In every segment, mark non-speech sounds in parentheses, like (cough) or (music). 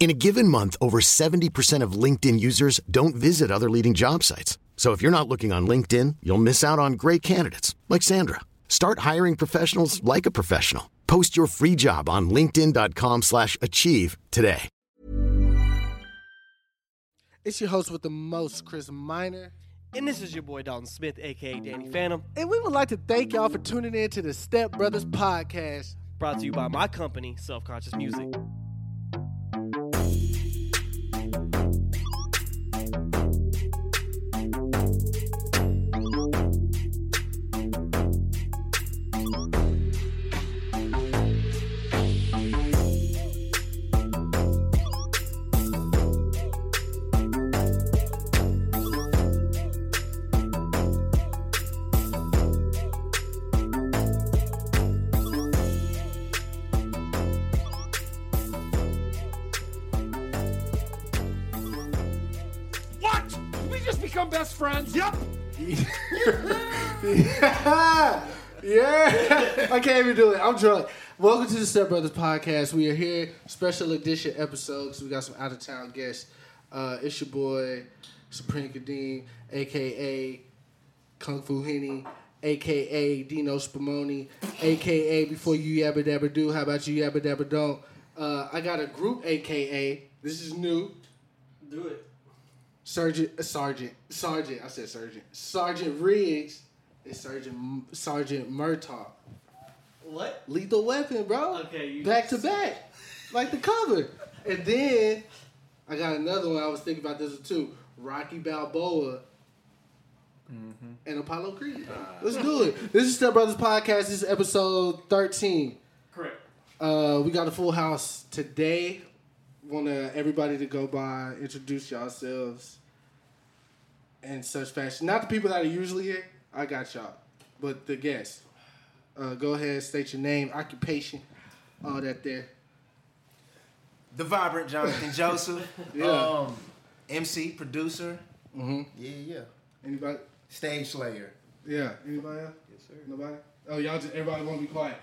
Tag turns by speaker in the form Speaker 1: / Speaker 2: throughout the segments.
Speaker 1: In a given month, over 70% of LinkedIn users don't visit other leading job sites. So if you're not looking on LinkedIn, you'll miss out on great candidates like Sandra. Start hiring professionals like a professional. Post your free job on linkedin.com/achieve slash achieve today.
Speaker 2: It's your host with the most, Chris Miner.
Speaker 3: And this is your boy Dalton Smith, aka Danny Phantom,
Speaker 2: And we would like to thank y'all for tuning in to the Step Brothers podcast.
Speaker 3: brought to you by my company, Self Conscious Music.
Speaker 4: Become best friends? Yep. (laughs)
Speaker 2: yeah, yeah. I can't even do it. I'm drunk. Welcome to the Step Brothers podcast. We are here, special edition episode because we got some out of town guests. Uh, it's your boy Supreme Kadeem, aka Kung Fu Henny, aka Dino Spumoni, aka Before You Yabba Dabba Do. How about you Yabba Dabba Don't? Uh, I got a group, aka. This is new.
Speaker 3: Do it.
Speaker 2: Sergeant, uh, Sergeant, Sergeant. I said Sergeant. Sergeant Riggs and Sergeant Sergeant Murtaugh.
Speaker 3: What?
Speaker 2: Lethal Weapon, bro.
Speaker 3: Okay, you-
Speaker 2: back to back, like the cover. And then I got another one. I was thinking about this one too. Rocky Balboa and Apollo Creed. Let's do it. This is Step Brothers podcast. This is episode thirteen.
Speaker 3: Correct.
Speaker 2: Uh, we got a full house today. Want everybody to go by, introduce yourselves in such fashion. Not the people that are usually here. I got y'all, but the guests. Uh, go ahead, state your name, occupation, all that there.
Speaker 5: The vibrant Jonathan (laughs) Joseph.
Speaker 2: Yeah.
Speaker 5: Um, MC, producer.
Speaker 2: Mm-hmm.
Speaker 5: Yeah, yeah.
Speaker 2: Anybody?
Speaker 5: Stage slayer.
Speaker 2: Yeah. Anybody else? Yes, sir. Nobody? Oh, y'all just everybody want to be quiet.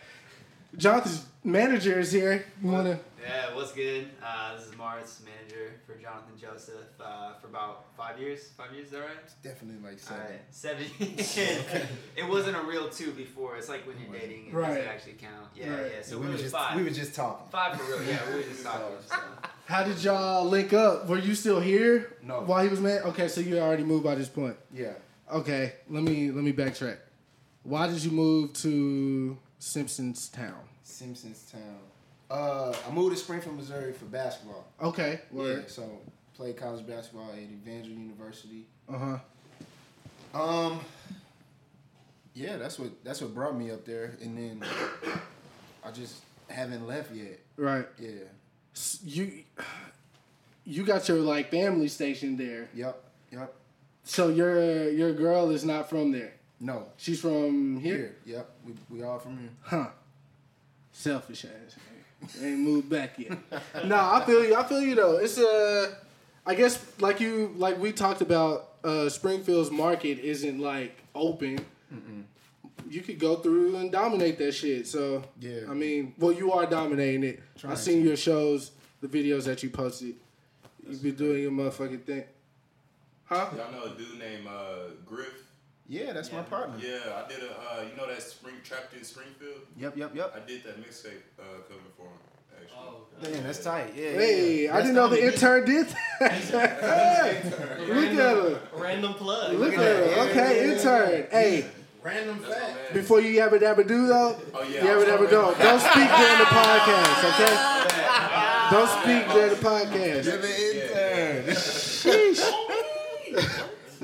Speaker 2: Jonathan's manager is here. You wanna?
Speaker 6: Yeah, what's good? Uh, this is Mart's manager for Jonathan Joseph uh, for about five years. Five years, is that right?
Speaker 5: Definitely like seven.
Speaker 6: right, seven. (laughs) (laughs) it wasn't a real two before. It's like when you're dating, it
Speaker 2: Right.
Speaker 6: doesn't actually count. Yeah,
Speaker 2: Right.
Speaker 6: yeah. So
Speaker 5: we,
Speaker 6: we,
Speaker 5: were just
Speaker 6: five.
Speaker 5: we were just talking.
Speaker 6: five for real. Yeah, we were just (laughs) talking. So.
Speaker 2: How did y'all link up? Were you still here?
Speaker 5: No.
Speaker 2: While he was man? Okay, so you already moved by this point.
Speaker 5: Yeah.
Speaker 2: Okay, let me let me backtrack. Why did you move to Simpsons Town?
Speaker 5: Simpsons Town. Uh, I moved to Springfield, Missouri for basketball.
Speaker 2: Okay,
Speaker 5: Yeah. So played college basketball at Evangel University.
Speaker 2: Uh huh.
Speaker 5: Um. Yeah, that's what that's what brought me up there, and then I just haven't left yet.
Speaker 2: Right.
Speaker 5: Yeah.
Speaker 2: You you got your like family station there.
Speaker 5: Yep. Yep.
Speaker 2: So your your girl is not from there.
Speaker 5: No.
Speaker 2: She's from here.
Speaker 5: Here. Yep. We we all from here.
Speaker 2: Huh. Selfish ass. Ain't moved back yet. (laughs) no, I feel you. I feel you though. It's uh I guess like you like we talked about uh Springfield's market isn't like open. You could go through and dominate that shit. So
Speaker 5: Yeah.
Speaker 2: I mean, well, you are dominating it. I
Speaker 5: Trying
Speaker 2: seen your shows, the videos that you posted. You be doing your motherfucking thing. Huh?
Speaker 7: Y'all know a dude named uh, Griff?
Speaker 5: Yeah, that's my partner.
Speaker 7: Yeah, I did a, uh, you know that Spring Trapped in Springfield?
Speaker 5: Yep. Yep. Yep.
Speaker 7: I did that mixtape uh, cover for him, actually.
Speaker 5: Damn, that's tight. Yeah.
Speaker 2: Hey,
Speaker 5: yeah.
Speaker 2: I didn't know the intern did that. (laughs) hey, look at him.
Speaker 3: Random plug.
Speaker 2: Look at him. Okay, intern. Hey,
Speaker 4: Random fact.
Speaker 2: before you ever dabba do though,
Speaker 7: Oh, yeah,
Speaker 2: yabba
Speaker 7: I'm
Speaker 2: dabba don't. Don't speak during the (laughs) podcast, okay? Don't speak during the podcast.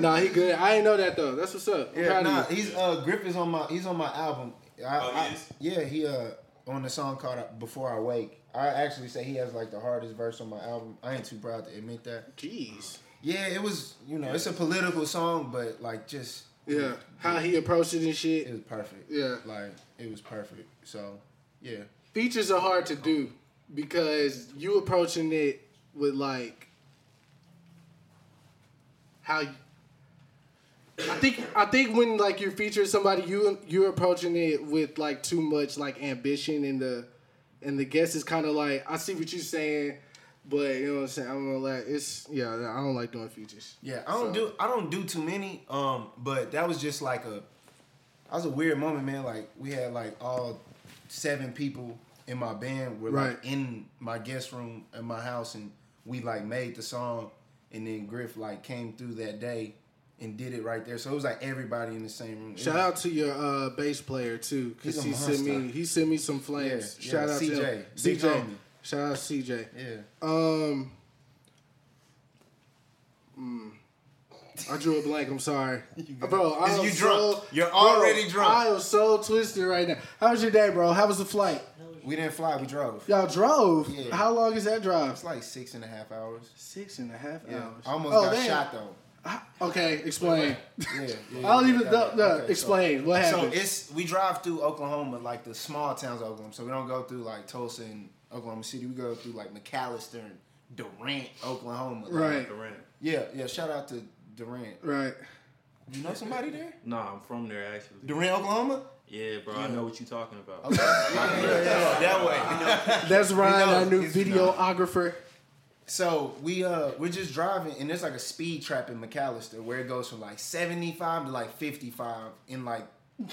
Speaker 2: Nah, he good. I ain't know that though. That's what's up. I'm
Speaker 5: Yeah,
Speaker 2: proud
Speaker 5: nah,
Speaker 2: of you.
Speaker 5: he's uh Griff is on my he's on my album. I,
Speaker 7: Oh, he
Speaker 5: I-
Speaker 7: is?
Speaker 5: yeah, he uh on the song called uh, "Before I Wake." I actually say he has like the hardest verse on my album. I ain't too proud to admit that.
Speaker 2: Jeez.
Speaker 5: Yeah, it was. You know, it's a political song, but like just
Speaker 2: Yeah. How he approached it and shit.
Speaker 5: it was perfect.
Speaker 2: Yeah.
Speaker 5: like it was perfect. So yeah,
Speaker 2: features are hard to do because you approaching it with like how you, I think I think when like you're featuring somebody you you're approaching it with like too much like ambition and the and the guest is kind of like I see what you're saying but you know what I'm saying I'm gonna like it's yeah I don't like doing features
Speaker 5: yeah. I don't
Speaker 2: So-
Speaker 5: do I don't do too many. Um, but that was just like a. That was a weird moment, man. Like we had like all seven people in my band were
Speaker 2: Right.
Speaker 5: like in my guest room in my house, and we like made the song, and then Griff like came through that day and did it right there. So it was like everybody in the same room.
Speaker 2: Shout out to your uh, bass player too, because he sent me he sent me some flames.
Speaker 5: Yeah,
Speaker 2: Shout
Speaker 5: yeah,
Speaker 2: out to
Speaker 5: CJ,
Speaker 2: him.
Speaker 5: big
Speaker 2: CJ. Shout out to CJ.
Speaker 5: Yeah.
Speaker 2: Um, mm, I drew a blank. I'm sorry, (laughs) bro. I
Speaker 5: you
Speaker 2: so-
Speaker 5: drunk? You're
Speaker 2: bro,
Speaker 5: already drunk.
Speaker 2: I am so twisted right now. How was your day, bro? How was the flight?
Speaker 5: We didn't fly. We drove.
Speaker 2: Y'all drove.
Speaker 5: Yeah.
Speaker 2: How long is that drive?
Speaker 5: It's like six and a half hours.
Speaker 2: Six and a half
Speaker 5: Yeah.
Speaker 2: hours.
Speaker 5: I almost
Speaker 2: Oh,
Speaker 5: got
Speaker 2: damn.
Speaker 5: shot though.
Speaker 2: Ah, okay, explain.
Speaker 5: Yeah, yeah,
Speaker 2: I don't even
Speaker 5: yeah,
Speaker 2: know. no,
Speaker 5: okay, so-
Speaker 2: explain what happened.
Speaker 5: So it's we drive through Oklahoma, like the small towns of Oklahoma. So we don't go through like Tulsa and Oklahoma City. We go through like McAlester and Durant, Oklahoma. Like,
Speaker 2: Right.
Speaker 8: Durant.
Speaker 5: Yeah, yeah. Shout out to Durant.
Speaker 2: right.
Speaker 5: You know somebody there?
Speaker 8: No, I'm from there actually.
Speaker 5: Durant, Oklahoma.
Speaker 8: Yeah, bro, I know what you're talking about. (laughs)
Speaker 5: yeah, yeah, that way. (laughs)
Speaker 2: That's Ryan, our new
Speaker 5: He's-
Speaker 2: videographer.
Speaker 5: So we uh we're just driving and there's like a speed trap in McAlester where it goes from like 75 to like 55 in like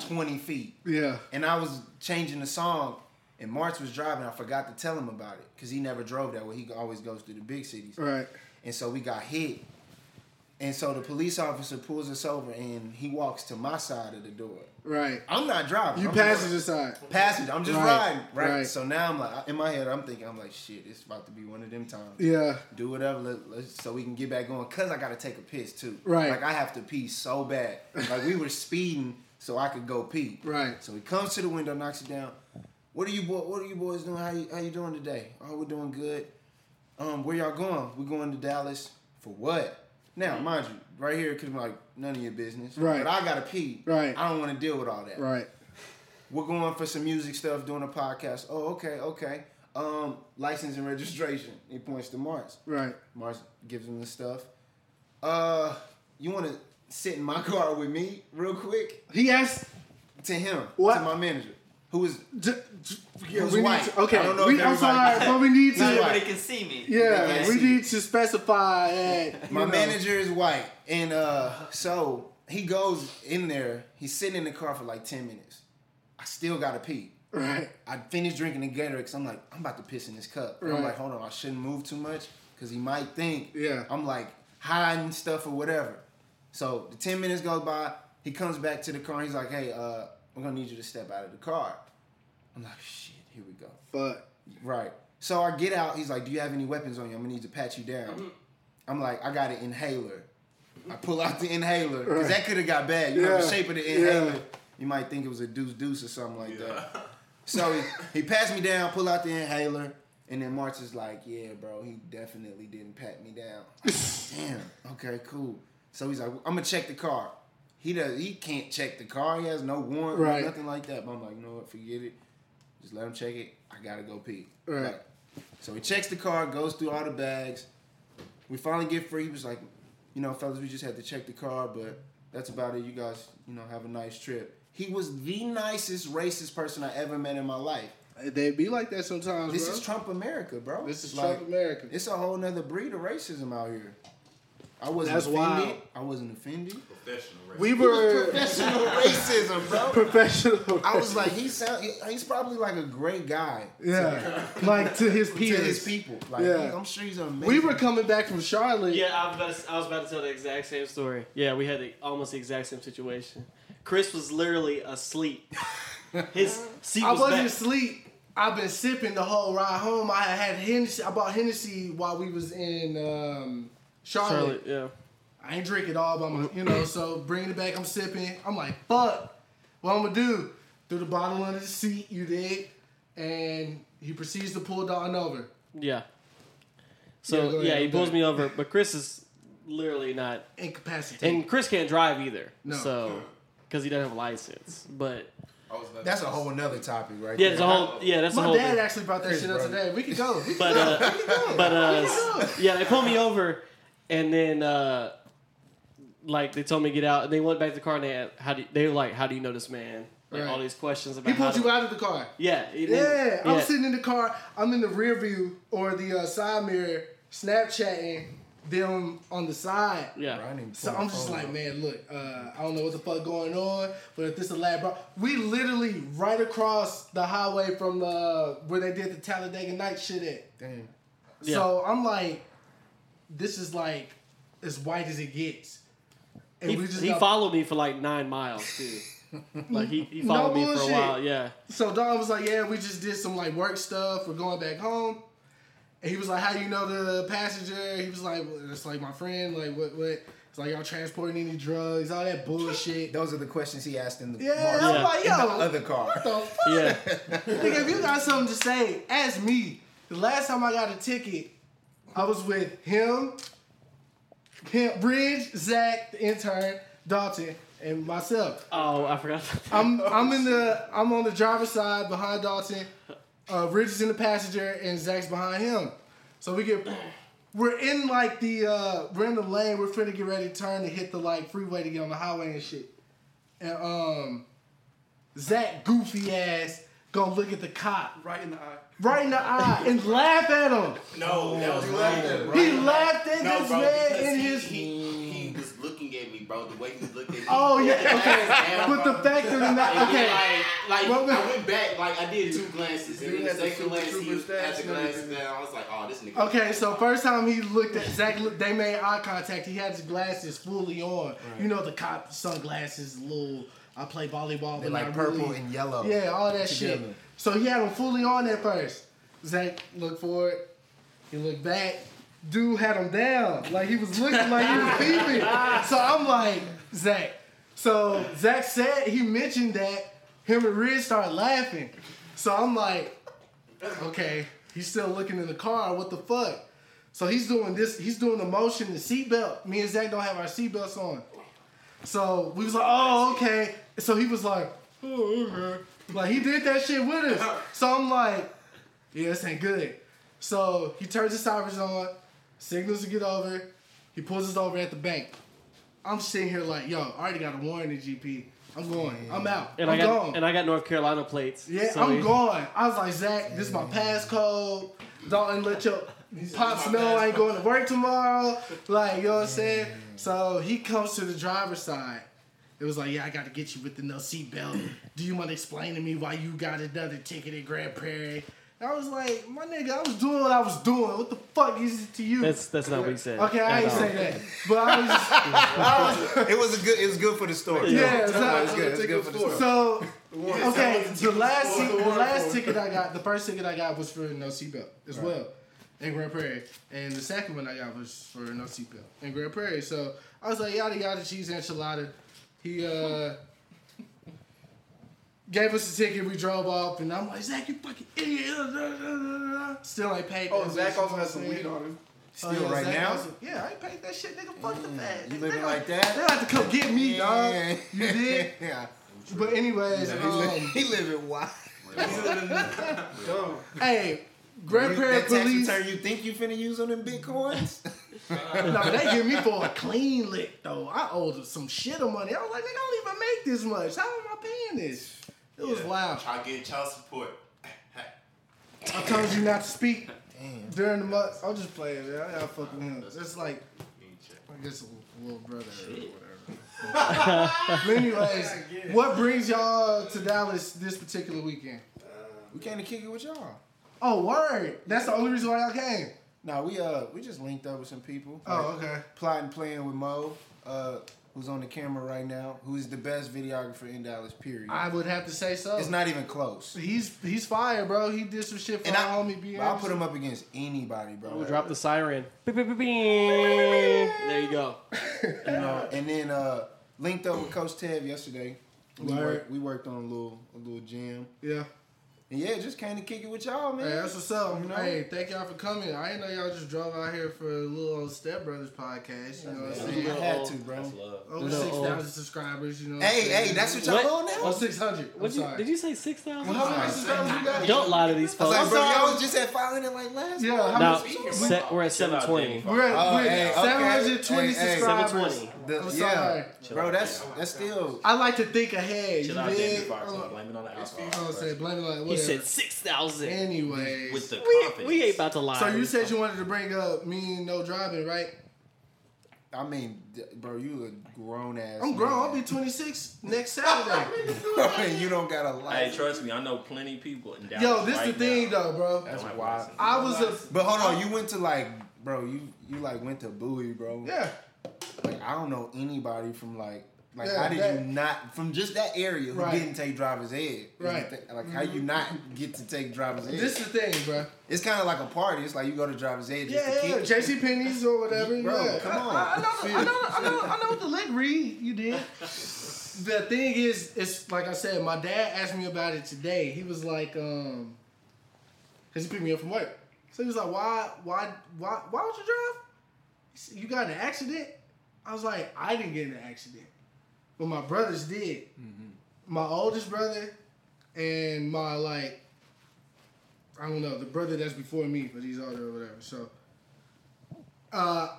Speaker 5: 20 feet.
Speaker 2: Yeah.
Speaker 5: And I was changing the song and March was driving. I forgot to tell him about it because he never drove that way. He always goes through the big cities.
Speaker 2: Right.
Speaker 5: And so we got hit. And so the police officer pulls us over and he walks to my side of the door.
Speaker 2: Right.
Speaker 5: I'm not driving.
Speaker 2: You
Speaker 5: I'm
Speaker 2: passenger side.
Speaker 5: Passenger. I'm just
Speaker 2: Right,
Speaker 5: riding. Right?
Speaker 2: right.
Speaker 5: So now I'm like, in my head, I'm thinking, I'm like, shit, it's about to be one of them times
Speaker 2: Yeah.
Speaker 5: do whatever let, let's, so we can get back going. Cause I gotta take a piss too.
Speaker 2: Right.
Speaker 5: Like I have to pee so bad. Like we were speeding so I could go pee.
Speaker 2: Right.
Speaker 5: So he comes to the window, knocks it down. What are you boy? What are you boys doing? How you how you doing today? Oh, we're doing good. Um, where y'all going? We're going to Dallas for what? Now, mind you, right here could be like none of your business.
Speaker 2: Right.
Speaker 5: But I gotta pee.
Speaker 2: Right.
Speaker 5: I don't want to deal with all that.
Speaker 2: Right.
Speaker 5: We're going for some music stuff, doing a podcast. Oh, okay, okay. Um, license and registration. He points to Mars.
Speaker 2: Right.
Speaker 5: Mars gives him the stuff. Uh, you want to sit in my (laughs) car with me real quick?
Speaker 2: He asked
Speaker 5: To him,
Speaker 2: What?
Speaker 5: to my manager, who is
Speaker 2: j- yeah,
Speaker 5: Who's
Speaker 2: we
Speaker 5: white?
Speaker 2: Need to, okay,
Speaker 5: I don't know
Speaker 2: we,
Speaker 5: if
Speaker 2: I'm sorry, but we need
Speaker 6: Not
Speaker 2: to.
Speaker 6: everybody can see me.
Speaker 2: Yeah,
Speaker 5: Yeah,
Speaker 2: we need to specify that.
Speaker 5: my
Speaker 2: know.
Speaker 5: manager is white, and uh, so he goes in there. He's sitting in the car for like ten minutes. I still gotta pee.
Speaker 2: Right.
Speaker 5: I finished drinking the Gatorade because I'm like, I'm about to piss in this cup. And I'm like, hold on, I shouldn't move too much because he might think
Speaker 2: Yeah.
Speaker 5: I'm like hiding stuff or whatever. So the 10 minutes goes by. He comes back to the car. And he's like, hey, uh, I'm gonna need you to step out of the car. I'm like, shit, here we go.
Speaker 2: But
Speaker 5: Right. So I get out. He's like, do you have any weapons on you? I'm gonna need to pat you down. Mm-hmm. I'm like, I got an inhaler. I pull out the (laughs) inhaler because that could have got bad. You know the shape of the
Speaker 2: Yeah.
Speaker 5: inhaler. You might think it was a deuce deuce or something like that. So he, (laughs) he passed me down, pull out the inhaler, and then March is like, "Yeah, bro, he definitely didn't pat me down." (laughs) Damn. Okay, cool. So he's like, "I'm gonna check the car." He does. He can't check the car. He has no warrant,
Speaker 2: Right.
Speaker 5: nothing like that. But I'm like, you know what? Forget it. Just let him check it. I gotta go pee.
Speaker 2: Right.
Speaker 5: So he checks the car, goes through all the bags. We finally get free. He was like, you know, fellas, we just had to check the car, but that's about it. You guys, you know, have a nice trip. He was the nicest racist person I ever met in my life.
Speaker 2: they be like that sometimes.
Speaker 5: This
Speaker 2: bro.
Speaker 5: is Trump America, bro.
Speaker 2: This is
Speaker 5: Like,
Speaker 2: Trump America.
Speaker 5: It's a whole nother breed of racism out here. I wasn't
Speaker 2: That's
Speaker 5: offended.
Speaker 2: wild.
Speaker 5: I wasn't offended.
Speaker 7: Professional race.
Speaker 2: We were
Speaker 5: Professional (laughs) racism, bro.
Speaker 2: professional.
Speaker 5: I was like, he sound, he's probably like a great guy.
Speaker 2: yeah, (laughs) like to his
Speaker 5: To his people. Like,
Speaker 2: Yeah.
Speaker 5: I'm sure he's amazing.
Speaker 2: We were coming back from Charlotte.
Speaker 3: Yeah, I was, about to, I was about to tell the exact same story. Yeah, we had the, almost the exact same situation. Chris was literally asleep. (laughs) His seat
Speaker 2: I
Speaker 3: was
Speaker 2: wasn't
Speaker 3: back.
Speaker 2: asleep. I've been sipping the whole ride home. I had Hennessy. I bought Hennessy while we was in um, Charlotte.
Speaker 3: Charlotte, yeah.
Speaker 2: I ain't drink it all by my, you know. So bringing it back, I'm sipping. I'm like, fuck. What I'm gonna do? Threw the bottle under the seat. You did, and he proceeds to pull Don over.
Speaker 3: Yeah.
Speaker 2: Yeah,
Speaker 3: So
Speaker 2: go
Speaker 3: yeah,
Speaker 2: ahead,
Speaker 3: he pulls me over, but Chris is literally not,
Speaker 2: Incapacitated.
Speaker 3: and Chris can't drive either.
Speaker 2: No.
Speaker 3: So because he doesn't have a license, but
Speaker 7: I was about
Speaker 5: That's a whole nother topic, right?
Speaker 3: yeah,
Speaker 5: there.
Speaker 3: it's a whole yeah, that's a
Speaker 2: My
Speaker 3: whole.
Speaker 2: dad
Speaker 3: thing.
Speaker 2: actually brought that
Speaker 5: Chris,
Speaker 2: shit up
Speaker 5: bro.
Speaker 2: today. We could go. We could
Speaker 3: But
Speaker 2: go.
Speaker 3: uh,
Speaker 2: We could go.
Speaker 3: but uh,
Speaker 2: We could go.
Speaker 3: yeah, they pulled me over, and then uh, like they told me to get out, and they went back to the car, and they had, how do you, they were like, how do you know this man? Like
Speaker 2: Right.
Speaker 3: all these questions about
Speaker 2: He pulled
Speaker 3: how
Speaker 2: you
Speaker 3: to-
Speaker 2: out of the car.
Speaker 3: Yeah, and
Speaker 2: Yeah,
Speaker 3: then-
Speaker 2: I'm
Speaker 3: yeah.
Speaker 2: sitting in the car. I'm in the rear view or the uh, side mirror, Snapchatting them on the side.
Speaker 3: Yeah.
Speaker 5: Bro, I
Speaker 2: So I'm just like,
Speaker 5: up.
Speaker 2: man, look, uh, I don't know what the fuck going on, but if this is a lab, bro, we literally right across the highway from the where they did the Talladega Night shit at.
Speaker 5: Damn. Yeah.
Speaker 2: So I'm like, this is like as white as it gets. And
Speaker 3: He,
Speaker 2: we just
Speaker 3: he
Speaker 2: got-
Speaker 3: followed me for like nine miles too. (laughs) like he, he
Speaker 2: No
Speaker 3: followed me for a while. Yeah.
Speaker 2: So Don was like, "Yeah, we just did some like work stuff. We're going back home." And he was like, "How you know the passenger?" He was like, well, "It's like my friend. Like what? What? It's like y'all transporting any drugs? All that bullshit." (laughs)
Speaker 5: Those are the questions he asked in the
Speaker 2: Yeah,
Speaker 5: Mark-
Speaker 2: I'm
Speaker 3: Yeah.
Speaker 2: like,
Speaker 5: in the
Speaker 2: yo,
Speaker 5: other car.
Speaker 2: what the fuck?
Speaker 3: Yeah.
Speaker 2: Nigga, if you got something to say, ask me. The last time I got a ticket, I was with him, him, Bridge, Zach, the intern, Dalton, and myself.
Speaker 3: Oh, I forgot.
Speaker 2: I'm I'm in the I'm on the driver's side behind Dalton. Uh, Rich is in the passenger and Zach's behind him. So we get we're in like the uh, we're in the lane. We're finna get ready to turn to hit the like freeway to get on the highway and shit. And um, Zach goofy ass gonna look at the cop
Speaker 4: Right in the eye.
Speaker 2: Right in the eye and laugh at him.
Speaker 7: No, that was wrong.
Speaker 2: He laughed at
Speaker 7: No,
Speaker 2: this
Speaker 7: bro,
Speaker 2: man in
Speaker 7: he,
Speaker 2: his.
Speaker 7: he, he was looking at me, bro. The way he looked at me.
Speaker 2: Oh yeah, okay.
Speaker 7: Damn,
Speaker 2: But the fact of the
Speaker 7: And
Speaker 2: matter,
Speaker 7: then,
Speaker 2: okay.
Speaker 7: Like, like
Speaker 2: What was-
Speaker 7: I went back, like I did two glances, and
Speaker 4: Dude
Speaker 7: then the second glance, he
Speaker 4: trooper
Speaker 7: was at the
Speaker 4: and
Speaker 7: glance down. I was like, oh, this nigga.
Speaker 2: Okay, so first time he looked at Zach, they made eye contact. He had his glasses fully on. You know the cop sunglasses, little. I play volleyball, but
Speaker 5: like purple
Speaker 2: really.
Speaker 5: and yellow.
Speaker 2: Yeah, all that shit. So he had them fully on at first. Zach looked forward. He looked back. Dude had him down, like he was looking like he was peeping. So I'm like, Zach. So Zach said he mentioned that him and Riz started laughing. So I'm like, okay, he's still looking in the car. What the fuck? So he's doing this. He's doing the motion, the seatbelt. Me and Zach don't have our seatbelts on. So we was like, oh, okay. So he was like, oh, okay. Like he did that shit with us. So I'm like, yeah, this ain't good. So he turns his sirens on, signals to get over. He pulls us over at the bank. I'm sitting here like, yo, I already got a warning, GP. I'm going. I'm out.
Speaker 3: And
Speaker 2: I'm
Speaker 3: I got
Speaker 2: gone.
Speaker 3: and I got North Carolina plates.
Speaker 2: Yeah,
Speaker 3: so
Speaker 2: I'm
Speaker 3: he-
Speaker 2: going. I was like, Zach, this is my passcode. Don't let your pops know I ain't going to work tomorrow. Like, you know what I'm saying? So he comes to the driver's side. It was like, yeah, I got to get you with the no seatbelt. (clears throat) Do you want to explain to me why you got another ticket at Grand Prairie? I was like, my nigga, I was doing what I was doing. What the fuck is it to you?
Speaker 3: That's that's not what he said.
Speaker 2: okay, I
Speaker 3: at
Speaker 2: ain't
Speaker 3: all.
Speaker 2: say that, but I was just, (laughs) I was (laughs)
Speaker 5: It was a good. It was good for the story.
Speaker 2: Yeah,
Speaker 5: it
Speaker 2: so-
Speaker 5: was good. It was good for the story.
Speaker 2: So okay, the last
Speaker 4: What's the
Speaker 2: the last ticket I got, the first ticket I got was for no seatbelt as well in Grand Prairie, and the second one I got was for no seatbelt in Grand Prairie. So I was like yada yada cheese enchilada. He uh gave us the ticket. We drove off, and I'm like Zach, you fucking idiot. Still ain't paid.
Speaker 4: Oh, Zach also has some weed on him.
Speaker 2: Oh,
Speaker 5: Still
Speaker 2: yeah,
Speaker 5: right
Speaker 2: Zach
Speaker 5: now?
Speaker 2: also- yeah, I ain't paid that shit, nigga. Fuck the fat.
Speaker 5: You
Speaker 2: They
Speaker 5: living
Speaker 2: got-
Speaker 5: like that?
Speaker 2: They have to come get me, dog. You (laughs) did.
Speaker 5: Yeah.
Speaker 2: But anyways,
Speaker 5: He
Speaker 2: um, (laughs)
Speaker 5: li- he living wild.
Speaker 2: Hey, Grand
Speaker 5: You-
Speaker 2: Prairie
Speaker 5: that tax
Speaker 2: Police.
Speaker 5: return you think you finna use on them bitcoins? (laughs) (laughs)
Speaker 2: no, they give me for a clean lick though. I owed some shit of money. I was like, nigga, I don't even make this much. How am I paying this? It was wild.
Speaker 7: Try to get child support. (laughs)
Speaker 2: I told you not to speak Damn. during the month. I'll just play it. Man. I gotta fuck with him. It's like, I guess a little brother or whatever. but anyways, what brings y'all to Dallas this particular weekend?
Speaker 5: we came to kick it with y'all.
Speaker 2: Oh, word. That's the only reason why y'all came.
Speaker 5: No, we uh we just linked up with some people.
Speaker 2: Oh, okay.
Speaker 5: Plotting playing with Mo, uh, who's on the camera right now, who is the best videographer in Dallas. Period.
Speaker 2: I would have to say so.
Speaker 5: it's not even close.
Speaker 2: He's he's fire, bro. He did some shit for
Speaker 5: And
Speaker 2: our
Speaker 5: I,
Speaker 2: homie B.
Speaker 5: I'll put him up against anybody, bro.
Speaker 3: We'll drop the siren. Beep, beep, beep, beep. There you go. (laughs)
Speaker 5: You know, and then uh, linked up with Coach Tev yesterday. We
Speaker 2: Word.
Speaker 5: worked, we worked on a little a little jam.
Speaker 2: Yeah.
Speaker 5: And yeah, just came to kick it with y'all, man.
Speaker 2: Hey, that's what's up.
Speaker 5: You know?
Speaker 2: Hey, thank y'all for coming. I didn't know y'all just drove out here for a little old Step Brothers podcast. You know what I'm
Speaker 5: I
Speaker 2: saying?
Speaker 5: had to, bro.
Speaker 8: That's love.
Speaker 2: Over
Speaker 3: Little
Speaker 2: six
Speaker 3: old-
Speaker 2: thousand subscribers. You know.
Speaker 5: Hey, hey, that's what y'all
Speaker 3: What?
Speaker 5: on now?
Speaker 2: Oh, 600. I'm
Speaker 3: What you,
Speaker 2: sorry.
Speaker 3: did you say six thousand?
Speaker 2: Well, how many subscribers you got?
Speaker 3: Don't lie to these folks.
Speaker 5: I was like, bro, y'all was just at 500 like last
Speaker 2: Yeah,
Speaker 5: month.
Speaker 2: how
Speaker 3: no,
Speaker 2: much-
Speaker 3: se- we're at
Speaker 8: Chill
Speaker 3: seven
Speaker 8: out,
Speaker 3: twenty.
Speaker 8: Danny.
Speaker 2: We're at,
Speaker 5: Oh,
Speaker 2: we're
Speaker 5: hey,
Speaker 2: at
Speaker 5: okay.
Speaker 2: 720
Speaker 5: Hey, hey.
Speaker 2: subscribers.
Speaker 3: 720.
Speaker 5: The-
Speaker 2: I'm
Speaker 5: yeah.
Speaker 2: sorry.
Speaker 5: Bro, that's that's still.
Speaker 2: I like to think ahead.
Speaker 8: Chill
Speaker 2: you
Speaker 8: out, Danny
Speaker 2: did?
Speaker 8: Fox.
Speaker 2: Uh, I'm
Speaker 8: Don't blame it on the alcohol.
Speaker 2: gonna say blame it on
Speaker 3: He
Speaker 2: whatever.
Speaker 3: said six thousand.
Speaker 2: Anyway,
Speaker 8: With the
Speaker 3: We, we ain't about to lie.
Speaker 2: so you said you wanted to bring up me no driving, right?
Speaker 5: I mean, bro, you a grown ass.
Speaker 2: I'm grown. I'll be 26 (laughs) next Saturday.
Speaker 5: and (laughs) you (laughs) don't got a
Speaker 8: lie.
Speaker 5: Hey,
Speaker 8: trust me, I know plenty of people in Dallas.
Speaker 2: Yo, this
Speaker 8: right
Speaker 2: the thing
Speaker 8: now.
Speaker 2: though, bro.
Speaker 8: That's
Speaker 5: wild.
Speaker 2: I was a
Speaker 5: But hold on, you went to like, bro, you you like went to Bowie, bro.
Speaker 2: yeah.
Speaker 5: Like I don't know anybody from like. Like
Speaker 2: Yeah,
Speaker 5: how did
Speaker 2: that-
Speaker 5: you not from just that area who
Speaker 2: Right.
Speaker 5: didn't take driver's ed? is the
Speaker 2: Right.
Speaker 5: thing. Like how you not get to take driver's ed?
Speaker 2: This is the thing, bro.
Speaker 5: it's kind of like a party. It's like you go to driver's ed just
Speaker 2: Yeah, yeah. JC Penney's or whatever.
Speaker 5: Bro,
Speaker 2: yeah.
Speaker 5: come on.
Speaker 2: I, I, know, I know, I know, I know what the lick read. You did. The thing is, it's like I said. My dad asked me about it today. He was like, um, cause he picked me up from work. So he was like, why, why, why, why would you drive? You got in an accident? I was like, I didn't get in an accident, but my brothers did. My oldest brother and my like I don't know, the brother that's before me, but he's older or whatever. So, uh,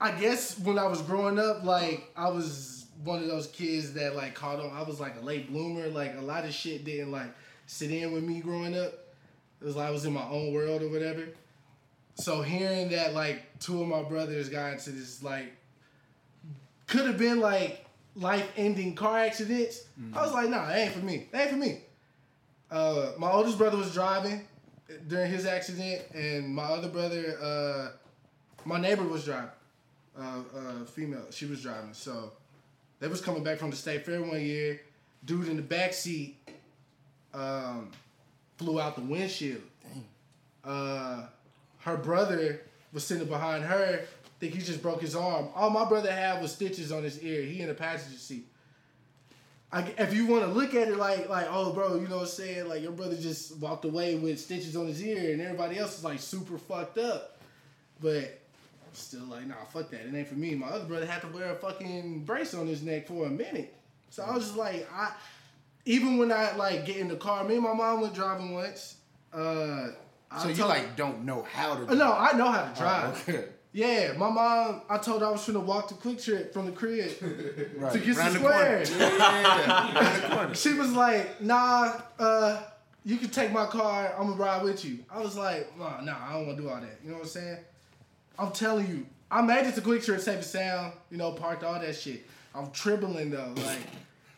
Speaker 2: I guess when I was growing up, like I was one of those kids that like caught on. I was like a late bloomer. Like a lot of shit didn't like sit in with me growing up. It was like I was in my own world or whatever. So hearing that like two of my brothers got into this like could have been like life ending car accidents. I was like, nah, it ain't for me. It ain't for me. Uh, my oldest brother was driving during his accident, and my other brother, uh, my neighbor was driving. Uh, uh, female, she was driving. So they was coming back from the state fair one year. Dude in the back seat um, flew out the windshield. Uh, her brother was sitting behind her. Think he just broke his arm. All my brother had was stitches on his ear. He in the passenger seat. I, if you want to look at it like like oh bro, you know what I'm saying? Like your brother just walked away with stitches on his ear, and everybody else is like super fucked up. But I'm still like nah, fuck that. It ain't for me. My other brother had to wear a fucking brace on his neck for a minute. So I was just like I. Even when I like get in the car, me and my mom went driving once. Uh, I
Speaker 5: So you
Speaker 2: told-
Speaker 5: like don't know how to?
Speaker 2: Uh, No, I know how to
Speaker 5: Oh,
Speaker 2: drive.
Speaker 5: okay.
Speaker 2: Yeah, my mom. I told her I was trying to walk to QuikTrip from the crib (laughs)
Speaker 5: Right.
Speaker 2: to get
Speaker 5: Round
Speaker 2: some
Speaker 5: the. Yeah. Round the.
Speaker 2: She was like, "Nah, uh, you can take my car. I'm gonna ride with you." I was like, "Nah, nah, I don't want to do all that." You know what I'm saying? I'm telling you, I made it to QuikTrip, safe and sound. You know, parked all that shit. I'm trembling though, like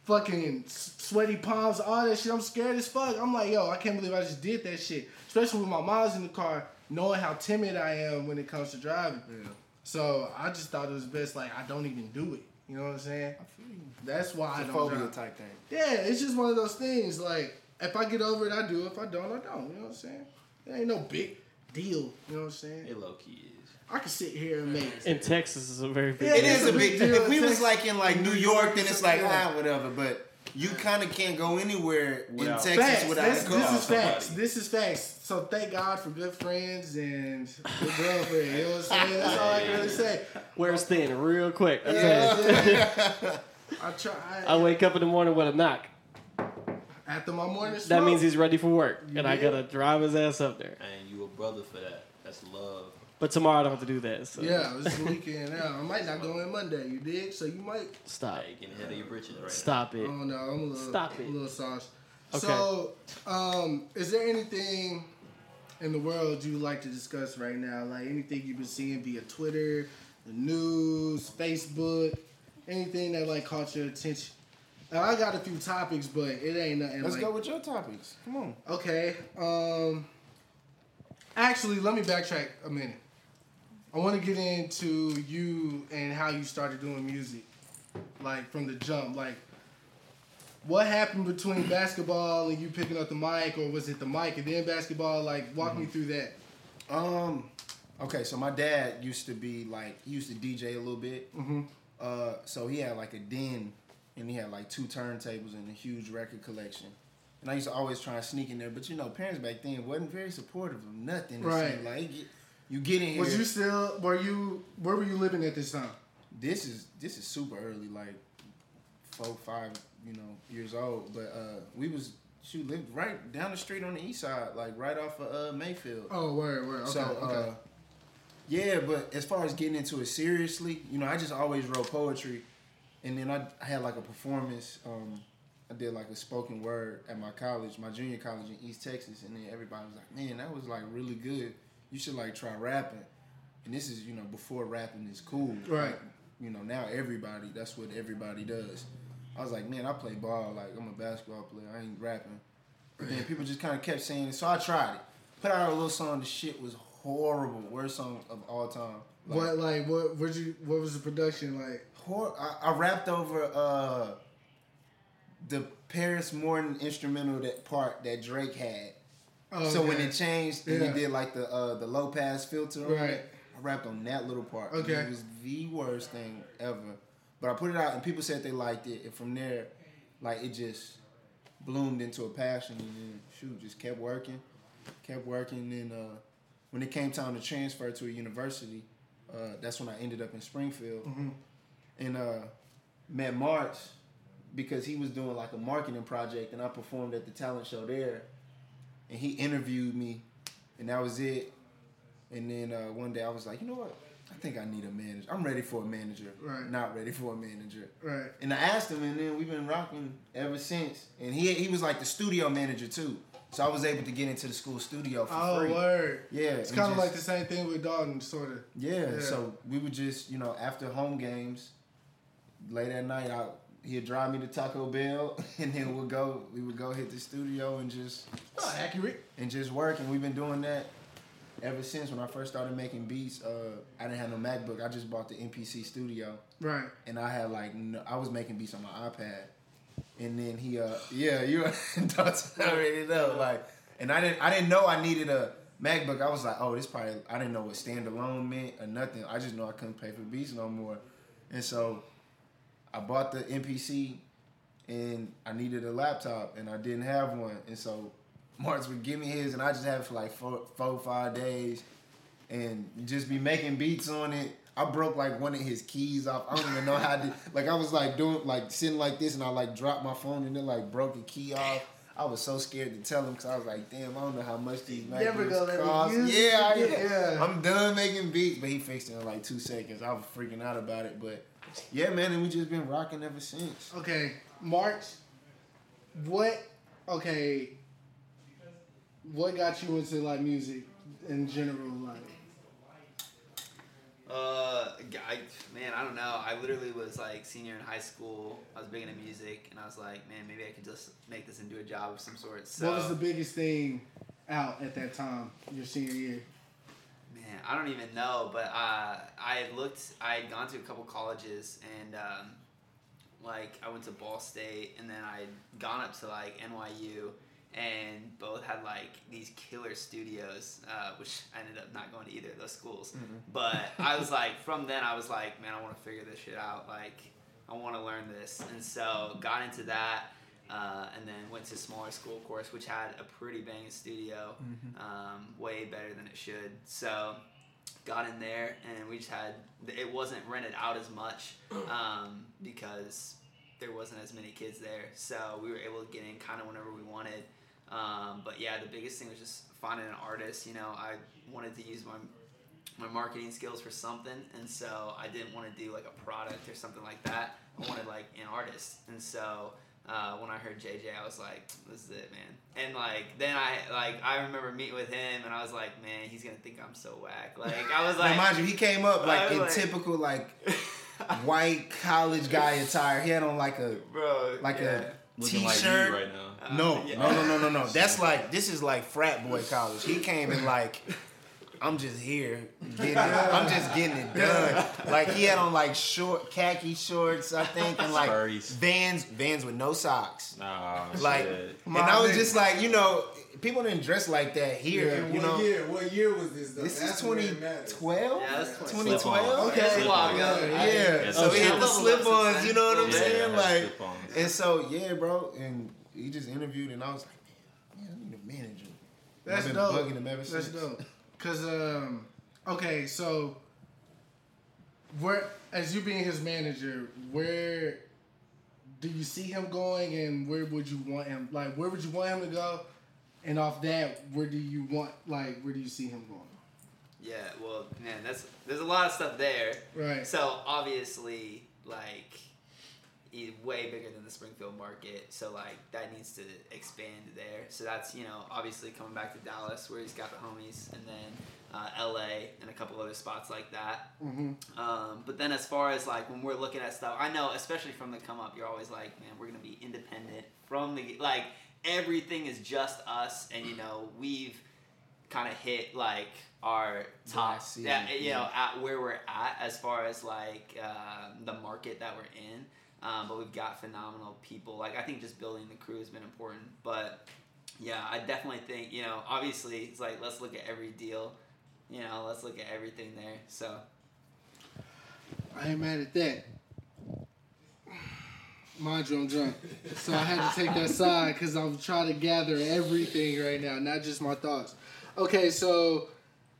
Speaker 2: fucking sweaty palms, all that shit. I'm scared as fuck. I'm like, yo, I can't believe I just did that shit. Especially with my mom's in the car, knowing how timid I am when it comes to driving. So I just thought it was best, like I don't even do it. You know what I'm saying? That's why I
Speaker 5: It's a
Speaker 2: don't
Speaker 5: phobia
Speaker 2: drive.
Speaker 5: type thing.
Speaker 2: Yeah, it's just one of those things. Like, if I get over it, I do. If I don't, I don't. You know what I'm saying? It ain't no big deal. You know what I'm saying?
Speaker 8: It low key is.
Speaker 2: I can sit here and make.
Speaker 3: In Texas is a very big.
Speaker 2: Yeah,
Speaker 5: It
Speaker 3: deal.
Speaker 5: is a big.
Speaker 2: deal
Speaker 5: If we was like in like New York, then it's like ah whatever. But you kind of can't go anywhere
Speaker 8: Without-
Speaker 5: in Texas
Speaker 2: Facts.
Speaker 5: without
Speaker 2: This,
Speaker 5: a
Speaker 2: this
Speaker 5: car.
Speaker 2: is facts. This is facts. So thank God for good friends and good girlfriend. You know what I'm saying? That's all I can really say.
Speaker 3: Where's thin real quick? That's it.
Speaker 2: Yeah. (laughs) I try.
Speaker 3: I wake up in the morning with a knock.
Speaker 2: after my morning
Speaker 3: That means he's ready for work, and I
Speaker 2: Yeah.
Speaker 3: gotta drive his ass up there.
Speaker 8: And you a brother for that. That's love.
Speaker 3: But tomorrow I don't have to do that. So
Speaker 2: Yeah, it's the weekend now. I might not go in Monday. You dig? So you might.
Speaker 3: stop.
Speaker 8: Hey, getting ahead of your britches right
Speaker 3: Stop
Speaker 2: I
Speaker 3: it.
Speaker 2: don't know. I'm a little,
Speaker 3: Stop it.
Speaker 2: a little sauce.
Speaker 3: Okay.
Speaker 2: So, um, is there anything in the world you would like to discuss right now? Like anything you've been seeing via Twitter, the news, Facebook, anything that like caught your attention? Now, I got a few topics, but it ain't nothing.
Speaker 5: Let's
Speaker 2: like,
Speaker 5: go with your topics. Come on.
Speaker 2: Okay. Um. Actually, let me backtrack a minute. I want to get into you and how you started doing music, like from the jump. Like, what happened between basketball and you picking up the mic, or was it the mic and then basketball? Like, walk me through that.
Speaker 5: Um. Okay, so my dad used to be like he used to DJ a little bit.
Speaker 2: Mm-hmm.
Speaker 5: Uh, so he had like a den, and he had like two turntables and a huge record collection. And I used to always try and sneak in there, but you know, parents back then wasn't very supportive of nothing.
Speaker 2: Right.
Speaker 5: Like you- get in here.
Speaker 2: Was you still? Were you? Where were you living at this time?
Speaker 5: this is this is super early, like four, five, you know, years old. But uh we was she lived right down the street on the east side, like right off of uh Mayfield.
Speaker 2: Oh, word, word. Okay,
Speaker 5: so
Speaker 2: okay.
Speaker 5: uh yeah, but as far as getting into it seriously, you know, I just always wrote poetry and then I, I had like a performance, um I did like a spoken word at my college, my junior college in East Texas, and then everybody was like, "Man, that was like really good. You should like try rapping." And this is, you know, before rapping is cool.
Speaker 2: Right.
Speaker 5: Like, you know, now everybody, that's what everybody does. I was like, man, I play ball. Like, I'm a basketball player. I ain't rapping. But then people just kind of kept saying it. So I tried it. Put out a little song. The shit was horrible. Worst song of all time. Like,
Speaker 2: what like what? What you? What was the production like?
Speaker 5: hor- I, I rapped over uh, the Paris Morton instrumental that part that Drake had.
Speaker 2: Oh,
Speaker 5: So when it changed, and
Speaker 2: Yeah.
Speaker 5: did like the uh, the low pass filter. on
Speaker 2: Right.
Speaker 5: it, I rapped on that little part.
Speaker 2: Okay.
Speaker 5: It was the worst thing ever. But I put it out, and people said they liked it, and from there, like it just bloomed into a passion, and then shoot, just kept working, kept working. And uh, when it came time to transfer to a university, uh, that's when I ended up in Springfield,
Speaker 2: Mhm.
Speaker 5: and uh, met March because he was doing like a marketing project, and I performed at the talent show there, and he interviewed me, and that was it. And then uh, one day I was like, you know what? I think I need a manager. I'm ready for a manager.
Speaker 2: Right.
Speaker 5: Not ready for a manager.
Speaker 2: Right.
Speaker 5: And I asked him, and then we've been rocking ever since. And he he was like the studio manager too, so I was able to get into the school studio for
Speaker 2: Oh,
Speaker 5: free.
Speaker 2: word.
Speaker 5: Yeah,
Speaker 2: It's kind of like the same thing with Dalton, sort of.
Speaker 5: yeah, so we would just, you know, after home games, late at night, I, he'd drive me to Taco Bell, (laughs) and then we'd go, we would go hit the studio and just
Speaker 2: Oh, accurate.
Speaker 5: and just work. And we've been doing that ever since. When I first started making beats, uh, I didn't have no MacBook. I just bought the MPC Studio,
Speaker 2: Right.
Speaker 5: and I had like, no, I was making beats on my iPad. And then he, uh, yeah, you (laughs) already know, like, and I didn't, I didn't know I needed a MacBook. I was like, oh, this probably, I didn't know what standalone meant or nothing. I just know I couldn't pay for beats no more, and so I bought the MPC, and I needed a laptop, and I didn't have one, and so Marks would give me his, and I just had it for like four, four, five days, and just be making beats on it. I broke like one of his keys off. I don't even know how to. (laughs) Like I was like doing like sitting like this, and I like dropped my phone, and it like broke a key off. I was so scared to tell him because I was like, damn, I don't know how much these
Speaker 2: Never gonna let me
Speaker 5: cost.
Speaker 2: use
Speaker 5: Yeah, I,
Speaker 2: it. Yeah.
Speaker 5: I'm done making beats, but he fixed it in like two seconds. I was freaking out about it, but yeah, man, and we just been rocking ever since.
Speaker 2: Okay, March. What? Okay. What got you into like music in general? Like,
Speaker 6: Uh, I, man, I don't know. I literally was like senior in high school. I was big into music, and I was like, man, maybe I could just make this into a job of some sort. So,
Speaker 2: what was the biggest thing out at that time, your senior year?
Speaker 6: Man, I don't even know. But uh, I had looked. I had gone to a couple colleges, and um, like I went to Ball State, and then I'd gone up to like NYU. And both had like these killer studios, uh, which I ended up not going to either of those schools. But (laughs) I was like, from then I was like, man, I want to figure this shit out. Like, I want to learn this, and so got into that, uh, and then went to smaller school, course, which had a pretty banging studio, um, way better than it should. So got in there, and we just had it wasn't rented out as much (clears throat) um, because there wasn't as many kids there, so we were able to get in kind of whenever we wanted. Um, but yeah, the biggest thing was just finding an artist. You know, I wanted to use my my marketing skills for something, and so I didn't want to do like a product or something like that. I wanted like an artist, and so uh, when I heard JJ, I was like, "This is it, man." And like then I like I remember meeting with him, and I was like, "Man, he's gonna think I'm so whack." Like I was
Speaker 5: Now,
Speaker 6: like,
Speaker 5: mind you, he came up like in
Speaker 6: like-
Speaker 5: typical like (laughs) white college guy attire. He had on like a
Speaker 6: bro,
Speaker 5: like
Speaker 6: yeah.
Speaker 5: a
Speaker 8: Looking like
Speaker 5: t-shirt.
Speaker 8: you right now.
Speaker 5: No,
Speaker 6: Uh, yeah.
Speaker 5: no, no, no, no, no. (laughs) That's like this is like frat boy college. He came in like (laughs) I'm just here getting it, I'm just getting it done. Like he had on like short khaki shorts, I think, and like
Speaker 8: Spurs.
Speaker 5: Vans, Vans with no socks.
Speaker 8: Nah,
Speaker 5: Like,
Speaker 8: shit.
Speaker 5: and I was just like, you know, people didn't dress like that here. you know,
Speaker 4: year? What year was this? Though?
Speaker 5: this is
Speaker 4: That's where it
Speaker 5: 2012.
Speaker 6: Yeah, that's
Speaker 5: 2012.
Speaker 8: Slip-ons.
Speaker 5: Okay.
Speaker 6: That's a while ago.
Speaker 8: Slip-ons.
Speaker 5: Yeah,
Speaker 8: Yeah,
Speaker 5: so
Speaker 8: we
Speaker 5: he had the
Speaker 6: slip-ons.
Speaker 5: slip-ons, you know what I'm
Speaker 8: Yeah,
Speaker 5: saying?
Speaker 8: it has
Speaker 5: Like,
Speaker 8: slip-ons.
Speaker 5: and so yeah, bro, and he just interviewed, and I was like, man, man, I need a manager.
Speaker 2: That's
Speaker 5: I've been
Speaker 2: dope.
Speaker 5: bugging him ever
Speaker 2: That's
Speaker 5: since.
Speaker 2: dope. Cause um, okay, so where as you being his manager, where do you see him going, and where would you want him? Like, where would you want him to go? And off that, where do you want? Like, where do you see him going?
Speaker 6: Yeah, well, man, that's there's a lot of stuff there.
Speaker 2: Right.
Speaker 6: So obviously, like, way bigger than the Springfield market. So like that needs to expand there. So that's you know obviously coming back to Dallas where he's got the homies, and then uh, L.A. and a couple other spots like that.
Speaker 2: Mm-hmm.
Speaker 6: Um, but then as far as like when we're looking at stuff, I know especially from the come up, you're always like, man, we're gonna be independent from the like everything is just us, and you know we've kind of hit like our top, yeah, you know, at where we're at as far as like um the market that we're in. Um, but we've got phenomenal people. Like I think just building the crew has been important. But yeah, I definitely think you know, obviously it's like let's look at every deal. You know, let's look at everything there. So
Speaker 2: I ain't mad at that. Mind you, I'm drunk. So I had to take that side because I'm trying to gather everything right now, not just my thoughts. Okay, so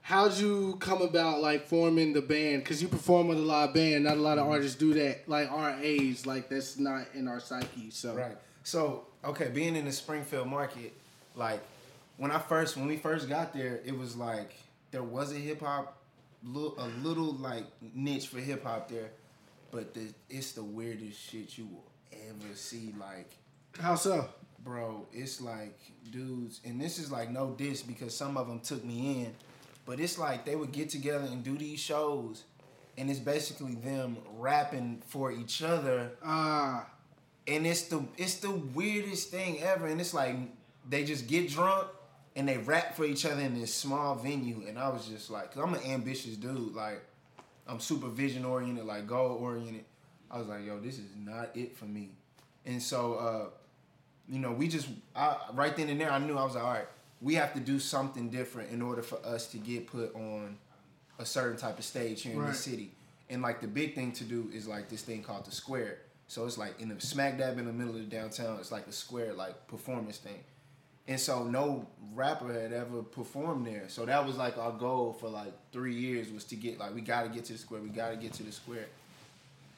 Speaker 2: how'd you come about like forming the band? Because you perform with a lot of band, not a lot of mm-hmm. artists do that. Like our age, like that's not in our psyche. So
Speaker 5: Right. So okay, being in the Springfield market, like when I first when we first got there, it was like there was a hip hop, a little like niche for hip hop there, but the, it's the weirdest shit you will ever see. Like,
Speaker 2: how so?
Speaker 5: bro, it's like dudes, and this is like no diss because some of them took me in, but it's like they would get together and do these shows, and it's basically them rapping for each other
Speaker 2: Ah,
Speaker 5: and it's the it's the weirdest thing ever. And it's like they just get drunk and they rap for each other in this small venue. And I was just like, cause I'm an ambitious dude. Like I'm super vision oriented, like goal oriented. I was like, yo, this is not it for me. And so, uh, you know, we just I, right then and there, I knew I was like, all right, we have to do something different in order for us to get put on a certain type of stage here in
Speaker 2: Right.
Speaker 5: the city. And like the big thing to do is like this thing called the square. So it's like in the smack dab in the middle of the downtown. It's like a square like performance thing. And so no rapper had ever performed there. So that was like our goal for like three years was to get like we got to get to the square. We got to get to the square.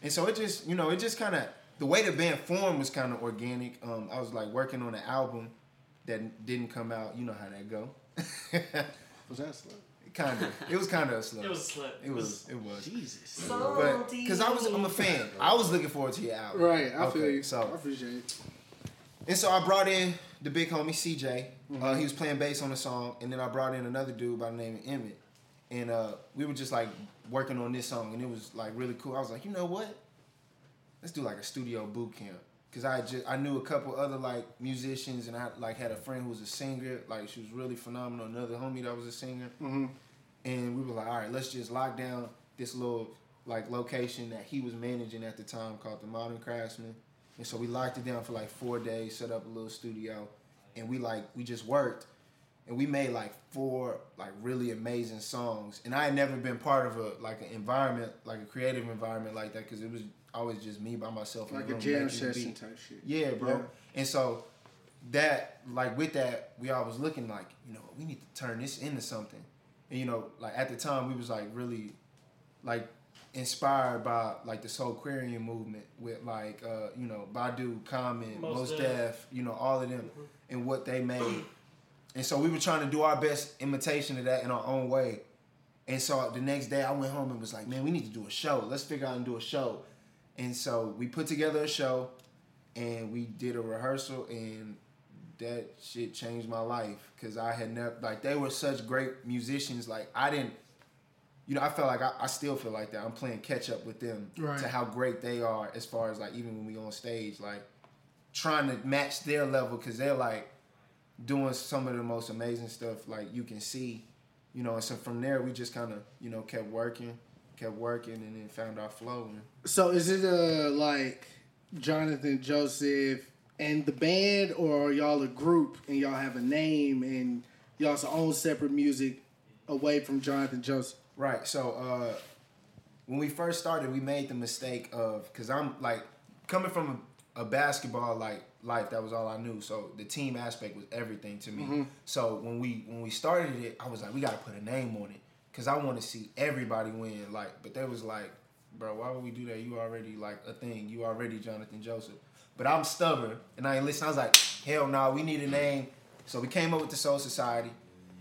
Speaker 5: And so it just you know it just kind of the way the band formed was kind of organic. Um, I was like working on an album that didn't come out. You know how that go.
Speaker 2: was that slow?
Speaker 5: It kind of. It was kind of a slow.
Speaker 3: It was a slip.
Speaker 5: It was. It was.
Speaker 2: Jesus.
Speaker 5: But because I was, I'm a fan. I was looking forward to your album.
Speaker 2: Right, I feel
Speaker 5: Okay,
Speaker 2: you.
Speaker 5: So
Speaker 2: I appreciate it.
Speaker 5: and so I brought in the big homie CJ. Uh, he was playing bass on the song, and then I brought in another dude by the name of Emmett, and uh, we were just like working on this song, and it was like really cool. I was like, you know what? Let's do like a studio boot camp. Cause I just I knew a couple other like musicians, and I like had a friend who was a singer. Like she was really phenomenal. Another homie that was a singer, mm-hmm. and we were like, all right, let's just lock down this little like location that he was managing at the time called the Modern Craftsman. And so we locked it down for like four days, set up a little studio, and we like we just worked, and we made like four like really amazing songs. And I had never been part of a like an environment like a creative environment like that because it was always just me by myself.
Speaker 2: Like
Speaker 5: the
Speaker 2: a
Speaker 5: room
Speaker 2: jam session
Speaker 5: beat.
Speaker 2: type shit.
Speaker 5: Yeah, bro.
Speaker 2: Yeah.
Speaker 5: And so that like with that, we all was looking like, you know, we need to turn this into something. And you know, like at the time we was like really like inspired by like the Soulquarian movement with like uh, you know, Badu, Common,
Speaker 3: Mos
Speaker 5: Most
Speaker 3: Def.
Speaker 5: Def, you know, all of them and what they made. And so we were trying to do our best imitation of that in our own way. And so the next day I went home and was like, man, we need to do a show. Let's figure out and do a show. And so we put together a show and we did a rehearsal and that shit changed my life because I had never like they were such great musicians. Like I didn't, you know, I felt like I, I still feel like that. I'm playing catch up with them
Speaker 2: Right.
Speaker 5: to how great they are as far as like even when we on stage, like trying to match their level because they're like doing some of the most amazing stuff like you can see, you know. And so from there we just kind of you know kept working, kept working, and then found our flow. And,
Speaker 2: So is it uh like Jonathan Joseph and the band, or are y'all a group and y'all have a name and y'all's own separate music away from Jonathan Joseph?
Speaker 5: Right. So uh, when we first started, we made the mistake of because I'm like coming from a, a basketball like life. That was all I knew. So the team aspect was everything to me.
Speaker 2: Mhm.
Speaker 5: So when we when we started it, I was like, we got to put a name on it because I want to see everybody win. Like, but they was like, bro, why would we do that? You already like a thing. You already Jonathan Joseph. But I'm stubborn and I ain't listen. I was like, hell no, we need a name. So we came up with the Soul Society,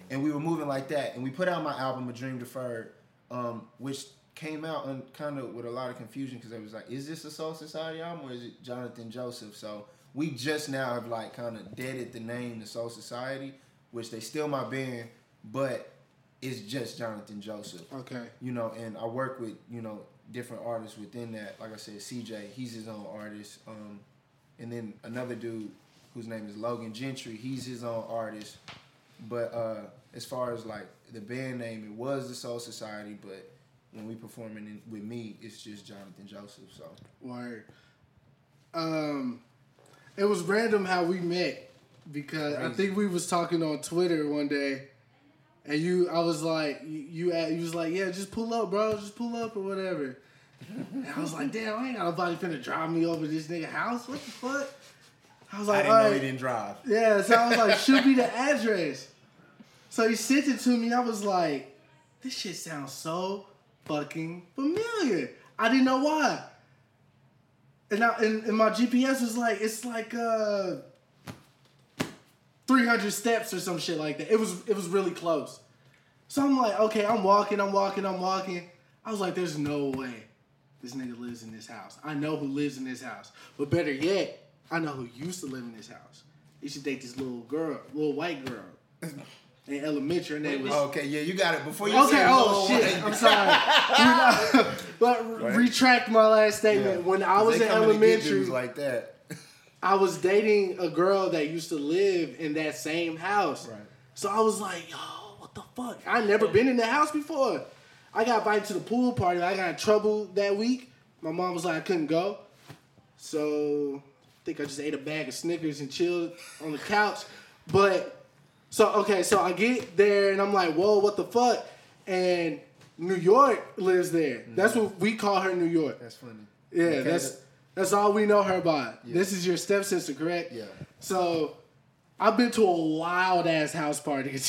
Speaker 5: and we were moving like that. And we put out my album, A Dream Deferred, um, which came out and kind of with a lot of confusion because it was like, is this a Soul Society album or is it Jonathan Joseph? So we just now have like kind of deaded the name, the Soul Society, which they still my band, but it's just Jonathan Joseph.
Speaker 2: Okay.
Speaker 5: You know, and I work with you know different artists within that. Like I said, CJ, he's his own artist. Um, and then another dude whose name is Logan Gentry, he's his own artist. But uh, as far as like the band name, it was the Soul Society, but when we performing in, with me, it's just Jonathan Joseph. So
Speaker 2: Word. Um, it was random how we met because I think we was talking on Twitter one day, and you, I was like, you, you, you was like, yeah, just pull up, bro, just pull up or whatever. And I was like, damn, I ain't got nobody finna drive me over to this nigga house. What the fuck? I was like, I
Speaker 5: didn't know
Speaker 2: all
Speaker 5: he didn't drive.
Speaker 2: Yeah, so I was like, (laughs) shoot me the address. So he sent it to me. I was like, this shit sounds so fucking familiar. I didn't know why. And, I, and, and my GPS was like, it's like uh 300 steps or some shit like that. It was it was really close. So I'm like, okay, I'm walking, I'm walking, I'm walking. I was like, there's no way this nigga lives in this house. I know who lives in this house. But better yet, I know who used to live in this house. You should date this little girl, little white girl. (laughs) In elementary, her name was.
Speaker 5: Okay, yeah, you got it. Before you
Speaker 2: Okay, oh shit, I'm sorry. (laughs) (laughs) but
Speaker 5: Right.
Speaker 2: retract my last statement.
Speaker 5: Yeah.
Speaker 2: When I was in
Speaker 5: coming to get
Speaker 2: elementary,
Speaker 5: like that.
Speaker 2: I was dating a girl that used to live in that same house.
Speaker 5: Right.
Speaker 2: So I was like, yo, what the fuck? I never been in the house before. I got invited to the pool party. I got in trouble that week. My mom was like, I couldn't go. So I think I just ate a bag of Snickers and chilled on the couch. But so okay, so I get there and I'm like, whoa, what the fuck? And New York lives there. That's mm-hmm. what we call her New York.
Speaker 5: That's funny.
Speaker 2: Yeah,
Speaker 5: Okay,
Speaker 2: that's
Speaker 5: that-
Speaker 2: that's all we know her by. This is your stepsister, correct?
Speaker 5: Yeah.
Speaker 2: So I've been to a wild ass house party.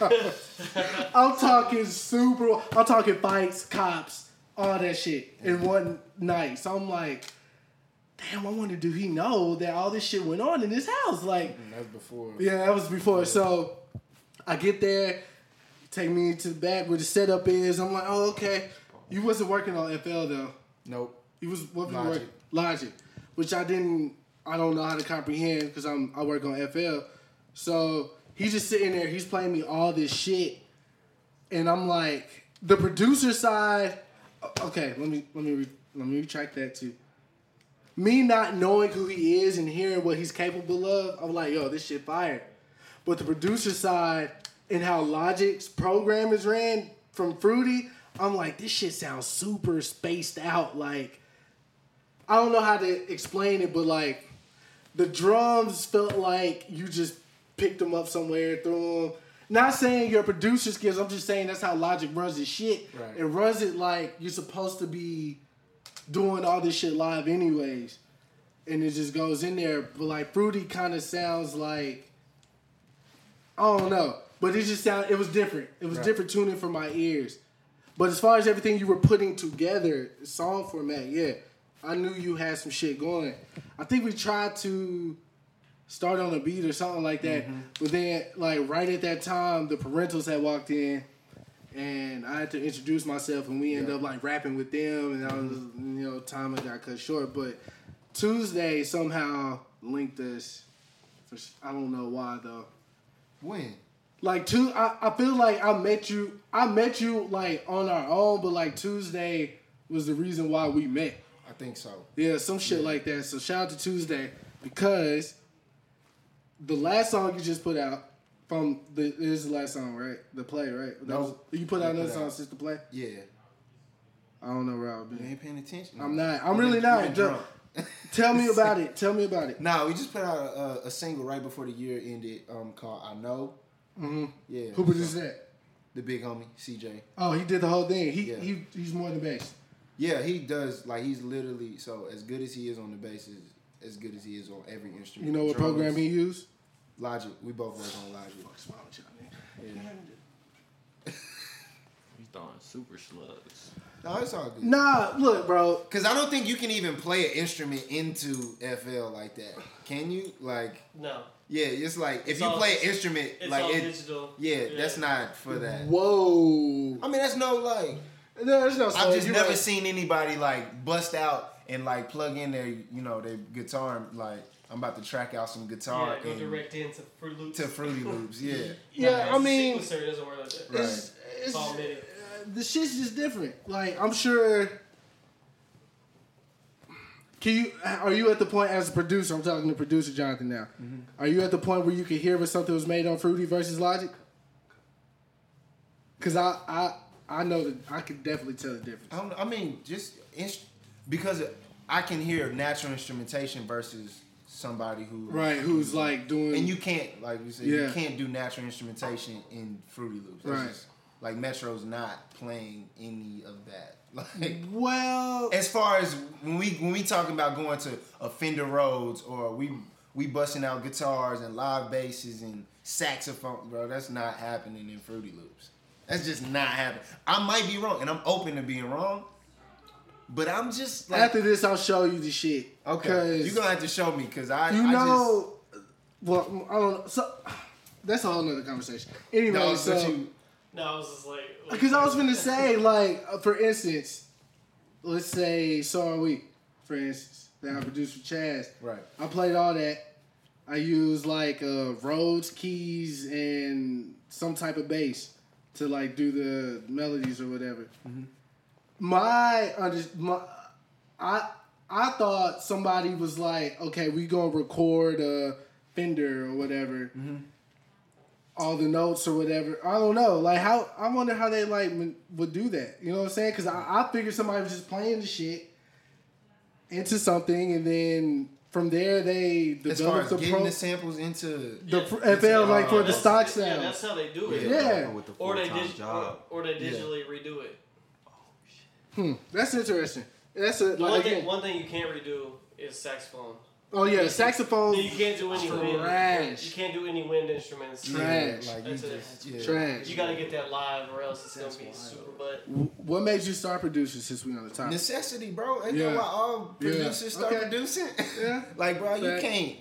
Speaker 2: (laughs) I'm talking super. I'm talking fights, cops, all that shit in one night. So I'm like, damn. I wonder, do he know that all this shit went on in this house? Like, mm,
Speaker 5: That's before.
Speaker 2: yeah, that was before. So I get there, take me to the back where the setup is. I'm like, oh, okay. You wasn't working on FL though.
Speaker 5: Nope.
Speaker 2: He was what was
Speaker 5: Logic.
Speaker 2: work Logic, which I didn't. I don't know how to comprehend because I'm I work on FL. So he's just sitting there. He's playing me all this shit, and I'm like, the producer side. Okay, let me let me let me retract that too. Me not knowing who he is and hearing what he's capable of, I'm like, yo, this shit fire. But the producer side and how Logic's program is ran from Fruity, I'm like, this shit sounds super spaced out. Like, I don't know how to explain it, but like, the drums felt like you just picked them up somewhere, threw them. Not saying your producer skills, I'm just saying that's how Logic runs his shit.
Speaker 5: Right.
Speaker 2: It runs it like you're supposed to be doing all this shit live anyways. And it just goes in there. But like Fruity kind of sounds like I don't know. But it just sound it was different. It was
Speaker 5: Right.
Speaker 2: different tuning for my ears. But as far as everything you were putting together, song format, yeah. I knew you had some shit going. I think we tried to start on a beat or something like that. Mm-hmm. But then like right at that time the parentals had walked in and I had to introduce myself and we ended up like rapping with them and I was mm-hmm. you know, time had got cut short. But Tuesday somehow linked us. For, I don't know why though.
Speaker 5: When?
Speaker 2: Like two, I, I feel like I met you. I met you like on our own, but like Tuesday was the reason why we met.
Speaker 5: I think so.
Speaker 2: Yeah, some shit like that. So shout out to Tuesday because the last song you just put out from the this is the last song, right? The play, right? That
Speaker 5: No.
Speaker 2: was- you put out another
Speaker 5: put
Speaker 2: song
Speaker 5: out-
Speaker 2: since the play.
Speaker 5: Yeah.
Speaker 2: I don't know where I've
Speaker 5: You
Speaker 2: been.
Speaker 5: ain't paying attention.
Speaker 2: I'm not. I'm
Speaker 5: You
Speaker 2: really not.
Speaker 5: you drunk. (laughs)
Speaker 2: Tell me about it. Tell me about it. (laughs)
Speaker 5: Nah, we just put out a, a, single right before the year ended um, called I Know.
Speaker 2: hmm
Speaker 5: Yeah.
Speaker 2: Who produced
Speaker 5: so-
Speaker 2: that?
Speaker 5: The big homie, CJ.
Speaker 2: Oh, he did the whole thing. He
Speaker 5: Yeah.
Speaker 2: he he's more than bass.
Speaker 5: Yeah, he does. Like, he's literally, so as good as he is on the bases, as good as he is on every instrument.
Speaker 2: You know what
Speaker 5: Drums,
Speaker 2: program he used?
Speaker 5: Logic. We both work on Logic.
Speaker 8: He's throwing super slugs.
Speaker 5: No, it's all good.
Speaker 2: Nah, look, bro.
Speaker 5: Cause I don't think you can even play an instrument into FL like that. Can you? Like,
Speaker 3: No.
Speaker 5: yeah, it's like if
Speaker 3: It's
Speaker 5: you
Speaker 3: all-
Speaker 5: play an instrument
Speaker 3: It's
Speaker 5: like
Speaker 3: all
Speaker 5: it,
Speaker 3: digital.
Speaker 5: yeah, that's not for that.
Speaker 2: Whoa.
Speaker 5: I mean, that's no like.
Speaker 2: No, there's no.
Speaker 5: I've just
Speaker 2: you're
Speaker 5: never
Speaker 2: right.
Speaker 5: seen anybody like bust out and like plug in their, you know, their guitar. and, Like, I'm about to track out some guitar
Speaker 3: Yeah, go
Speaker 5: and-
Speaker 3: direct into Fruit Loops.
Speaker 5: to Fruity (laughs) Loops. Yeah,
Speaker 2: Yeah, I mean,
Speaker 3: sequencer doesn't work like that.
Speaker 5: Right.
Speaker 2: it's,
Speaker 3: It's
Speaker 2: it's,
Speaker 3: all MIDI.
Speaker 2: Uh, the shit's just different. Like I'm sure. Can you? Are you at the point as a producer? I'm talking to producer Jonathan now. Mm-hmm. Are you at the point where you can hear if something was made on Fruity versus Logic? Cause I I I know that I can definitely tell the difference.
Speaker 5: I, don't, I mean, just inst- because I can hear natural instrumentation versus somebody who
Speaker 2: Right, who's like doing
Speaker 5: and you can't like you said
Speaker 2: Yeah.
Speaker 5: you can't do natural instrumentation in Fruity Loops. That's
Speaker 2: Right.
Speaker 5: just- like Metro's not playing any of that. (laughs) Like
Speaker 2: well,
Speaker 5: as far as when we when we talking about going to a Fender Rhodes or we we busting out guitars and live basses and saxophone, bro, that's not happening in Fruity Loops. That's just not happening. I might be wrong, and I'm open to being wrong. But I'm just like,
Speaker 2: after this, I'll show you the shit.
Speaker 5: Okay, you're gonna have to show me because I
Speaker 2: you
Speaker 5: I
Speaker 2: know, well, I don't know. So (sighs) that's a whole nother conversation. Anyway,
Speaker 5: No, but
Speaker 2: so
Speaker 5: you-
Speaker 3: No, I was just like.
Speaker 2: because I was gonna (laughs) say, like, uh, for instance, let's say "So Are We," for instance, that I produced for Chaz.
Speaker 5: Right.
Speaker 2: I played all that. I used like uh, Rhodes keys and some type of bass to like do the melodies or whatever. Mm-hmm. My under my I I thought somebody was like, okay, we gonna record a Fender or whatever, mm-hmm. all the notes or whatever. I don't know, like how I wonder how they like would do that. You know what I'm saying? Because I, I figured somebody was just playing the shit into something, and then from there they
Speaker 5: as far
Speaker 2: developed
Speaker 5: as
Speaker 2: the
Speaker 5: getting
Speaker 2: pro.
Speaker 5: the samples into
Speaker 2: The pr- FL like for the
Speaker 3: That's-
Speaker 2: stock
Speaker 3: Yeah,
Speaker 2: sound.
Speaker 3: that's how they do it.
Speaker 2: Yeah.
Speaker 8: With the
Speaker 3: Or they
Speaker 8: full-time
Speaker 3: dig- or,
Speaker 8: job.
Speaker 3: or they
Speaker 5: Yeah.
Speaker 3: digitally redo it.
Speaker 2: Hmm, that's interesting. That's a like
Speaker 3: one
Speaker 2: again.
Speaker 3: thing, one thing you can't redo is saxophone.
Speaker 2: Oh yeah, saxophone.
Speaker 3: You can't do any wind.
Speaker 2: Trash.
Speaker 3: You can't do any wind instruments.
Speaker 2: Trash.
Speaker 5: like you
Speaker 3: That's it.
Speaker 5: just yeah.
Speaker 2: Trash.
Speaker 3: You gotta get that live, or else it's gonna be super butt.
Speaker 2: What made you start producing since we on the topic?
Speaker 5: Necessity, bro. Ain't
Speaker 2: Yeah.
Speaker 5: that why all
Speaker 2: Yeah.
Speaker 5: producers start
Speaker 2: Okay.
Speaker 5: producing? (laughs)
Speaker 2: Yeah.
Speaker 5: like, bro, you can't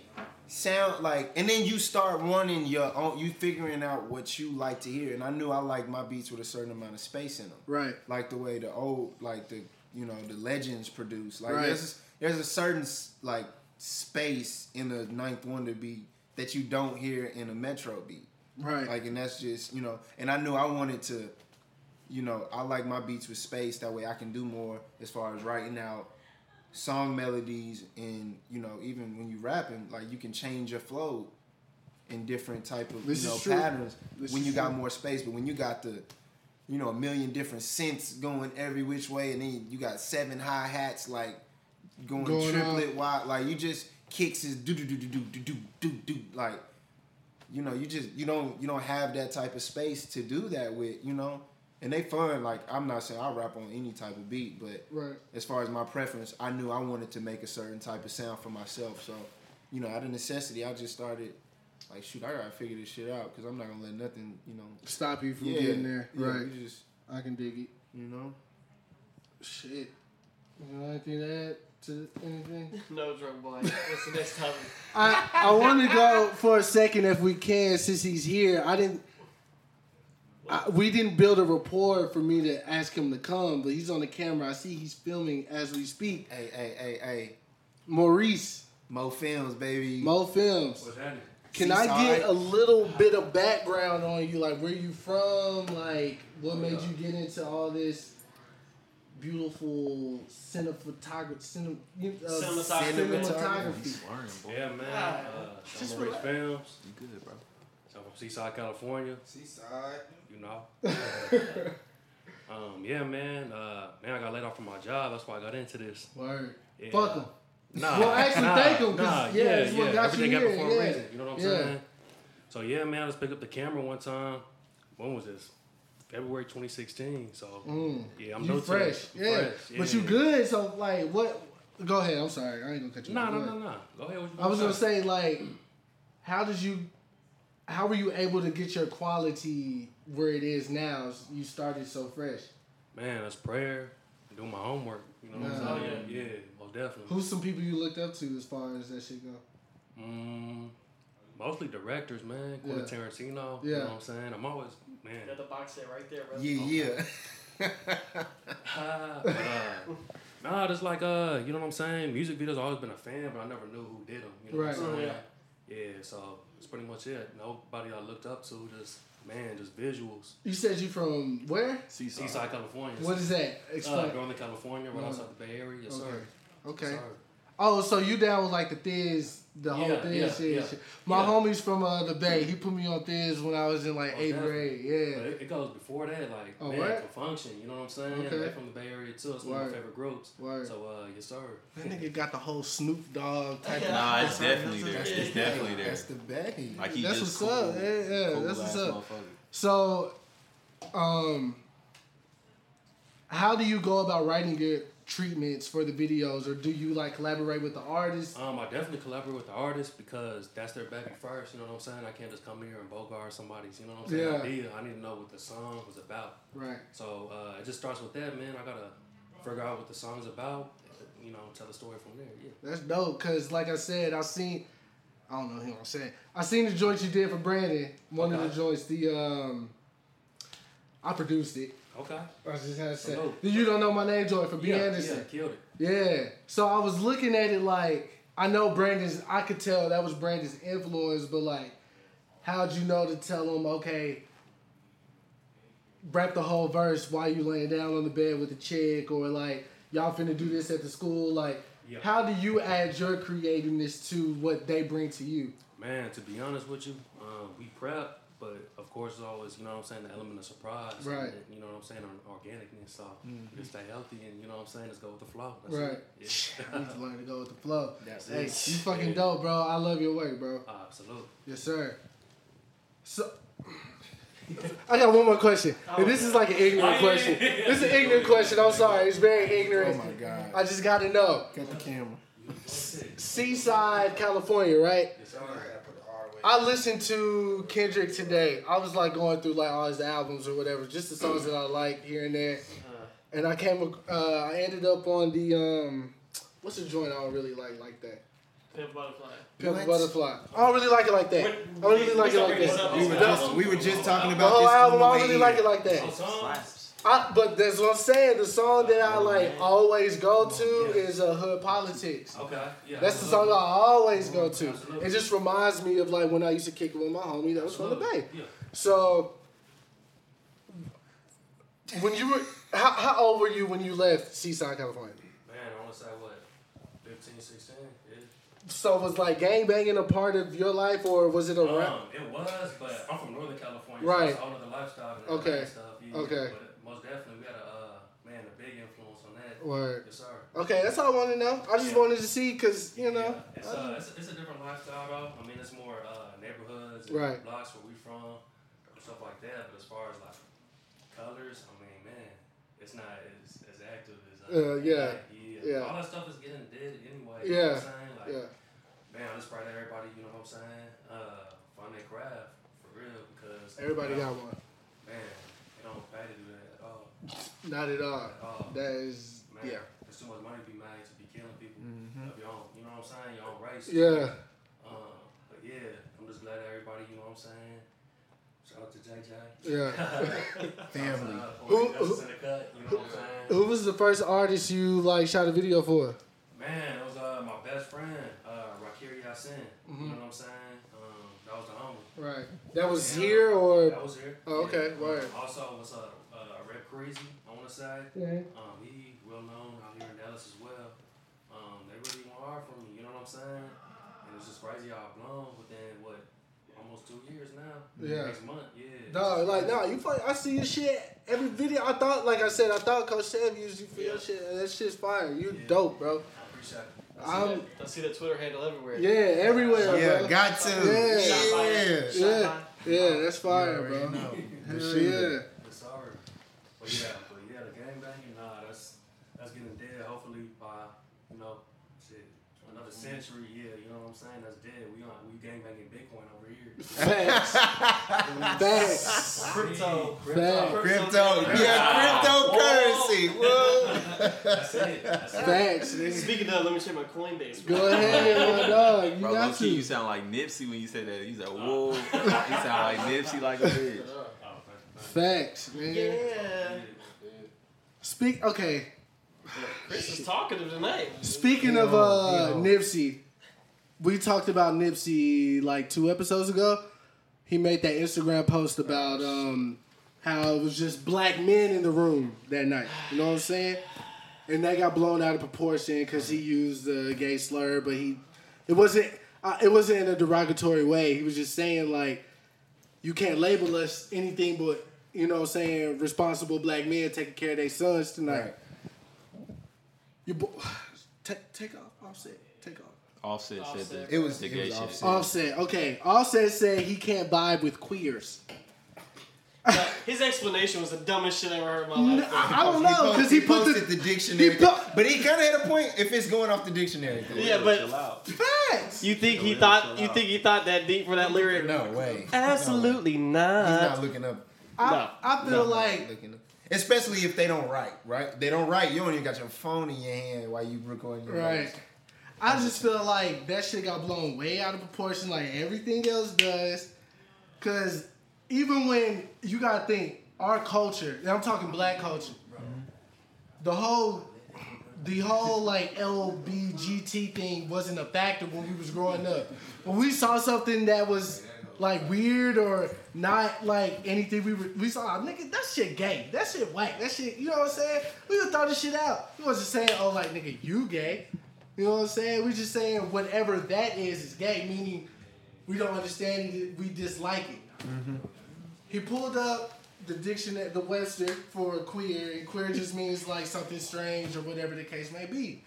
Speaker 5: sound like, and then you start running your own. You figuring out what you like to hear. And I knew I liked my beats with a certain amount of space in them.
Speaker 2: Right.
Speaker 5: Like the way the old, like the you know the legends produce. Like
Speaker 2: Right.
Speaker 5: there's there's a certain like space in the Ninth Wonder beat that you don't hear in a Metro beat.
Speaker 2: Right.
Speaker 5: Like, and that's just you know, and I knew I wanted to, you know, I like my beats with space. That way, I can do more as far as writing out song melodies, and you know, even when you rapping, like you can change your flow in different type of
Speaker 2: This
Speaker 5: you know patterns
Speaker 2: This
Speaker 5: when you got
Speaker 2: true.
Speaker 5: more space. But when you got the you know, a million different synths going every which way, and then you got seven hi hats like going,
Speaker 2: Going
Speaker 5: triplet wide. Like you just kicks is do do do do do do do do do like you know you just you don't you don't have that type of space to do that with you know. And they fun like I'm not saying I rap on any type of beat, but
Speaker 2: Right.
Speaker 5: as far as my preference, I knew I wanted to make a certain type of sound for myself. So you know, out of necessity, I just started like shoot, I gotta figure this shit out because I'm not gonna let nothing you know
Speaker 2: Stop you from
Speaker 5: Yeah,
Speaker 2: getting there.
Speaker 5: yeah,
Speaker 2: right.
Speaker 5: you just
Speaker 2: I can dig it.
Speaker 5: you know.
Speaker 2: Shit. You know anything to add to anything? (laughs)
Speaker 3: No drug boy. What's the next topic?
Speaker 2: I I want to go for a second if we can since he's here. I didn't. I, we didn't build a rapport for me to ask him to come, but he's on the camera. I see he's filming as we speak.
Speaker 5: Hey, hey, hey, hey.
Speaker 2: Maurice,
Speaker 5: Mo Films, baby.
Speaker 2: Mo Films.
Speaker 4: What's happening?
Speaker 2: Can I get a little bit of background on you? Like where you from? Like what made you get into all this beautiful cinematography? Cine, uh,
Speaker 3: Cinematography.
Speaker 2: cinematography.
Speaker 4: Yeah, man.
Speaker 3: Ah,
Speaker 4: Uh,
Speaker 2: just
Speaker 4: I'm Rich. Films.
Speaker 8: You good, bro?
Speaker 4: I'm from Seaside, California.
Speaker 7: Seaside.
Speaker 4: You know. um, yeah, man. Uh, man, I got laid off from my job. That's why I got into this.
Speaker 2: Word.
Speaker 4: Yeah.
Speaker 2: Fuck him.
Speaker 4: Nah,
Speaker 2: Well, actually,
Speaker 4: nah,
Speaker 2: them.
Speaker 4: Nah,
Speaker 2: yeah,
Speaker 4: yeah,
Speaker 2: that's
Speaker 4: yeah.
Speaker 2: what got
Speaker 4: Everything
Speaker 2: you
Speaker 4: happened for
Speaker 2: yeah.
Speaker 4: a reason. You know what I'm
Speaker 2: Yeah.
Speaker 4: saying? So yeah, man, I just picked up the camera one time. When was this? February 2016. So
Speaker 2: Mm.
Speaker 4: yeah, I'm
Speaker 2: you
Speaker 4: new
Speaker 2: fresh,
Speaker 4: to this. I'm
Speaker 2: yeah.
Speaker 4: fresh,
Speaker 2: But you
Speaker 4: yeah.
Speaker 2: good. So like, what? Go ahead. I'm sorry. I ain't gonna cut you.
Speaker 4: No,
Speaker 2: off.
Speaker 4: no,
Speaker 2: Go
Speaker 4: no, no. Go ahead.
Speaker 2: I was gonna
Speaker 4: say?
Speaker 2: like, how did you, how were you able to get your quality where it is now? You started so fresh.
Speaker 4: Man, that's prayer. Do my homework. You know what
Speaker 2: Yeah.
Speaker 4: I'm saying? Yeah, most definitely.
Speaker 2: Who's some people you looked up to as far as that shit go?
Speaker 4: Mm, mostly directors, man. Quentin
Speaker 2: Yeah.
Speaker 4: Tarantino.
Speaker 2: Yeah.
Speaker 4: You know what I'm saying? I'm always, man.
Speaker 3: Got the box set right there, bro.
Speaker 5: Yeah, yeah. (laughs)
Speaker 4: Ah, but, uh, nah, just like uh, you know what I'm saying. Music videos, I've always been a fan, but I never knew who did them. You know
Speaker 2: Right.
Speaker 4: what I'm saying?
Speaker 3: Yeah.
Speaker 4: Yeah, so it's pretty much it. Nobody I looked up to, just man, just visuals.
Speaker 2: You said you from where?
Speaker 8: Seaside.
Speaker 4: Seaside, California.
Speaker 2: What is that?
Speaker 4: Uh,
Speaker 2: Explain.
Speaker 4: Northern California, right
Speaker 2: Uh,
Speaker 4: outside the Bay Area. Yes,
Speaker 2: okay.
Speaker 4: sir.
Speaker 2: Okay.
Speaker 4: Yes, sir.
Speaker 2: Oh, so you down with like the Thizz, the whole
Speaker 4: Yeah,
Speaker 2: Thizz
Speaker 4: yeah,
Speaker 2: shit,
Speaker 4: yeah.
Speaker 2: shit. My
Speaker 4: Yeah.
Speaker 2: homie's from uh, the Bay. He put me on Thizz when I was in like
Speaker 4: Oh,
Speaker 2: eighth grade. Yeah.
Speaker 4: But it, it goes before that, like
Speaker 2: Oh,
Speaker 4: man,
Speaker 2: word?
Speaker 4: for function. You know what I'm saying?
Speaker 2: Okay.
Speaker 4: They're from the Bay Area too. It's one of my favorite groups.
Speaker 2: Word.
Speaker 4: So uh, yes, sir.
Speaker 2: That nigga got the whole Snoop Dogg type. of
Speaker 8: Nah, it's definitely there.
Speaker 5: That's
Speaker 8: It's
Speaker 5: the
Speaker 8: definitely there.
Speaker 5: That's the bag.
Speaker 8: Like he
Speaker 2: That's
Speaker 8: just
Speaker 2: what's up. Yeah, yeah,
Speaker 8: cool
Speaker 2: that's what's up. So, um, how do you go about writing your treatments for the videos, or do you like collaborate with the artist?
Speaker 4: Um, I definitely collaborate with the artist because that's their baby first. You know what I'm saying? I can't just come here and bogart somebody's. You know what I'm saying?
Speaker 2: Yeah.
Speaker 4: Idea. I need to know what the song was about.
Speaker 2: Right.
Speaker 4: So uh, it just starts with that, man. I gotta figure out what the song's about. You know, tell the story from there. Yeah.
Speaker 2: That's dope. Cause like I said, I seen. I don't know who I'm saying. I seen the joint you did for Brandon. One of the joints. The um, I produced it.
Speaker 4: Okay.
Speaker 2: I was just to say.
Speaker 4: Salute.
Speaker 2: You don't know my name, joint for B
Speaker 4: yeah,
Speaker 2: Anderson.
Speaker 4: Yeah, killed it.
Speaker 2: Yeah. So I was looking at it like I know Brandon's. I could tell that was Brandon's influence, but like, how'd you know to tell him okay? Rap the whole verse while you laying down on the bed with a chick, or like y'all finna do this at the school. Like,
Speaker 4: Yeah.
Speaker 2: how do you add your creativeness to what they bring to you?
Speaker 4: Man, to be honest with you, um, we prep, but of course, it's always, you know what I'm saying, the element of surprise.
Speaker 2: Right.
Speaker 4: and, you know what I'm saying, or organicness. So we just stay healthy and, you know what I'm saying, let's go with the flow. That's
Speaker 2: Right.
Speaker 4: It.
Speaker 2: I need to learn to go with the flow.
Speaker 5: That's
Speaker 2: hey,
Speaker 5: it.
Speaker 2: you fucking dope, bro. I love your work, bro.
Speaker 4: Yeah. Absolutely.
Speaker 2: Yes, sir. So, (laughs) I got one more question. Oh, and this is like an ignorant (laughs) question. This is an ignorant question. I'm sorry. It's very ignorant.
Speaker 5: Oh my god.
Speaker 2: I just got to know.
Speaker 5: Got the camera.
Speaker 2: Seaside, California, right?
Speaker 4: Yes, sir.
Speaker 2: I listened to Kendrick today. I was like going through like all his albums or whatever, just the songs that I like here and there. And I came, ac- uh, I ended up on the um, what's the joint I don't really like like that.
Speaker 3: Pimp Butterfly.
Speaker 2: Pimp
Speaker 5: What?
Speaker 2: Butterfly. I don't really like it like that. I don't really like it like that.
Speaker 5: We were just we were just talking
Speaker 2: The
Speaker 5: about
Speaker 2: whole
Speaker 5: this. on
Speaker 2: album,
Speaker 5: the
Speaker 2: I
Speaker 5: way
Speaker 2: don't really like it like that.
Speaker 6: Slaps.
Speaker 2: I, but that's what I'm saying. The song that I like always go to is uh, Hood Politics.
Speaker 4: Okay. Yeah.
Speaker 2: That's the song I always go to. It just reminds me of like when I used to kick it with my homie that was from the Bay.
Speaker 4: Yeah.
Speaker 2: So when you were how, how old were you when you left Seaside, California?
Speaker 4: Man, I want to say what, 15, 16? Yeah.
Speaker 2: So was like gang banging a part of your life, or was it a rap?
Speaker 4: Um, it was, but I'm from Northern California.
Speaker 2: Right.
Speaker 4: So it's all of the lifestyle and
Speaker 2: Okay.
Speaker 4: okay. stuff. Yeah,
Speaker 2: Okay.
Speaker 4: But most definitely, we had a uh, man a big influence on that.
Speaker 2: Word.
Speaker 4: Yes, sir.
Speaker 2: Okay, that's all I wanted to know. I just
Speaker 4: Yeah.
Speaker 2: wanted to see because you know.
Speaker 4: Yeah, it's, uh, it's, it's a different lifestyle though. I mean, it's more uh, neighborhoods and
Speaker 2: Right.
Speaker 4: blocks where we from, and stuff like that. But as far as like colors, I mean, man, it's not as, as active as uh,
Speaker 2: Uh, yeah,
Speaker 4: yeah.
Speaker 2: yeah.
Speaker 4: All that stuff is getting dead anyway.
Speaker 2: Yeah,
Speaker 4: You know I'm saying? Like,
Speaker 2: yeah.
Speaker 4: Man, I just pray that everybody, you know what I'm saying, uh, find their craft for real because
Speaker 2: Everybody
Speaker 4: you
Speaker 2: got one.
Speaker 4: Man, it don't pay to do that at all.
Speaker 2: Not at all.
Speaker 4: At all.
Speaker 2: That is
Speaker 4: Man,
Speaker 2: yeah.
Speaker 4: there's too much money to be made to be killing people of your own. You know what I'm saying? Your own race.
Speaker 2: Yeah.
Speaker 4: Um, but yeah, I'm just glad everybody. You know what I'm saying? Shout out to JJ.
Speaker 2: Yeah. (laughs) (laughs)
Speaker 5: Family.
Speaker 4: Uh,
Speaker 2: Who-
Speaker 4: who, cut, you know what
Speaker 2: Who was the first artist you like shot a video for?
Speaker 4: Man, it was uh, my best friend, uh, Rakiri Yasin.
Speaker 2: Mm-hmm.
Speaker 4: You know what I'm saying? Um, that was the homie.
Speaker 2: Right. That was
Speaker 4: Yeah.
Speaker 2: here or
Speaker 4: That was here.
Speaker 2: Oh, okay,
Speaker 4: Um,
Speaker 2: word.
Speaker 4: Also, was a uh, Rep Crazy, I want to say.
Speaker 2: Mhm.
Speaker 4: Um, he well known out here in Dallas as well. Um, they really went hard for me. You know what I'm saying? And it's just crazy how I've blown within what almost two years now.
Speaker 2: Yeah.
Speaker 4: Next month, yeah.
Speaker 2: No, like no, you fuck, I see your shit every video. I thought, like I said, I thought Coach Sev used you for your shit. That shit's fire. You
Speaker 4: Yeah.
Speaker 2: dope, bro.
Speaker 4: I appreciate it.
Speaker 3: I see,
Speaker 2: I'm
Speaker 3: that, I see the Twitter handle everywhere.
Speaker 2: yeah, everywhere,
Speaker 5: Yeah,
Speaker 2: bro.
Speaker 5: got to.
Speaker 2: Yeah.
Speaker 3: Shot
Speaker 5: Yeah.
Speaker 2: Yeah, yeah, that's fire,
Speaker 5: You
Speaker 2: bro. Hell yeah.
Speaker 4: Yes, sir. But yeah, but yeah, the game banging, nah, that's that's getting dead. Hopefully by you know, shit, another mm-hmm. century, yeah, you know what I'm saying? That's dead. We on we gang banging Bitcoin over here. (laughs)
Speaker 2: Facts. Facts.
Speaker 3: Crypto.
Speaker 2: Facts.
Speaker 5: Crypto, yeah, cryptocurrency. Whoa.
Speaker 4: That's it. That's.
Speaker 2: Facts. nigga.
Speaker 3: Speaking of, let me check my Coinbase.
Speaker 2: Go ahead, my dog. You
Speaker 8: Bro,
Speaker 2: got
Speaker 8: low key, you sound like Nipsey when you said that. He's oh. like, whoa. you sound like Nipsey like a bitch.
Speaker 2: Facts, man.
Speaker 3: Yeah.
Speaker 2: Speak. Okay.
Speaker 3: Chris is talkative tonight.
Speaker 2: Speaking of uh, Nipsey, we talked about Nipsey like two episodes ago. He made that Instagram post about um, how it was just black men in the room that night. You know what I'm saying? And that got blown out of proportion because he used the gay slur, but he it wasn't uh, it wasn't in a derogatory way. He was just saying like you can't label us anything but you know what I'm saying responsible black men taking care of their sons tonight.
Speaker 5: Right.
Speaker 2: You bo- (sighs) take take off offset take off.
Speaker 8: Offset, said
Speaker 3: Offset.
Speaker 8: the,
Speaker 5: It was-
Speaker 8: the
Speaker 5: it
Speaker 8: gay
Speaker 5: was. Offset.
Speaker 2: Offset, okay. Offset said he can't vibe with queers.
Speaker 3: His explanation was the dumbest shit I ever heard in my
Speaker 2: N-
Speaker 3: life.
Speaker 2: I, I don't know because he, put
Speaker 5: posted
Speaker 2: the,
Speaker 5: the, dictionary,
Speaker 2: he put-
Speaker 5: but he kind of had a point if it's going off the dictionary.
Speaker 3: Yeah,
Speaker 8: Chill
Speaker 3: but
Speaker 8: out.
Speaker 2: facts.
Speaker 3: you think he thought you think he thought that deep for that lyric?
Speaker 5: No way.
Speaker 3: Absolutely
Speaker 5: He's
Speaker 3: not.
Speaker 5: He's not looking up.
Speaker 2: I,
Speaker 3: No.
Speaker 2: I feel like
Speaker 5: Especially if they don't write, right? They don't write. You don't even got your phone in your hand while you recording. Your
Speaker 2: right.
Speaker 5: notes.
Speaker 2: I just feel like that shit got blown way out of proportion, like everything else does. Cause even when you gotta think our culture, and I'm talking black culture, mm-hmm. the whole the whole like LBGT thing wasn't a factor when we was growing up. When we saw something that was like weird or not like anything we we saw, "Ah, nigga, that shit gay. That shit whack. That shit, you know what I'm saying? We would throw this shit out. We wasn't saying, oh, like nigga, you gay. You know what I'm saying? We just saying whatever that is is gay, meaning we don't understand it, we dislike it. He pulled up the dictionary, the Webster for queer, and queer just means like something strange or whatever the case may be.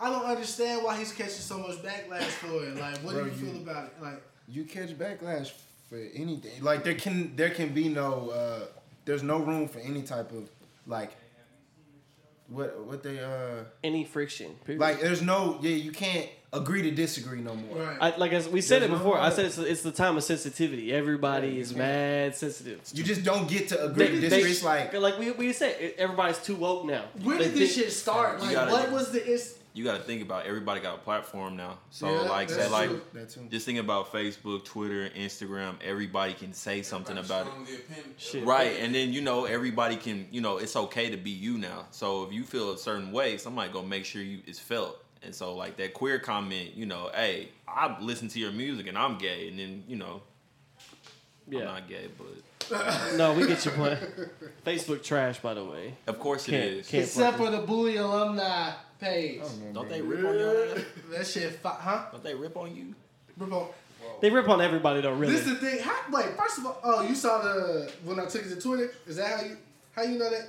Speaker 2: I don't understand why he's catching so much backlash for it. Like, what
Speaker 5: Bro,
Speaker 2: do you
Speaker 5: you-
Speaker 2: feel about it? Like,
Speaker 5: You catch backlash for anything. Like there can there can be no uh there's no room for any type of like what what they uh
Speaker 3: Any friction. period.
Speaker 5: like there's no yeah you can't agree to disagree no more.
Speaker 2: right?
Speaker 3: I, like as we said
Speaker 5: There's
Speaker 3: it
Speaker 5: no
Speaker 3: before, I said it's, it's the time of sensitivity. Everybody is mad sensitive.
Speaker 5: You just don't get to agree to disagree. It's like
Speaker 3: like we, we said, everybody's too woke now.
Speaker 2: Where
Speaker 3: They
Speaker 2: did this
Speaker 3: think-
Speaker 2: shit start? Like, what was the? It's,
Speaker 8: You got to think about everybody got a platform now. So
Speaker 2: Yeah,
Speaker 8: like
Speaker 2: that's
Speaker 8: like
Speaker 2: true.
Speaker 5: that too.
Speaker 8: just think about Facebook, Twitter, Instagram. Everybody can say something about it.
Speaker 3: Shit.
Speaker 8: Right, and then you know everybody can, you know, it's okay to be you now. So if you feel a certain way, somebody gonna make sure you it's felt. And so like that queer comment, you know, hey, I listen to your music and I'm gay, and then you know,
Speaker 3: yeah.
Speaker 8: I'm not gay, but (laughs)
Speaker 3: No, we get your point. Facebook trash, by the way.
Speaker 8: of course it
Speaker 3: Can't-
Speaker 8: is.
Speaker 3: can't-
Speaker 2: except for the Bully alumni page.
Speaker 8: Don't they rip on you?
Speaker 2: That shit, fi- huh?
Speaker 8: Don't they rip on you?
Speaker 2: Bro,
Speaker 3: They rip on everybody though, really.
Speaker 2: This is the thing. How, wait, first of all, oh, you saw the when I took it to Twitter. Is that how you how you know that?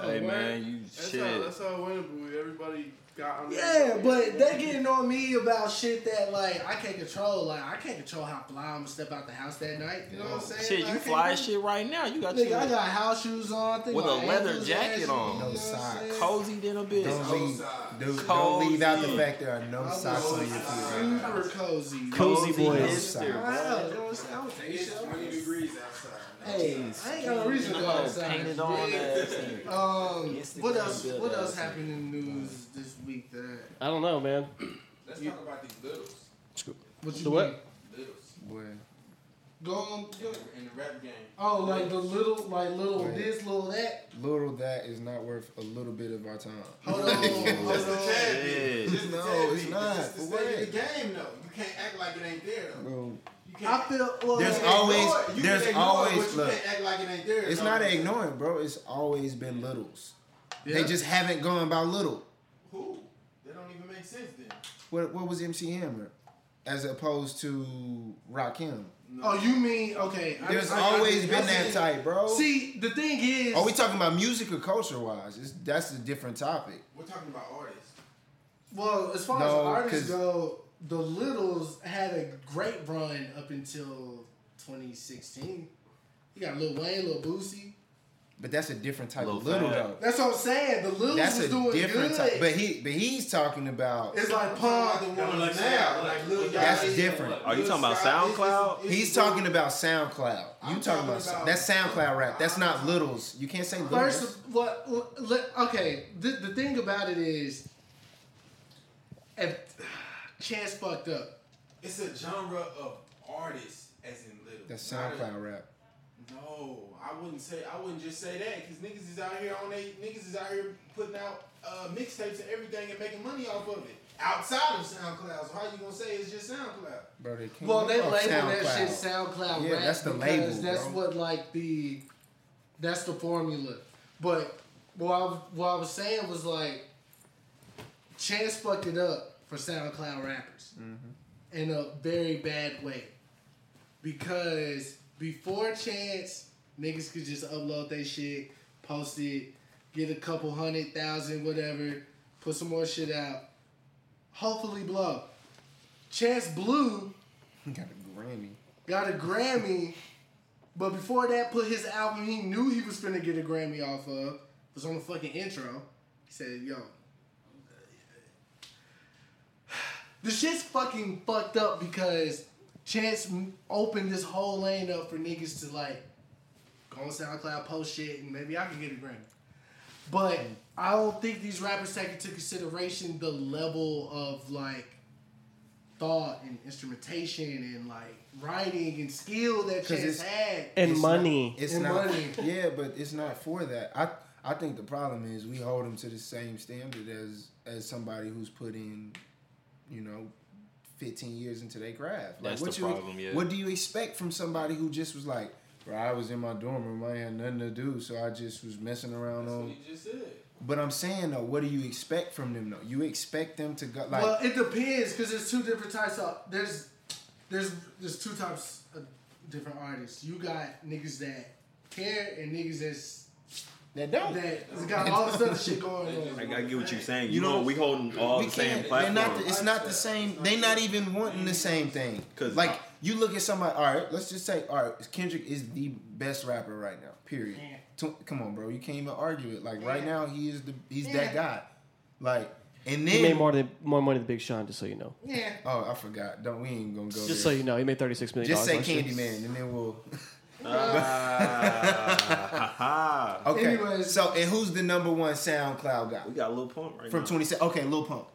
Speaker 8: hey oh, man, you
Speaker 9: That's
Speaker 8: shit.
Speaker 9: how, that's how it went, boy. Everybody got on
Speaker 2: Yeah, but they getting on me about shit that like I can't control. Like I can't control how fly I'm gonna step out the house that night. You know what I'm saying?
Speaker 8: Shit,
Speaker 2: Like,
Speaker 8: you fly
Speaker 2: do-
Speaker 8: shit right now. You got
Speaker 2: Nigga,
Speaker 8: your
Speaker 2: I got house shoes on. I think
Speaker 8: with a leather jacket
Speaker 2: ashy,
Speaker 8: on.
Speaker 5: No
Speaker 2: what
Speaker 5: socks.
Speaker 8: cozy than a bitch.
Speaker 5: Don't leave, dude,
Speaker 8: Cozy.
Speaker 5: don't leave out the fact there are no
Speaker 2: I'm
Speaker 5: socks on your feet.
Speaker 2: Super cozy.
Speaker 3: Cozy boys.
Speaker 8: hipster,
Speaker 2: Wow, you know what I'm saying? I don't
Speaker 9: It's 20 degrees outside.
Speaker 2: Hey, I ain't got no reason to go outside.
Speaker 8: Painted on
Speaker 2: Yeah.
Speaker 8: ass.
Speaker 2: Um, what else? What else happened in the news this week? That
Speaker 3: I don't know, man.
Speaker 9: Let's talk about these littles.
Speaker 2: what you
Speaker 3: The what?
Speaker 2: mean?
Speaker 9: Littles.
Speaker 5: Boy,
Speaker 2: Go on. Go.
Speaker 9: In the rap game.
Speaker 2: Oh, like the little, like little
Speaker 5: Right.
Speaker 2: this, little that.
Speaker 5: little that is not worth a little bit of our time.
Speaker 2: Hold on, (laughs) hold on.
Speaker 8: Yeah.
Speaker 9: Just
Speaker 5: No,
Speaker 9: tad
Speaker 5: it's
Speaker 9: bit.
Speaker 5: not.
Speaker 9: It's the
Speaker 5: For
Speaker 9: state of the game, though. You can't act like it ain't there, though.
Speaker 5: Bro,
Speaker 9: You
Speaker 2: I
Speaker 9: can't.
Speaker 2: feel well.
Speaker 5: There's
Speaker 9: you
Speaker 5: always-
Speaker 9: ignore it. You
Speaker 5: there's
Speaker 9: can ignore it,
Speaker 5: always-
Speaker 9: but you
Speaker 5: look,
Speaker 9: can't act like it ain't there.
Speaker 5: it's
Speaker 9: though.
Speaker 5: not ignoring, bro. It's always been littles. They just haven't gone by little.
Speaker 9: Who? That don't even make sense then.
Speaker 5: What what was MC Hammer, as opposed to Rakim?
Speaker 2: Oh, you mean okay?
Speaker 5: There's
Speaker 2: I- I-
Speaker 5: always
Speaker 2: I
Speaker 5: been
Speaker 2: see
Speaker 5: that type, bro.
Speaker 2: See, the thing is,
Speaker 5: Are we talking about music or culture wise? It's, that's a different topic.
Speaker 9: We're talking about artists.
Speaker 2: well, as far
Speaker 5: No,
Speaker 2: as artists go, the Littles had a great run up until 2016. You got Lil Wayne, Lil Boosie.
Speaker 5: But that's a different type
Speaker 8: Lil
Speaker 5: of little
Speaker 8: Fat.
Speaker 5: though.
Speaker 2: That's what I'm saying. The Lil
Speaker 5: That's
Speaker 2: was
Speaker 5: a
Speaker 2: doing
Speaker 5: different
Speaker 2: good.
Speaker 5: type. But he, but he's talking about.
Speaker 2: it's like
Speaker 9: the
Speaker 2: one
Speaker 9: ones
Speaker 4: like
Speaker 9: now, like Lil
Speaker 5: That's
Speaker 9: Yachty,
Speaker 5: different.
Speaker 8: Are you talking about
Speaker 9: Scott, it's-
Speaker 8: SoundCloud?
Speaker 9: it's- it's
Speaker 5: He's
Speaker 9: doing-
Speaker 5: talking about SoundCloud. You talking
Speaker 9: talking
Speaker 5: about,
Speaker 9: about-
Speaker 5: that's SoundCloud rap. That's not Littles. You can't say Littles.
Speaker 2: First, of- what? what okay, the, the thing about it is, if (sighs) Chance fucked up.
Speaker 9: It's a genre of artists, as in little.
Speaker 5: that's
Speaker 9: Not a-
Speaker 5: SoundCloud rap.
Speaker 9: No, I wouldn't say. I wouldn't just say that because niggas is out here on they niggas is out here putting out uh, mixtapes and everything and making money off of it outside of SoundCloud. So how you gonna say it's just SoundCloud?
Speaker 5: Bro, they can't
Speaker 2: Well, they
Speaker 5: off
Speaker 2: label that shit SoundCloud
Speaker 5: Yeah,
Speaker 2: rap
Speaker 5: that's the
Speaker 2: because
Speaker 5: label,
Speaker 2: that's
Speaker 5: bro.
Speaker 2: what like the that's the formula. But what I, was- what I was saying was like Chance fucked it up for SoundCloud rappers
Speaker 5: Mm-hmm.
Speaker 2: in a very bad way because before Chance niggas could just upload their shit, post it, get a couple hundred thousand, whatever, put some more shit out, hopefully blow. Chance blew
Speaker 5: got a Grammy.
Speaker 2: got a Grammy, but before that, put his album he knew he was finna get a Grammy off of It was on the fucking intro. He said, "Yo, (sighs) the shit's fucking fucked up because Chance opened this whole lane up for niggas to like go on SoundCloud, post shit, and maybe I can get a Grammy." But I don't think these rappers take into consideration the level of like thought and instrumentation and like writing and skill that Chance
Speaker 5: it's-
Speaker 2: had.
Speaker 3: And
Speaker 5: It's
Speaker 3: money.
Speaker 5: Not, it's
Speaker 2: And
Speaker 5: not.
Speaker 2: money. (laughs)
Speaker 5: Yeah, but it's not for that. I I think the problem is we hold him to the same standard as as somebody who's put in, you know, fifteen years into their craft.
Speaker 8: That's
Speaker 5: what
Speaker 8: the
Speaker 5: you,
Speaker 8: problem, yeah.
Speaker 5: What do you expect from somebody who just was like, bro, I was in my dorm room, I had nothing to do, so I just was messing around
Speaker 9: That's what
Speaker 5: on.
Speaker 9: just said.
Speaker 5: But I'm saying though, what do you expect from them though? You expect them to go like.
Speaker 2: well, it depends because there's two different types of there's there's there's two types of different artists. You got niggas that care and niggas that's
Speaker 5: that don't.
Speaker 2: that got all this other shit going on.
Speaker 8: I gotta get what you're saying. You,
Speaker 5: You
Speaker 8: know,
Speaker 5: know,
Speaker 8: we holding all
Speaker 5: we
Speaker 8: the same
Speaker 5: can't. They're
Speaker 8: platform.
Speaker 5: not. The, it's not the same. They not even wanting the same thing.
Speaker 8: Cause
Speaker 5: like
Speaker 8: I-
Speaker 5: you look at somebody. All right, let's just say. All right, Kendrick is the best rapper right now. Period. Tw- Come on, bro. You can't even argue it. Like right now, he is the. He's that guy. Like and then, He
Speaker 3: made more than more money than Big Sean, just so you know.
Speaker 2: Yeah.
Speaker 5: Oh, I forgot. Don't we ain't gonna go
Speaker 3: Just
Speaker 5: there.
Speaker 3: so you know, he made thirty six million.
Speaker 5: Just say. Candyman, and then we'll. (laughs)
Speaker 8: Ah, (laughs)
Speaker 5: Okay.
Speaker 2: Anyways.
Speaker 5: so and who's the number one SoundCloud guy
Speaker 8: we got a little pump right now.
Speaker 5: from
Speaker 8: now.
Speaker 5: twenty seven? Okay, Lil Pump.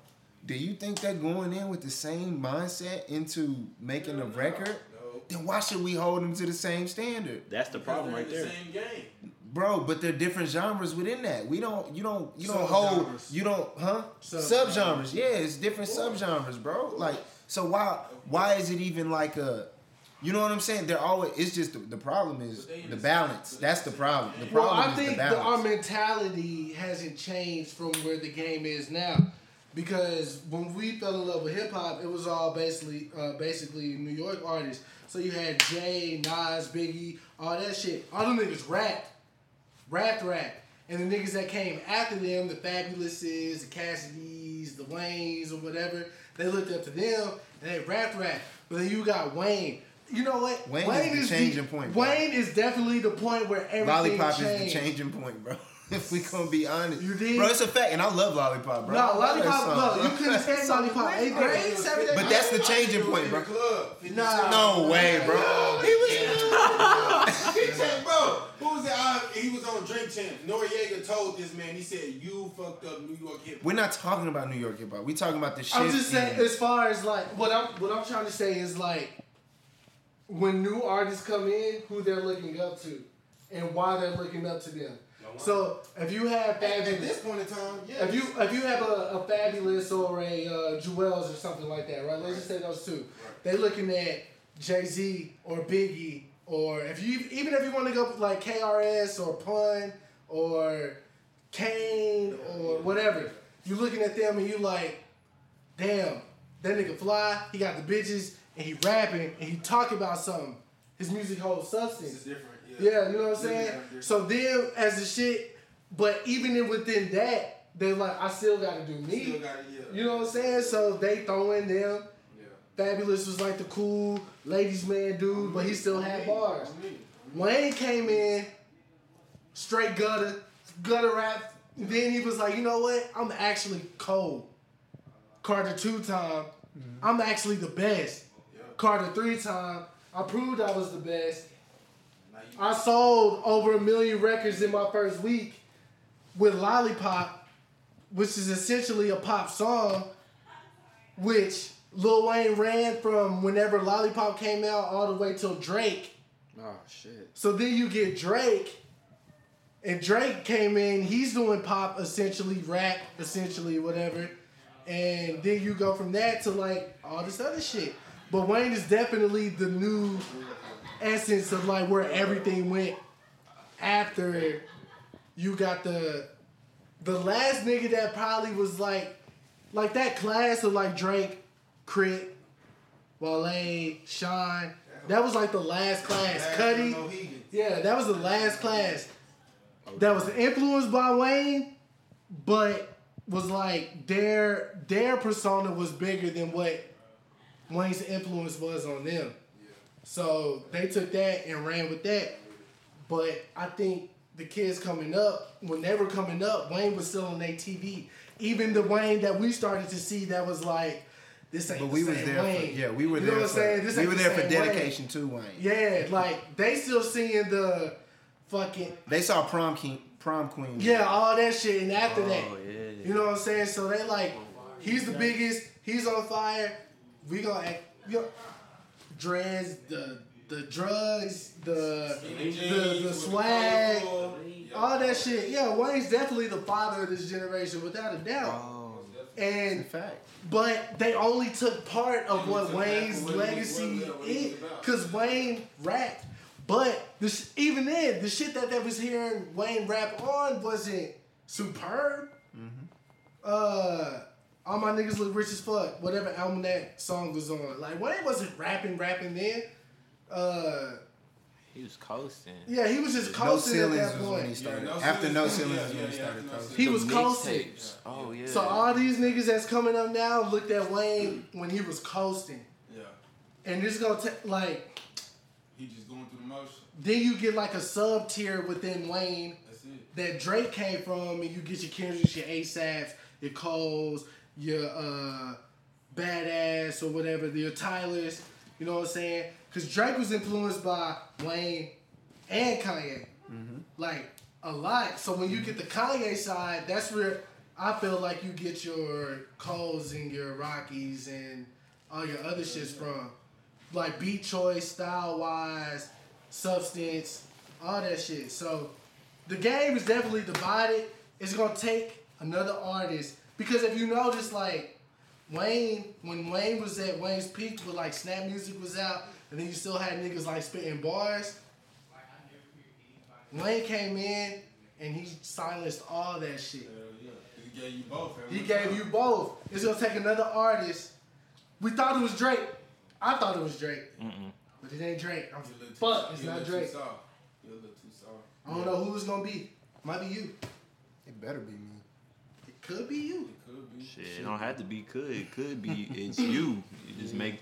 Speaker 5: Do you think they're going in with the same mindset into making a record?
Speaker 9: No.
Speaker 5: Then why should we hold them to the same standard,
Speaker 8: That's the problem right
Speaker 9: They're
Speaker 8: there.
Speaker 9: same game.
Speaker 5: bro? But they're different genres within that. We don't. You don't. You don't hold.
Speaker 9: Subgenres.
Speaker 5: You don't. Huh?
Speaker 2: Subgenres.
Speaker 5: Subgenres. Yeah, it's different subgenres, bro. Like, so why? Why is it even like a? You know what I'm saying? They're always. It's just the, the problem is the
Speaker 9: the-
Speaker 5: balance. That's the problem. The
Speaker 2: Well,
Speaker 5: problem
Speaker 2: I
Speaker 5: is
Speaker 2: think
Speaker 5: the
Speaker 2: the, our mentality hasn't changed from where the game is now. Because when we fell in love with hip hop, it was all basically uh, basically New York artists. So you had Jay, Nas, Biggie, all that shit. All them niggas rapped, rapped, rap. And the niggas that came after them, the Fabolouses, the Cassidys, the Waynes, or whatever, they looked up to them and they rapped, rap. But then you got Wayne. You know what?
Speaker 5: Wayne is the changing point, bro.
Speaker 2: Wayne is definitely the point where everything
Speaker 5: Lollipop
Speaker 2: changed.
Speaker 5: is the changing point, bro. (laughs) if we gonna be honest,
Speaker 2: You did?
Speaker 5: bro. It's a fact, and I love Lollipop, bro.
Speaker 2: No, lollipop.
Speaker 5: song, bro. (laughs)
Speaker 2: you couldn't stand lollipop. Eighth grade, seventh grade.
Speaker 5: But that's the changing point, bro.
Speaker 2: Nah.
Speaker 5: No way, bro. He was. (laughs)
Speaker 9: He said, bro, who was it? Uh, he was on Drink Champs. Noreaga told this man, he said, you fucked up New York hip
Speaker 5: We're not talking about New York hip hop. We talking about the shit.
Speaker 2: I'm just saying, as far as like what I'm what I'm trying to say is like when new artists come in, who they're looking up to, and why they're looking up to them. So if you have
Speaker 9: At this point in time, yeah.
Speaker 2: if you if you have a, a Fabolous or a uh, Juelz or something like that, right? Let's just say those two. They're looking at Jay Z or Biggie, or if you even if you want to go like KRS or Pun or Kane or whatever, you're looking at them and you like, damn, that nigga fly. He got the bitches and he rapping and he talking about something. His music holds substance.
Speaker 9: It's different.
Speaker 2: Yeah, you know what I'm saying?
Speaker 9: yeah.
Speaker 2: So then, as the shit, but even in within that, they're like, I still gotta do me.
Speaker 9: Still gotta, yeah.
Speaker 2: You know what I'm saying? So they throw in them.
Speaker 9: Yeah.
Speaker 2: Fabolous was like the cool ladies man dude, but he still had bars.
Speaker 9: On me.
Speaker 2: Wayne came in straight gutter, gutter rap. Then he was like, you know what? I'm actually cold. Carter two time. Mm-hmm. I'm actually the best. Carter three time. I proved I was the best. I sold over a million records in my first week with Lollipop, which is essentially a pop song, which Lil Wayne ran from whenever Lollipop came out all the way till Drake.
Speaker 5: Oh shit.
Speaker 2: So then you get Drake, and Drake came in. He's doing pop essentially, rap essentially, whatever. And then you go from that to like all this other shit. But Wayne is definitely the new essence of like where everything went after you got the the last nigga that probably was like like that class of like Drake, Crit, Wale, Sean. That was like the last class. Cudi. Yeah, that was the last class. That was influenced by Wayne, but was like their their persona was bigger than what Wayne's influence was on them. So they took that and ran with that. But I think the kids coming up, when they were coming up, Wayne was still on their TV. Even the Wayne that we started to see that was like, this ain't
Speaker 5: But
Speaker 2: the
Speaker 5: we was there
Speaker 2: Wayne.
Speaker 5: for yeah, we were
Speaker 2: You
Speaker 5: there
Speaker 2: know what I'm
Speaker 5: for
Speaker 2: saying? This
Speaker 5: we were
Speaker 2: the
Speaker 5: there for
Speaker 2: same Wayne.
Speaker 5: dedication to Wayne.
Speaker 2: Yeah, like they still seeing the fucking
Speaker 5: They saw prom king, prom queen.
Speaker 2: yeah, all that shit, and after oh, that,
Speaker 8: Oh, yeah.
Speaker 2: you know what I'm saying? So they like, he's the biggest, he's on fire. We gonna act, you know, dreads, the the drugs, the the, the swag, all that shit. Yeah, Wayne's definitely the father of this generation, without a doubt. And but they only took part of what Wayne's legacy is, cause Wayne rapped. But the sh- even then, the shit that they was hearing Wayne rap on wasn't superb. Uh, all my niggas look rich as fuck. Whatever album that song was on, like Wayne wasn't rapping, rapping then. Uh,
Speaker 8: He was coasting.
Speaker 2: yeah, he was just
Speaker 5: No
Speaker 2: coasting at that
Speaker 5: was when he
Speaker 2: point.
Speaker 5: started.
Speaker 9: no
Speaker 5: after no
Speaker 9: ceilings,
Speaker 5: ceilings
Speaker 9: yeah,
Speaker 5: when he started coasting.
Speaker 2: He was coasting.
Speaker 8: mixtapes. Oh yeah.
Speaker 2: So all these niggas that's coming up now looked at Wayne when he was coasting,
Speaker 9: Yeah.
Speaker 2: and this gonna take like
Speaker 9: He just going through the motion.
Speaker 2: then you get like a sub tier within Wayne
Speaker 9: That's it.
Speaker 2: that Drake came from, and you get your Kendricks, your ASAPs, your Coles, your uh, Badass or whatever, your Tylers. You know what I'm saying? Because Drake was influenced by Wayne and Kanye, like a lot. So when you get the Kanye side, that's where I feel like you get your Coles and your Rockies and all your other shits from, like beat choice, style wise, substance, all that shit. So the game is definitely divided. It's gonna take another artist because if you notice, like Wayne, when Wayne was at Wayne's peak, with like Snap Music was out, and then you still had niggas like spitting bars. Wayne came in and he silenced all that shit.
Speaker 9: Hell yeah. He gave you both.
Speaker 2: He gave
Speaker 9: time.
Speaker 2: you both. It's gonna take another artist. We thought it was Drake. I thought it was Drake, but it ain't Drake. I'm
Speaker 9: He a little too
Speaker 2: fuck.
Speaker 9: soft.
Speaker 2: It's
Speaker 9: He a
Speaker 2: not
Speaker 9: little too
Speaker 2: Drake.
Speaker 9: soft. He a little too soft.
Speaker 2: I don't know who it's gonna be. Might be you.
Speaker 5: It better be me.
Speaker 2: It could be you.
Speaker 9: It could be.
Speaker 8: Shit, it don't have to be could. It could be. It's you. You just make.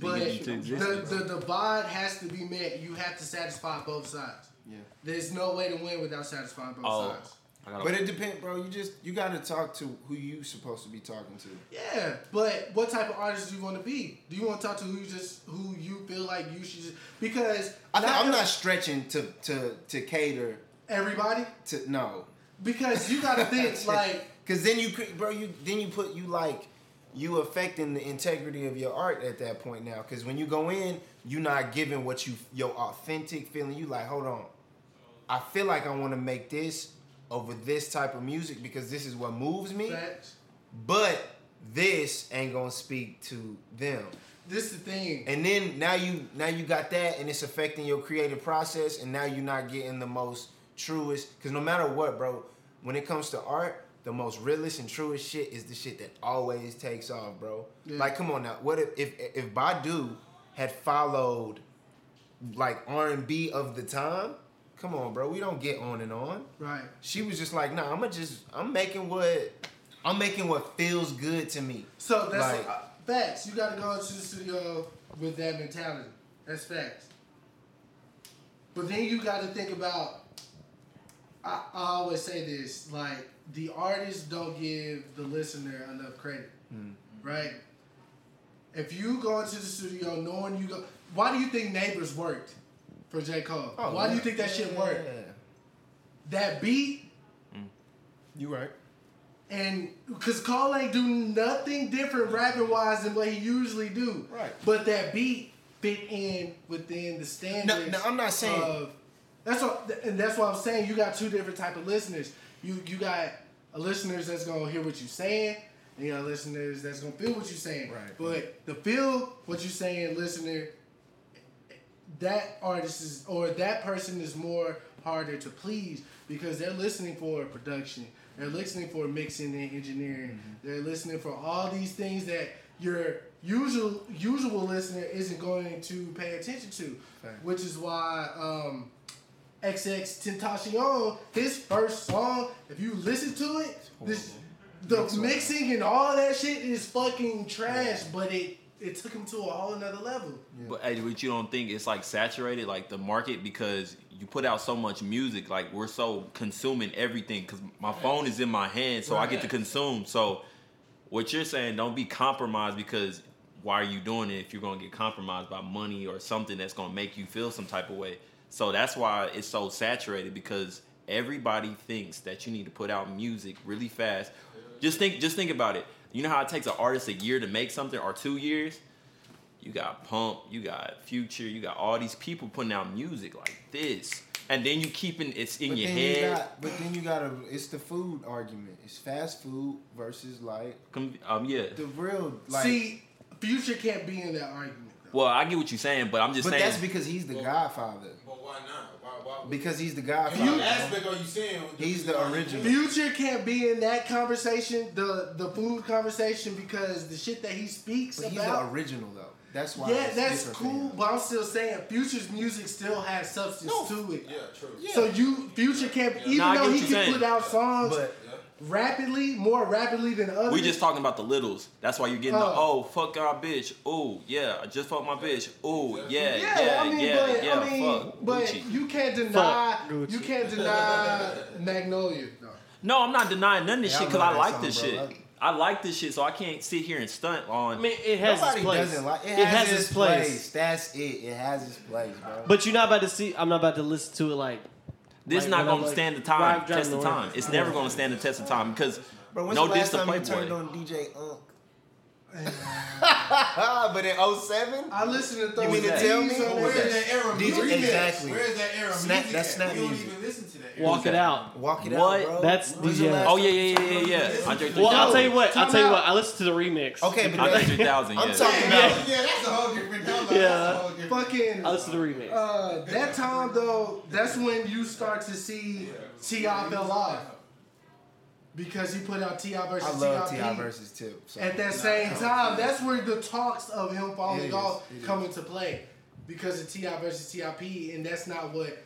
Speaker 2: But
Speaker 8: it into
Speaker 2: the,
Speaker 8: existence.
Speaker 2: the divide has to be met. You have to satisfy both sides.
Speaker 5: Yeah.
Speaker 2: There's no way to win without satisfying both
Speaker 8: Oh,
Speaker 2: sides.
Speaker 8: I
Speaker 5: But it depends, bro. You just you gotta talk to who you supposed to be talking to.
Speaker 2: Yeah, but what type of artist do you want to be? Do you want to talk to who you just who you feel like you should? Just, because
Speaker 5: I think, I'm not stretching to to to cater
Speaker 2: everybody.
Speaker 5: to no.
Speaker 2: Because you got to think (laughs) like
Speaker 5: Cause then you bro you then you put you like you affecting the integrity of your art at that point now. Cause when you go in, you're not giving what you your authentic feeling. You like hold on, I feel like I want to make this over this type of music because this is what moves me.
Speaker 2: facts.
Speaker 5: But this ain't gonna speak to them.
Speaker 2: This is the thing.
Speaker 5: And then now you now you got that and it's affecting your creative process and now you're not getting the most truest because no matter what, bro, when it comes to art, the most realest and truest shit is the shit that always takes off, bro.
Speaker 2: Yeah.
Speaker 5: Like come on now, what if if if Badu had followed like R&B of the time? Come on, bro, we don't get on and on.
Speaker 2: Right.
Speaker 5: She was just like, nah, I'm gonna just I'm making what I'm making what feels good to me.
Speaker 2: So that's
Speaker 5: Like-
Speaker 2: uh, facts. You got to go into the studio with that mentality. That's facts. But then you got to think about I, I always say this: like the artists don't give the listener enough credit, mm. right? If you go into the studio knowing you go, why do you think Neighbors worked for J Cole?
Speaker 5: Oh,
Speaker 2: why do you think that shit
Speaker 5: Yeah.
Speaker 2: worked? That beat mm.
Speaker 5: You right.
Speaker 2: and because Cole ain't do nothing different rapping wise than what he usually do.
Speaker 5: Right.
Speaker 2: But that beat fit in within the standards.
Speaker 5: no, I'm not saying-
Speaker 2: Of, that's what, and that's what I'm saying. You got two different type of listeners. You you got a listeners that's gonna hear what you're saying, and you got listeners that's gonna feel what you're saying.
Speaker 5: Right.
Speaker 2: But the feel what you're saying, listener, that artist is or that person is more harder to please because they're listening for production, they're listening for mixing and engineering, they're listening for all these things that your usual usual listener isn't going to pay attention to,
Speaker 5: Fact.
Speaker 2: which is why um, XX Tentacion, his first song, if you listen to it, this, the mixing and all that shit is fucking trash, but it it took him to a whole nother level.
Speaker 8: But hey, but you don't think it's like saturated, like the market, because you put out so much music, like we're so consuming everything. Because my phone is in my hand, so I get to consume. So what you're saying, don't be compromised because why are you doing it if you're gonna get compromised by money or something that's gonna make you feel some type of way? So that's why it's so saturated because everybody thinks that you need to put out music really fast. Just think, just think about it. You know how it takes an artist a year to make something or two years? You got Pump, you got Future, you got all these people putting out music like this, and then you keeping it's in
Speaker 5: But
Speaker 8: your
Speaker 5: then
Speaker 8: head.
Speaker 5: you got, but then you got a. It's the food argument. It's fast food versus like
Speaker 8: Com- um, yeah.
Speaker 5: the real. Like,
Speaker 2: See, Future can't be in that argument.
Speaker 8: Well, I get what you're saying, but I'm just saying
Speaker 5: but
Speaker 8: saying.
Speaker 5: that's because he's the Godfather.
Speaker 9: But why not? Why, why,
Speaker 5: Because he's the
Speaker 9: guy.
Speaker 5: Godfather.
Speaker 9: what aspect are you saying?
Speaker 5: He's the original.
Speaker 2: Future can't be in that conversation, the the food conversation, because the shit that he speaks
Speaker 5: But he's the original though. That's why.
Speaker 2: yeah, that's cool,
Speaker 5: him.
Speaker 2: but I'm still saying Future's music still has substance to it.
Speaker 9: Yeah, true.
Speaker 2: So you Future can't, even
Speaker 8: Nah, I get
Speaker 2: though he can
Speaker 8: saying.
Speaker 2: put out songs
Speaker 5: But
Speaker 2: rapidly, more rapidly than others.
Speaker 8: we just talking about the littles. That's why you're getting the
Speaker 2: Oh.
Speaker 8: oh fuck our bitch. Oh yeah, I just fuck my bitch. Oh yeah,
Speaker 2: Yeah,
Speaker 8: yeah,
Speaker 2: I mean,
Speaker 8: yeah,
Speaker 2: but
Speaker 8: yeah.
Speaker 2: I mean,
Speaker 8: fuck
Speaker 2: but
Speaker 8: Gucci.
Speaker 2: you can't deny,
Speaker 3: Fuck
Speaker 2: you can't deny (laughs) Magnolia. No.
Speaker 8: No, I'm not denying none of this
Speaker 5: Yeah,
Speaker 8: shit because
Speaker 5: love
Speaker 8: I like
Speaker 5: song,
Speaker 8: this
Speaker 5: bro.
Speaker 8: shit.
Speaker 5: I-
Speaker 8: I like this shit, so I can't sit here and stunt on.
Speaker 3: I mean, it has
Speaker 5: nobody
Speaker 3: its place.
Speaker 5: doesn't like. It,
Speaker 3: It
Speaker 5: has,
Speaker 3: has
Speaker 5: its
Speaker 3: its place.
Speaker 5: place. That's it. It has its place, bro.
Speaker 3: But you're not about to see. I'm not about to listen to it like.
Speaker 8: This
Speaker 3: like
Speaker 8: not gonna
Speaker 3: like,
Speaker 8: stand the time, test the time. It's never gonna stand the test of time because
Speaker 5: Bro, when's
Speaker 8: no
Speaker 5: the
Speaker 8: diss
Speaker 5: last
Speaker 8: to
Speaker 5: time you
Speaker 8: Playboy.
Speaker 5: turned on DJ Unk? (laughs) but in 07?
Speaker 2: I listen to those.
Speaker 5: You mean to tell me?
Speaker 2: on
Speaker 9: Where's
Speaker 2: that.
Speaker 9: that era
Speaker 5: DJ
Speaker 9: music?
Speaker 5: exactly.
Speaker 9: Where's that era
Speaker 5: Snap-
Speaker 9: music?
Speaker 5: that's
Speaker 9: at?
Speaker 5: snap
Speaker 9: we don't even listen to that.
Speaker 3: Walk it out.
Speaker 5: Walk it
Speaker 8: What?
Speaker 5: out, bro.
Speaker 3: That's
Speaker 5: When's
Speaker 3: DJ.
Speaker 8: Oh
Speaker 5: time
Speaker 8: yeah,
Speaker 5: you
Speaker 8: yeah, yeah, yeah.
Speaker 5: DJ?
Speaker 8: Andre 3000.
Speaker 3: Well, I'll tell you what. I'll tell you
Speaker 2: out.
Speaker 3: what. I listened to the remix.
Speaker 5: Okay, but
Speaker 8: Andre
Speaker 5: that,
Speaker 8: 3000. (laughs)
Speaker 5: I'm
Speaker 8: yeah.
Speaker 5: talking
Speaker 9: Yeah,
Speaker 5: about.
Speaker 9: yeah, that's a whole different. (laughs) That's
Speaker 3: Yeah.
Speaker 2: Fucking
Speaker 3: I listened to the remix.
Speaker 2: uh, that time though, that's when you start to see T.I. fell off because he put out T.I. versus
Speaker 5: I love T.I. versus Tip. So.
Speaker 2: At that same (laughs) time, that's where the talks of him falling
Speaker 5: is,
Speaker 2: off
Speaker 5: it is.
Speaker 2: come into play because of T.I. versus Tip, and that's not what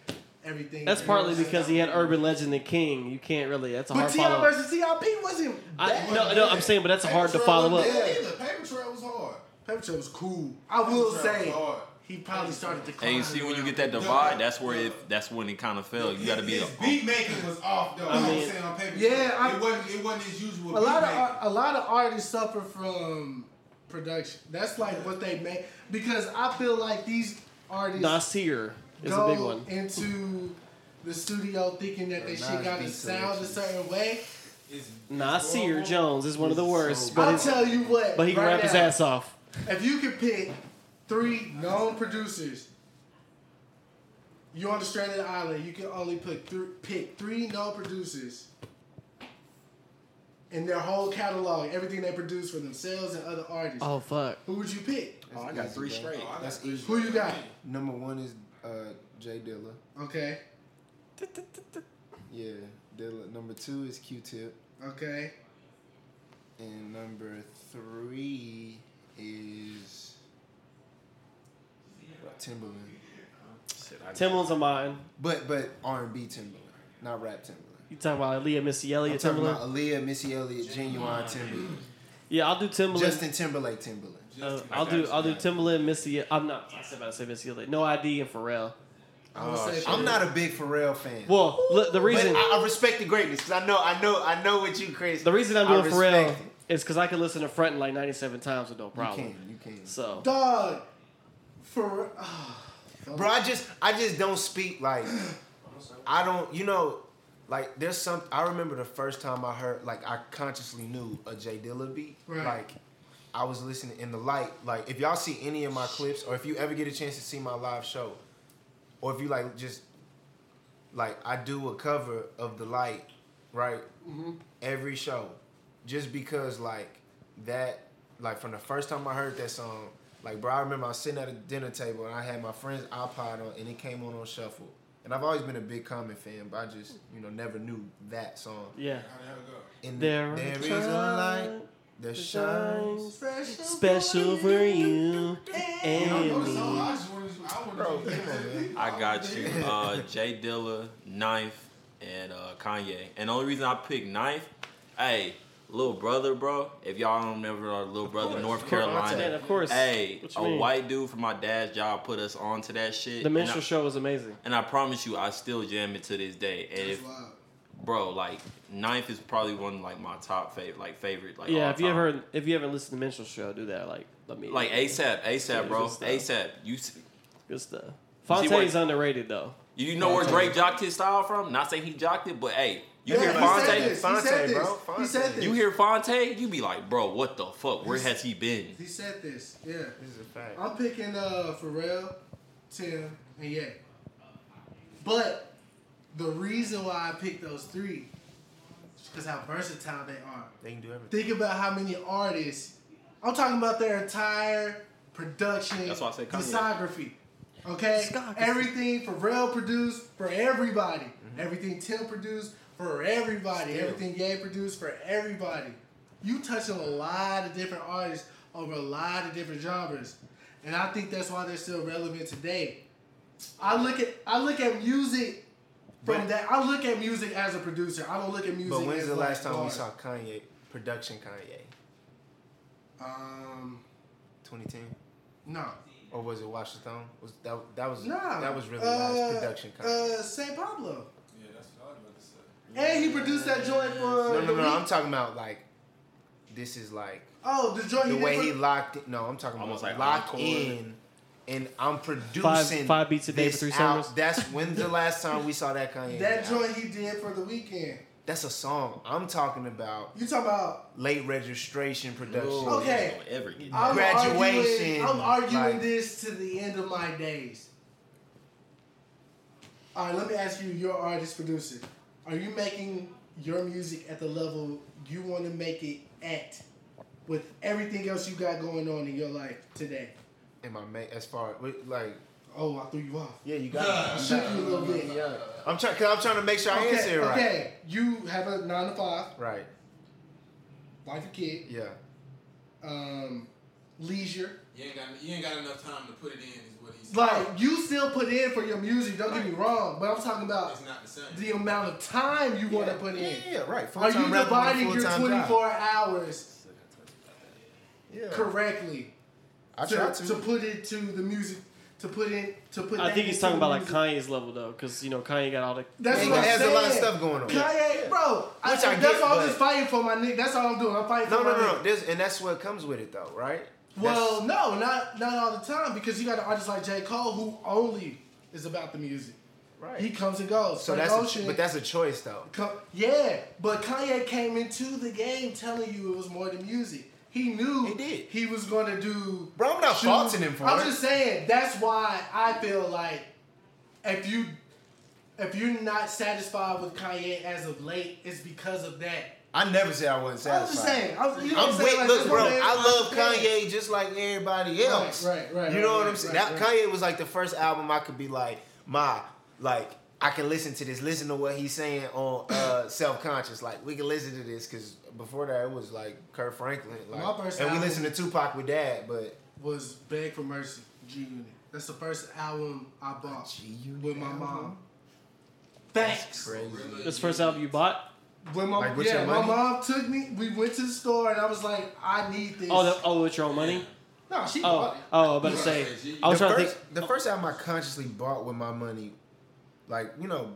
Speaker 2: everything.
Speaker 3: That's partly
Speaker 2: everyone
Speaker 3: because he had Urban Legend and King. You can't really. That's a
Speaker 2: But
Speaker 3: hard
Speaker 2: T.I.
Speaker 3: follow. But T.I.
Speaker 2: versus Tip wasn't.
Speaker 3: I,
Speaker 2: bad.
Speaker 3: no, no, I'm saying, but that's hard to follow up.
Speaker 9: wasn't either. Paper Trail was hard.
Speaker 2: Paper Trail was cool. I will
Speaker 9: Paper Trail
Speaker 2: say
Speaker 9: was hard.
Speaker 2: He probably started to.
Speaker 8: And you see when you get that divide, that's where it. That's when it kind of fell. You got to be.
Speaker 9: His
Speaker 8: A,
Speaker 9: beat making was off though. I,
Speaker 3: mean-
Speaker 9: was saying on paper.
Speaker 2: Yeah,
Speaker 9: Trail.
Speaker 2: I-
Speaker 9: it wasn't. It wasn't his usual.
Speaker 2: a lot
Speaker 9: beat
Speaker 2: of
Speaker 9: making.
Speaker 2: a lot of artists suffer from production. That's like what they make because I feel like these artists
Speaker 3: Nasir is
Speaker 2: go
Speaker 3: a big one.
Speaker 2: into the studio thinking that they
Speaker 5: Nas
Speaker 2: shit got to sound a certain way.
Speaker 9: It's-
Speaker 3: Nasir Jones is one of the worst, but
Speaker 2: I'll tell you what,
Speaker 3: but he can
Speaker 2: right
Speaker 3: rap his ass off.
Speaker 2: If you could pick three known producers, You're on the stranded island, you can only pick three, pick three known producers in their whole catalog, everything they produce for themselves and other artists.
Speaker 3: Oh fuck.
Speaker 2: Who would you pick?
Speaker 8: oh, I got three
Speaker 5: easy, bro.
Speaker 8: straight.
Speaker 5: That's easy.
Speaker 2: Who you got?
Speaker 5: Number one is uh, J Dilla.
Speaker 2: Okay,
Speaker 5: Yeah, Dilla. Number two is Q-Tip.
Speaker 2: okay.
Speaker 5: And number three is Timbaland.
Speaker 3: Timbaland's on mine.
Speaker 5: But but R and B Timbaland, not rap Timbaland.
Speaker 3: You talking about Aaliyah, Missy
Speaker 5: I'm
Speaker 3: Elliott,
Speaker 5: talking
Speaker 3: Timbaland?
Speaker 5: about Aaliyah, Missy Elliott, Ginuwine Timbaland,
Speaker 3: Yeah, I'll do Timbaland.
Speaker 5: Justin Timberlake Timbaland.
Speaker 3: Uh, I'll do I'll do Timbaland, Missy. I'm not. I was about to say Missy Elliott. No ID and Pharrell.
Speaker 2: I'm gonna say
Speaker 5: I'm not a big Pharrell fan.
Speaker 3: Well, look, the reason
Speaker 5: but I, I respect the greatness because I know, I know, I know what you, Chris.
Speaker 3: the reason I'm
Speaker 5: I
Speaker 3: doing Pharrell
Speaker 5: respect
Speaker 3: is because I can listen to Frontin' like 97 times with no
Speaker 5: it.
Speaker 3: problem.
Speaker 5: You can, you can.
Speaker 3: So
Speaker 2: Dog. For ah. (sighs)
Speaker 5: Bro, I just I just don't speak like (clears throat) I don't you know like there's some I remember the first time I heard like I consciously knew a J Dilla beat.
Speaker 2: Right.
Speaker 5: Like I was listening in the light. Like if y'all see any of my clips or if you ever get a chance to see my live show, or if you like just like I do a cover of the light, right? Every show. Just because like that like from the first time I heard that song, like bro, I remember I was sitting at a dinner table and I had my friend's iPod on and it came on on shuffle. And I've always been a big Common fan, but I just, you know, never knew that song.
Speaker 3: yeah,
Speaker 9: How the hell go?
Speaker 5: And
Speaker 3: There
Speaker 5: there
Speaker 3: are
Speaker 5: is a light that shines.
Speaker 3: special for you
Speaker 9: I
Speaker 3: and
Speaker 9: know song.
Speaker 3: me.
Speaker 9: I just wanted. I wanted
Speaker 5: Bro,
Speaker 9: to.
Speaker 5: come on, man.
Speaker 8: I got you. Uh, J Dilla, Ninth, and uh, Kanye. And the only reason I picked Ninth, hey, little brother, bro. If y'all don't remember our little brother,
Speaker 9: course,
Speaker 8: North
Speaker 9: of course.
Speaker 8: Carolina.
Speaker 3: Man, of course.
Speaker 8: Hey, a
Speaker 3: mean?
Speaker 8: white dude from my dad's job put us on to that shit.
Speaker 3: The
Speaker 8: and
Speaker 3: minstrel
Speaker 8: I,
Speaker 3: show was amazing.
Speaker 8: and I promise you, I still jam it to this day. And if, bro, like Ninth is probably one of like my top favorite, like favorite, like
Speaker 3: yeah,
Speaker 8: all
Speaker 3: if you ever if you haven't listened to minstrel show, do that. Like let me
Speaker 8: like ASAP, ASAP, bro, ASAP. Uh, you s-
Speaker 3: good stuff.
Speaker 8: see Phonte's
Speaker 3: underrated though.
Speaker 8: you know where Drake jocked his style from? Not saying he jocked it, but hey, you
Speaker 2: Yeah,
Speaker 8: hear
Speaker 2: he
Speaker 8: Phonte?
Speaker 2: said this. He
Speaker 5: Phonte,
Speaker 2: said this.
Speaker 5: bro.
Speaker 2: He said this.
Speaker 8: You hear Phonte, you be like, bro, what the fuck? Where has he been?
Speaker 2: He said this. Yeah.
Speaker 5: This is a fact.
Speaker 2: I'm picking uh Pharrell, Tim, and Ye. But the reason why I picked those three is because how versatile they are.
Speaker 5: They can do everything.
Speaker 2: Think about how many artists. I'm talking about their entire production,
Speaker 8: That's why I said Kanye.
Speaker 2: discography. Okay,
Speaker 3: Discography.
Speaker 2: everything Pharrell produced for everybody.
Speaker 8: Mm-hmm.
Speaker 2: Everything Tim produced for everybody.
Speaker 5: Still.
Speaker 2: Everything Ye produced for everybody. You touch on a lot of different artists over a lot of different genres, and I think that's why they're still relevant today. I look at I look at music from
Speaker 5: But-
Speaker 2: that. I look at music as a producer. I don't look at music.
Speaker 5: But when's the last time we saw Kanye production Kanye?
Speaker 2: Um,
Speaker 5: 2010,
Speaker 2: no,
Speaker 5: or was it Washington? Was that that was
Speaker 2: no.
Speaker 5: that was really
Speaker 2: uh,
Speaker 5: last production Kanye?
Speaker 2: Uh, Saint Pablo,
Speaker 9: Yeah, that's what I was about to say.
Speaker 2: And he produced that joint for.
Speaker 5: no, no,
Speaker 2: the
Speaker 5: no.
Speaker 2: week.
Speaker 5: I'm talking about like this is like
Speaker 2: Oh, the joint
Speaker 5: the
Speaker 2: he
Speaker 5: way
Speaker 2: did
Speaker 5: he
Speaker 2: for,
Speaker 5: locked. It, no, I'm talking
Speaker 8: Almost
Speaker 5: about
Speaker 8: like
Speaker 5: locked
Speaker 8: encore.
Speaker 5: in, and I'm producing
Speaker 3: Five- five beats a day for
Speaker 5: this
Speaker 3: three
Speaker 5: out.
Speaker 3: summers?
Speaker 5: That's (laughs) when's the last time we saw that Kanye?
Speaker 2: that
Speaker 5: album?
Speaker 2: joint he did for the Weeknd.
Speaker 5: That's a song. I'm talking about
Speaker 2: You talking about?
Speaker 5: late registration production.
Speaker 8: Oh,
Speaker 2: Okay.
Speaker 8: don't ever get
Speaker 2: I'm
Speaker 5: Graduation,
Speaker 2: Arguing, I'm arguing
Speaker 5: like-
Speaker 2: this to the end of my days. All right, let me ask you, your artist producer, are you making your music at the level you want to make it at, with everything else you got going on in your life today?
Speaker 5: Am I ma- as far like
Speaker 2: Oh, I threw you off.
Speaker 5: yeah, you (laughs) got
Speaker 2: I
Speaker 5: it.
Speaker 2: shook you a little bit.
Speaker 5: Yeah, I'm trying. Cause I'm trying to make sure I answer
Speaker 2: Okay,
Speaker 5: it right.
Speaker 2: okay. You have a nine to five,
Speaker 5: Right.
Speaker 2: wife and kid,
Speaker 5: Yeah.
Speaker 2: um, leisure.
Speaker 9: You ain't got you ain't got enough time to put it in. Is what he oh. said.
Speaker 2: Like you still put in for your music. Don't get me wrong, but I'm talking about
Speaker 9: it's not the same.
Speaker 2: the amount of time you want to put
Speaker 5: Yeah,
Speaker 2: in.
Speaker 5: yeah, right.
Speaker 2: Are
Speaker 5: Full-time
Speaker 2: you
Speaker 5: rapper with a
Speaker 2: dividing your
Speaker 5: full-time job.
Speaker 2: 24 hours
Speaker 5: Yeah.
Speaker 2: correctly
Speaker 5: I
Speaker 2: to,
Speaker 5: try
Speaker 2: to
Speaker 5: to.
Speaker 2: put it to the music to put in to put?
Speaker 3: I think he's talking
Speaker 2: the
Speaker 3: about like? Kanye's level though, because you know Kanye got all the.
Speaker 2: That's
Speaker 5: He
Speaker 2: what I'm
Speaker 5: has
Speaker 2: saying.
Speaker 5: a lot of stuff going on.
Speaker 2: Kanye, bro.
Speaker 5: Which I
Speaker 2: that's
Speaker 5: get,
Speaker 2: why I'm just fighting for my nigga. That's all I'm doing. I'm fighting
Speaker 5: No,
Speaker 2: for
Speaker 5: no,
Speaker 2: my
Speaker 5: no, no.
Speaker 2: nigga.
Speaker 5: And that's what comes with it, though, right?
Speaker 2: Well, no, not not all the time because you got an artist like J Cole who only is about the music.
Speaker 5: right.
Speaker 2: He comes and goes.
Speaker 5: so
Speaker 2: Frank
Speaker 5: that's,
Speaker 2: Ocean,
Speaker 5: a, but that's a choice, though.
Speaker 2: Co- yeah, but Kanye came into the game telling you it was more than music. He knew
Speaker 5: He did.
Speaker 2: he was gonna do.
Speaker 5: Bro, I'm not
Speaker 2: shoot-
Speaker 5: faulting him for
Speaker 2: I'm
Speaker 5: it.
Speaker 2: just saying that's why I feel like if you if you're not satisfied with Kanye as of late, it's because of that.
Speaker 5: I never said I wasn't satisfied.
Speaker 2: I was just saying. I was, you
Speaker 5: I'm
Speaker 2: I'm saying?
Speaker 5: wait,
Speaker 2: Like,
Speaker 5: look, bro.
Speaker 2: what I'm
Speaker 5: love
Speaker 2: saying.
Speaker 5: Kanye just like everybody else.
Speaker 2: right, right,
Speaker 5: You know
Speaker 2: right,
Speaker 5: what I'm saying?
Speaker 2: right,
Speaker 5: that
Speaker 2: right.
Speaker 5: Kanye was like the first album I could be like, my, like I can listen to this. Listen to what he's saying on uh, (coughs) Self Conscious. Like we can listen to this because before that it was like Kirk Franklin. Like,
Speaker 2: My first
Speaker 5: and we
Speaker 2: album-
Speaker 5: listened to Tupac with Dad, but
Speaker 2: Was Beg for Mercy, G Unit. That's the first album I bought
Speaker 5: G-Unit
Speaker 2: with my
Speaker 5: album?
Speaker 2: mom. Thanks.
Speaker 5: crazy.
Speaker 3: This first album you bought?
Speaker 2: When my
Speaker 5: Like,
Speaker 2: yeah, my mom took me. We went to the store and I was like, I need this.
Speaker 3: Oh, the, oh, with your own money?
Speaker 2: no, she
Speaker 3: Oh,
Speaker 2: bought it.
Speaker 3: oh, I was about to say. I was
Speaker 5: the
Speaker 3: trying
Speaker 5: first,
Speaker 3: to think.
Speaker 5: the first album I consciously bought with my money like you know,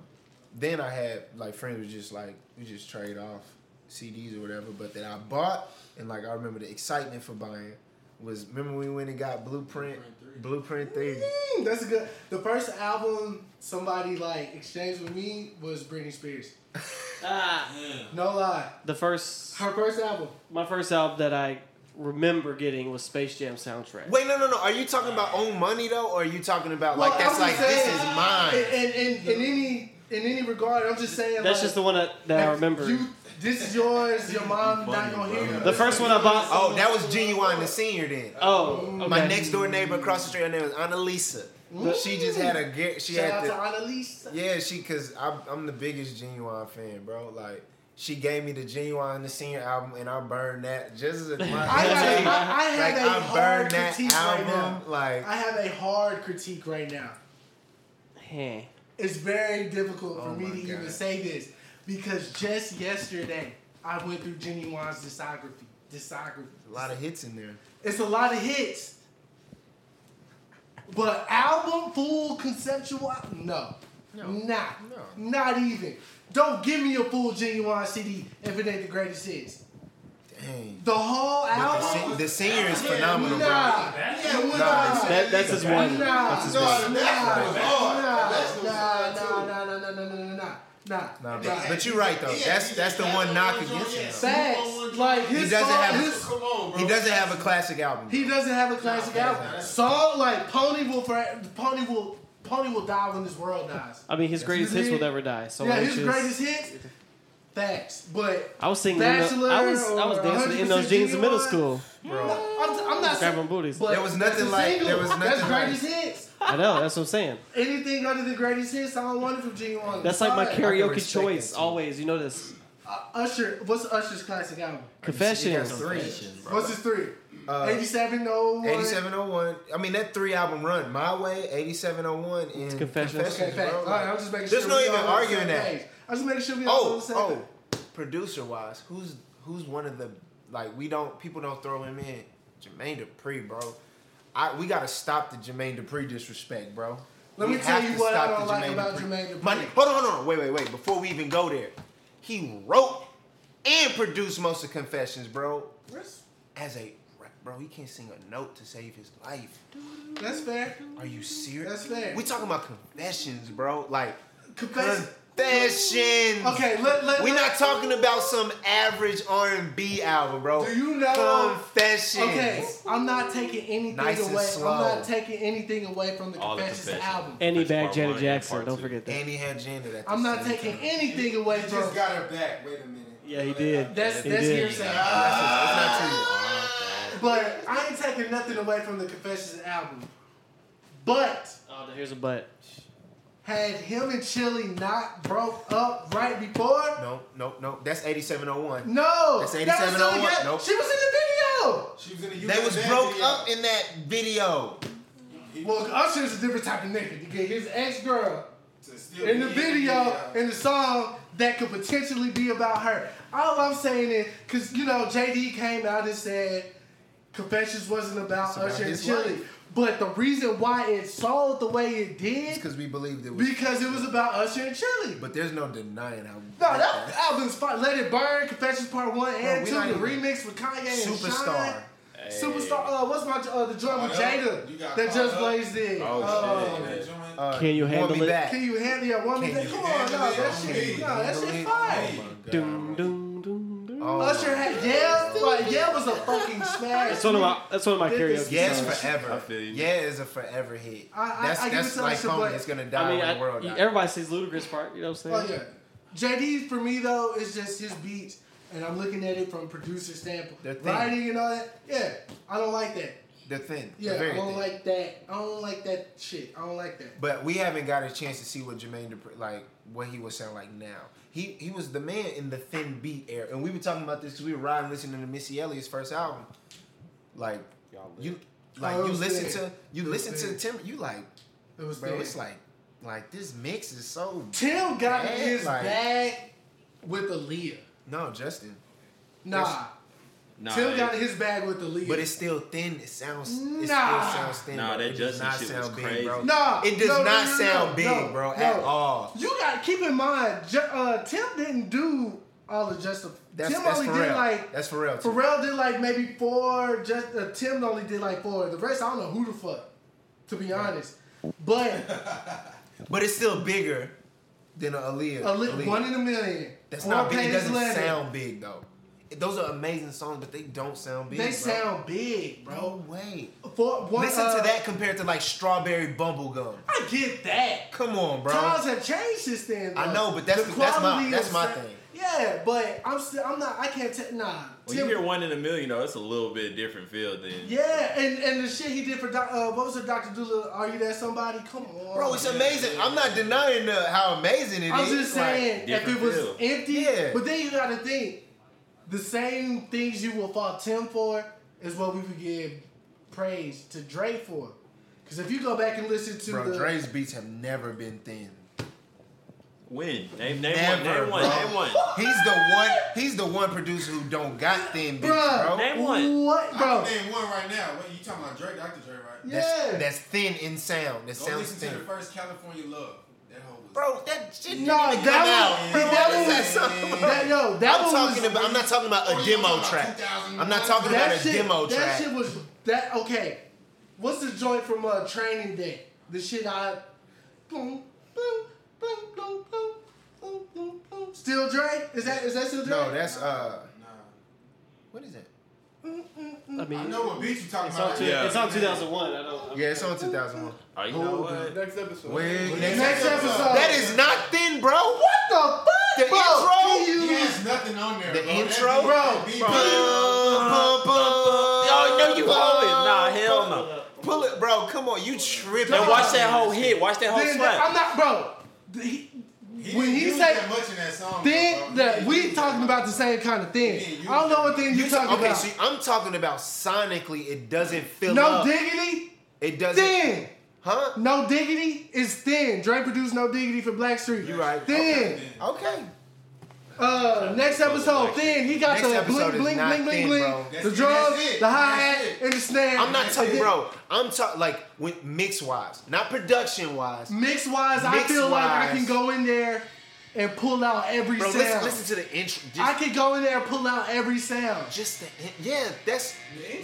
Speaker 5: then I had like friends were just like we just trade off CDs or whatever, but that I bought and like I remember the excitement for buying was remember when we went and got Blueprint Blueprint Three.
Speaker 2: Mm, that's a good. The first album somebody like exchanged with me was Britney Spears. (laughs)
Speaker 3: Ah,
Speaker 2: No lie.
Speaker 3: the first,
Speaker 2: Her first album.
Speaker 3: my first album that I remember getting was Space Jam soundtrack.
Speaker 5: Wait, no, no, no. Are you talking about own money though, or are you talking about like that's
Speaker 2: I'm
Speaker 5: like
Speaker 2: just
Speaker 5: this
Speaker 2: saying,
Speaker 5: is mine?
Speaker 2: In, in, in, in any in any regard, I'm just saying.
Speaker 3: That's
Speaker 2: like,
Speaker 3: just the one that, that I remember.
Speaker 2: You, this is yours. Your mom not gonna hear you.
Speaker 3: the first one I bought.
Speaker 5: Oh, oh, that was Ginuwine the senior then.
Speaker 3: Oh, okay.
Speaker 5: My next door neighbor across the street, her name was Annalisa. Mm. She just had a she
Speaker 2: Shout
Speaker 5: had
Speaker 2: out
Speaker 5: the
Speaker 2: to Annalisa.
Speaker 5: yeah she cause I'm, I'm the biggest Ginuwine fan, bro. Like she gave me the Ginuwine the senior album, and I burned that just as a (laughs) (laughs)
Speaker 2: I have, I, I have
Speaker 5: like
Speaker 2: a
Speaker 5: I
Speaker 2: hard
Speaker 5: burned that
Speaker 2: critique right now.
Speaker 5: Like
Speaker 2: I have a hard critique right now.
Speaker 3: Hey.
Speaker 2: It's very difficult for
Speaker 5: Oh
Speaker 2: me
Speaker 5: my
Speaker 2: to even say this because just yesterday I went through Ginuwine's discography. Discography.
Speaker 5: a lot of hits in there.
Speaker 2: It's a lot of hits. But album full conceptual no.
Speaker 5: No.
Speaker 2: Not.
Speaker 5: No.
Speaker 2: Not even. Don't give me a full Ginuwine CD if it ain't the greatest hits.
Speaker 5: Dang.
Speaker 2: The whole
Speaker 5: But the,
Speaker 2: album.
Speaker 5: the senior is phenomenal,
Speaker 2: Nah.
Speaker 5: bro.
Speaker 2: Nah.
Speaker 3: That, that's his one.
Speaker 2: Nah.
Speaker 3: That's his
Speaker 2: Nah.
Speaker 3: one.
Speaker 2: Nah. Nah. Nah. Nah. Nah. Nah. Nah. Nah. Nah. Nah. Nah.
Speaker 5: Nah, but, but you're right though. That's that's the one knock against him.
Speaker 2: Facts. Like his
Speaker 5: He doesn't
Speaker 2: song-
Speaker 5: have
Speaker 2: his-
Speaker 9: Come on, bro.
Speaker 5: he doesn't have a classic album.
Speaker 2: He doesn't have a classic album. Song like Pony will for Pony will Pony will die when this world dies.
Speaker 3: I mean, his greatest hits will never die. So
Speaker 2: yeah, his
Speaker 3: just-
Speaker 2: greatest hits. Facts, but
Speaker 3: I was singing. In the,
Speaker 2: Bachelor
Speaker 3: I was I was dancing in those jeans in middle school.
Speaker 5: bro.
Speaker 2: I'm, I'm not
Speaker 3: Grabbing booties.
Speaker 2: But
Speaker 5: There was nothing like-
Speaker 2: single.
Speaker 5: there was nothing like-
Speaker 2: greatest hits.
Speaker 3: I know. That's what I'm saying.
Speaker 2: Anything other than greatest hits, I don't want it from Ginuwine.
Speaker 3: That's like my karaoke choice. Always, you know this.
Speaker 2: Uh, Usher, what's Usher's classic album?
Speaker 5: He
Speaker 3: Confessions.
Speaker 5: three.
Speaker 2: What's his three?
Speaker 5: Uh,
Speaker 2: 87, oh,
Speaker 5: 8701. I mean that three album run. My Way, 8701, and
Speaker 3: Confessions.
Speaker 2: Okay, facts.
Speaker 5: bro.
Speaker 2: All right, I'm just making
Speaker 5: There's
Speaker 2: sure.
Speaker 5: no even
Speaker 2: all on the
Speaker 5: arguing that.
Speaker 2: page. I'm just making sure we all on
Speaker 5: Oh,
Speaker 2: the same
Speaker 5: oh, producer wise, who's who's one of the like we don't people don't throw him in. Jermaine Dupri, bro. I we gotta stop the Jermaine Dupri disrespect, bro.
Speaker 2: Let
Speaker 5: We
Speaker 2: me tell you what I
Speaker 5: stop
Speaker 2: don't like about
Speaker 5: Dupri.
Speaker 2: Jermaine Dupri.
Speaker 5: My, hold on, hold on, wait, wait, wait. Before we even go there, he wrote and produced most of Confessions, bro. As a bro, he can't sing a note to save his life.
Speaker 2: That's fair.
Speaker 5: Are you serious?
Speaker 2: That's fair.
Speaker 5: We talking about confessions, bro. Like
Speaker 2: Confess-
Speaker 5: confessions.
Speaker 2: Okay, let, let,
Speaker 5: We're
Speaker 2: let-
Speaker 5: not talking about some average R and B album, bro.
Speaker 2: Do you know?
Speaker 5: Confessions.
Speaker 2: Okay, I'm not taking anything
Speaker 5: Nice
Speaker 2: away.
Speaker 5: slow.
Speaker 2: I'm not taking anything away from the
Speaker 8: All the
Speaker 2: Confessions
Speaker 8: Confessions.
Speaker 2: album.
Speaker 3: And he
Speaker 8: That's
Speaker 3: Janet Jackson.
Speaker 8: part
Speaker 3: Don't
Speaker 8: two.
Speaker 3: forget that.
Speaker 5: And he had Janet at the
Speaker 2: I'm not taking
Speaker 5: time.
Speaker 2: anything away
Speaker 9: You
Speaker 2: from.
Speaker 9: just got her back. Wait a minute.
Speaker 3: Yeah, he did.
Speaker 2: That's
Speaker 3: He
Speaker 2: that's
Speaker 3: did.
Speaker 2: hearsay.
Speaker 5: It's not true. Ah!
Speaker 2: But I ain't taking nothing away from the Confessions album. But
Speaker 3: Oh, here's a butt.
Speaker 2: Had him and Chilli not broke up right before?
Speaker 5: No, no, no. That's 8701.
Speaker 2: No,
Speaker 5: That's
Speaker 2: that was still
Speaker 5: 8701.
Speaker 2: together.
Speaker 5: Nope.
Speaker 2: She was in the video.
Speaker 9: She was in the You
Speaker 5: They was broke
Speaker 9: video.
Speaker 5: up in that video.
Speaker 2: Well, Usher's a different type of nigga. You get his ex girl in the
Speaker 9: be
Speaker 2: video, in the song that could potentially be about her. All I'm saying is, cause you know, JD came out and said Confessions wasn't about
Speaker 5: It's about
Speaker 2: Usher and Chilli.
Speaker 5: life.
Speaker 2: But the reason why it sold the way it
Speaker 5: It's
Speaker 2: did,
Speaker 5: because we believed it was.
Speaker 2: because it was about Usher and Chilli.
Speaker 5: But there's no denying how.
Speaker 2: No, that album's fine. Let It Burn, Confessions Part 1 and
Speaker 5: we
Speaker 2: 2, the remix with Kanye and
Speaker 5: Superstar.
Speaker 2: Shine. Superstar, uh, what's my, uh, the joint with Jada
Speaker 9: You got
Speaker 2: that just
Speaker 9: Up.
Speaker 2: blazed in.
Speaker 8: Oh,
Speaker 2: Uh,
Speaker 8: shit.
Speaker 9: That.
Speaker 5: Uh,
Speaker 3: Can you handle
Speaker 5: Me
Speaker 3: it?
Speaker 5: Back.
Speaker 2: Can you handle your woman?
Speaker 5: Can
Speaker 2: That,
Speaker 5: you
Speaker 2: come on,
Speaker 9: handle
Speaker 2: no,
Speaker 9: it?
Speaker 2: that shit, no, that
Speaker 5: handle
Speaker 2: shit
Speaker 5: it?
Speaker 2: fire.
Speaker 3: Dun, dun, dun, dun.
Speaker 5: Oh,
Speaker 2: Usher had yeah, like yeah was a fucking smash.
Speaker 3: That's one of my. That's one of my
Speaker 2: Did
Speaker 3: karaoke
Speaker 5: Yeah, it's
Speaker 3: songs.
Speaker 5: forever.
Speaker 8: I feel you.
Speaker 5: Yeah, is a forever hit.
Speaker 2: I- I-
Speaker 5: that's
Speaker 2: I give
Speaker 5: that's
Speaker 2: it to
Speaker 5: like
Speaker 2: Usher,
Speaker 5: phony.
Speaker 2: but-
Speaker 5: It's gonna die
Speaker 3: I mean,
Speaker 5: when
Speaker 3: I,
Speaker 5: the world
Speaker 3: you-
Speaker 5: dies.
Speaker 3: everybody sees Ludacris part. You know what I'm saying?
Speaker 2: Oh
Speaker 3: saying?
Speaker 2: yeah, JD for me though is just his beats, and I'm looking at it from producer standpoint,
Speaker 5: They're thin.
Speaker 2: writing and all that. Yeah, I don't like that.
Speaker 5: They're thin.
Speaker 2: Yeah,
Speaker 5: They're
Speaker 2: I don't
Speaker 5: thin.
Speaker 2: like that. I don't like that shit. I don't like that.
Speaker 5: But we haven't got a chance to see what Jermaine Dupri, like what he would sound like now. He he was the man in the thin beat era, and we were talking about this because we were riding listening to Missy Elliott's first album. Like you, like
Speaker 2: Oh,
Speaker 5: you listen
Speaker 2: thin.
Speaker 5: to you
Speaker 2: It was
Speaker 5: listen to. Tim, you like,
Speaker 2: It was
Speaker 5: bro,
Speaker 2: thin.
Speaker 5: it's like like this mix is so.
Speaker 2: Tim got
Speaker 5: bad,
Speaker 2: his
Speaker 5: like-
Speaker 2: bag with Aaliyah.
Speaker 5: No, Justin.
Speaker 2: Nah,
Speaker 8: Nah,
Speaker 2: Tim got his bag with the lead.
Speaker 5: But it's still thin. It sounds. It still sounds thin.
Speaker 8: Nah,
Speaker 5: bro.
Speaker 8: that
Speaker 5: it does
Speaker 8: Justin
Speaker 5: not
Speaker 8: shit
Speaker 5: sound
Speaker 8: was
Speaker 5: big,
Speaker 8: crazy.
Speaker 5: bro.
Speaker 2: Nah,
Speaker 5: it does
Speaker 2: no, no,
Speaker 5: not
Speaker 2: no,
Speaker 5: sound
Speaker 2: no,
Speaker 5: big,
Speaker 2: no,
Speaker 5: bro,
Speaker 2: no.
Speaker 5: at all.
Speaker 2: You got to keep in mind, uh, Tim didn't do all of just the.
Speaker 5: That's,
Speaker 2: Tim
Speaker 5: that's
Speaker 2: only
Speaker 5: for
Speaker 2: did like.
Speaker 5: that's for real. too.
Speaker 2: Pharrell did like maybe four. Just uh, Tim only did like four. The rest, I don't know who the fuck. To be honest, but (laughs)
Speaker 5: But it's still bigger than a Aaliyah.
Speaker 2: a li-
Speaker 5: Aaliyah.
Speaker 2: one in a million.
Speaker 5: That's
Speaker 2: Or
Speaker 5: not big. It doesn't
Speaker 2: Leonard.
Speaker 5: sound big though. Those are amazing songs, but they don't sound big.
Speaker 2: They
Speaker 5: bro.
Speaker 2: sound big, bro.
Speaker 5: No way.
Speaker 2: For one,
Speaker 5: Listen
Speaker 2: uh,
Speaker 5: to that compared to like strawberry bubblegum.
Speaker 2: I get that.
Speaker 5: Come on, bro.
Speaker 2: Times have changed since then.
Speaker 5: I know, but that's-
Speaker 2: The
Speaker 5: that's my- that's my
Speaker 2: sa-
Speaker 5: thing.
Speaker 2: Yeah, but I'm still. I'm not. I can't. T- nah.
Speaker 8: When
Speaker 2: Tim-
Speaker 8: you hear one in a million, though, it's a little bit different feel than.
Speaker 2: Yeah, and and the shit he did for Doc, uh, what was it, Doctor Dolittle? Are you that somebody? Come on,
Speaker 5: Bro, it's amazing. I'm not denying the, how amazing it is.
Speaker 2: I'm just saying, if it
Speaker 8: different
Speaker 2: was
Speaker 8: feel.
Speaker 2: empty,
Speaker 5: Yeah.
Speaker 2: but then you gotta think, the same things you will fault Tim for is what we would give praise to Dre for. Because if you go back and listen to
Speaker 5: Bro,
Speaker 2: the
Speaker 5: Dre's beats have never been thin.
Speaker 8: When? Name, name
Speaker 5: Never,
Speaker 8: one. Name one. Name one.
Speaker 5: He's the one. He's the one producer who don't got thin beats,
Speaker 2: Bruh.
Speaker 5: bro.
Speaker 8: Name one.
Speaker 2: what, bro?
Speaker 9: I
Speaker 2: bro?
Speaker 9: can name one right now. What you talking about? Drake, Dr. Dre, right?
Speaker 5: That's,
Speaker 2: Yeah.
Speaker 5: that's thin in sound. That
Speaker 9: Go
Speaker 5: sounds
Speaker 9: listen
Speaker 5: thin.
Speaker 9: to the first California Love. That whole was.
Speaker 5: Bro, that shit didn't
Speaker 2: No,
Speaker 5: even
Speaker 2: that
Speaker 5: come out. Bro,
Speaker 2: that
Speaker 5: what
Speaker 2: one
Speaker 5: is that
Speaker 2: was-
Speaker 5: song?
Speaker 2: That yo, that
Speaker 5: I'm
Speaker 2: one
Speaker 5: talking
Speaker 2: was,
Speaker 5: about. I'm not talking about a demo track. I'm not talking about
Speaker 2: that
Speaker 5: a
Speaker 2: shit,
Speaker 5: demo
Speaker 2: that
Speaker 5: track.
Speaker 2: shit was that okay. What's the joint from uh, Training Day? The shit I. Boom, boom, boom, boom, boom, boom, boom, boom. Still Dre? Is that is that still Dre?
Speaker 5: No, that's uh.
Speaker 9: Nah.
Speaker 5: What is that?
Speaker 3: I mean,
Speaker 9: I know what beat you talking
Speaker 3: it's
Speaker 9: about.
Speaker 3: on, two,
Speaker 8: Yeah.
Speaker 3: it's on 2001. I don't.
Speaker 5: Yeah, it's on 2001.
Speaker 8: Oh, you know what?
Speaker 10: Next episode.
Speaker 5: Wait,
Speaker 2: Next,
Speaker 5: next,
Speaker 2: episode.
Speaker 5: that is not thin, bro.
Speaker 2: what the fuck,
Speaker 5: The
Speaker 2: bro?
Speaker 5: intro?
Speaker 2: You-
Speaker 9: He has nothing on there.
Speaker 5: The
Speaker 9: bro.
Speaker 5: intro?
Speaker 9: That beat-
Speaker 2: Bro,
Speaker 9: that beat-
Speaker 5: Bum, bum, bum,
Speaker 8: Yo, no, you hold it. Nah, hell no.
Speaker 5: Pull it, bro. Come on, you tripping?
Speaker 8: And watch that whole hit. Watch that whole
Speaker 2: Then,
Speaker 8: slap.
Speaker 2: I'm not, bro. The- He,
Speaker 9: He
Speaker 2: when he say
Speaker 9: that much in that song.
Speaker 2: then
Speaker 9: bro.
Speaker 2: that we talking about the same kind of thing. I don't know what thing you
Speaker 5: You
Speaker 2: talking
Speaker 5: okay?
Speaker 2: about.
Speaker 5: So I'm talking about sonically. It doesn't fill
Speaker 2: no
Speaker 5: up.
Speaker 2: diggity,
Speaker 5: It doesn't.
Speaker 2: thin.
Speaker 5: Huh?
Speaker 2: No diggity is thin. Dre produced No Diggity for Blackstreet.
Speaker 5: You right.
Speaker 2: Thin.
Speaker 5: Okay.
Speaker 2: Uh, next episode, thin. He got
Speaker 5: Next
Speaker 2: the
Speaker 5: episode
Speaker 2: blink,
Speaker 5: is
Speaker 2: blink,
Speaker 5: not
Speaker 2: blink, blink,
Speaker 5: thin,
Speaker 2: blink.
Speaker 5: bro.
Speaker 2: The drums,
Speaker 9: that's it.
Speaker 2: the hi hat,
Speaker 9: That's it.
Speaker 2: and the snare.
Speaker 5: I'm not talking, bro. I'm talking like when mix wise, not production wise.
Speaker 2: Mix wise, I feel like I
Speaker 5: Mix-wise.
Speaker 2: can go in there and pull out every
Speaker 5: Bro,
Speaker 2: sound.
Speaker 5: listen, listen to the intro. Just,
Speaker 2: I could go in there and pull out every sound.
Speaker 5: just the, yeah, that's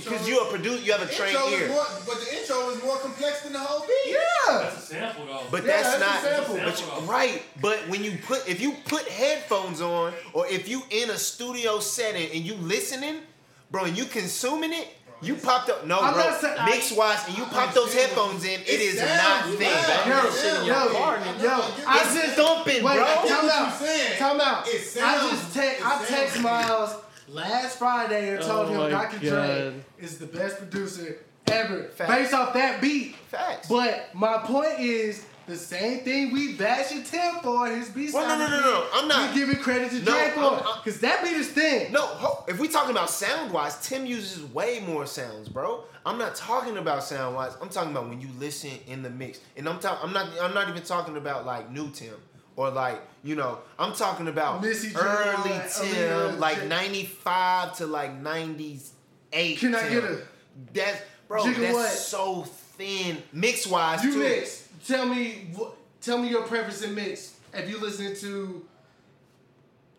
Speaker 5: because you're a producer. You have a
Speaker 9: the
Speaker 5: trained ear.
Speaker 9: more, but the intro is more complex than the whole beat.
Speaker 2: Yeah.
Speaker 4: That's a sample though.
Speaker 5: But
Speaker 2: Yeah,
Speaker 5: that's,
Speaker 2: that's a
Speaker 5: not
Speaker 2: sample.
Speaker 5: But you, right. But when you put if you put headphones on or if you in a studio setting and you listening, bro, and you consuming it, you popped up. No,
Speaker 2: I'm
Speaker 5: bro.
Speaker 2: not saying-
Speaker 5: Mix wise, and you pop those headphones in. It is not
Speaker 9: sounds
Speaker 5: thin.
Speaker 9: loud.
Speaker 2: Yo,
Speaker 9: Yeah,
Speaker 2: yo,
Speaker 9: yeah.
Speaker 2: yo, I just
Speaker 5: thumping,
Speaker 2: wait,
Speaker 5: bro.
Speaker 2: Time
Speaker 9: what
Speaker 2: out.
Speaker 9: you saying.
Speaker 2: Time out. I just te-
Speaker 9: it
Speaker 2: I text Miles last Friday and oh told
Speaker 3: Oh
Speaker 2: him Dr. Dre is the best producer ever,
Speaker 5: Facts.
Speaker 2: based off that beat.
Speaker 5: Facts.
Speaker 2: But my point is the same thing we bashing Tim for his beat.
Speaker 5: Well, no, no, no, no. I'm not-
Speaker 2: We giving credit to
Speaker 5: No,
Speaker 2: Dre for because that beat is thin.
Speaker 5: No, if we talking about sound wise, Tim uses way more sounds, bro. I'm not talking about sound wise. I'm talking about when you listen in the mix, and I'm talking. I'm not. I'm not even talking about like new Tim or like you know. I'm talking about
Speaker 2: Missy
Speaker 5: early Tim, like 95 to like 98.
Speaker 2: Can I get a-
Speaker 5: That's bro. That's so thin, mix wise.
Speaker 2: You
Speaker 5: too.
Speaker 2: mix. Tell me, wh- tell me your preference in mix. If you listen to,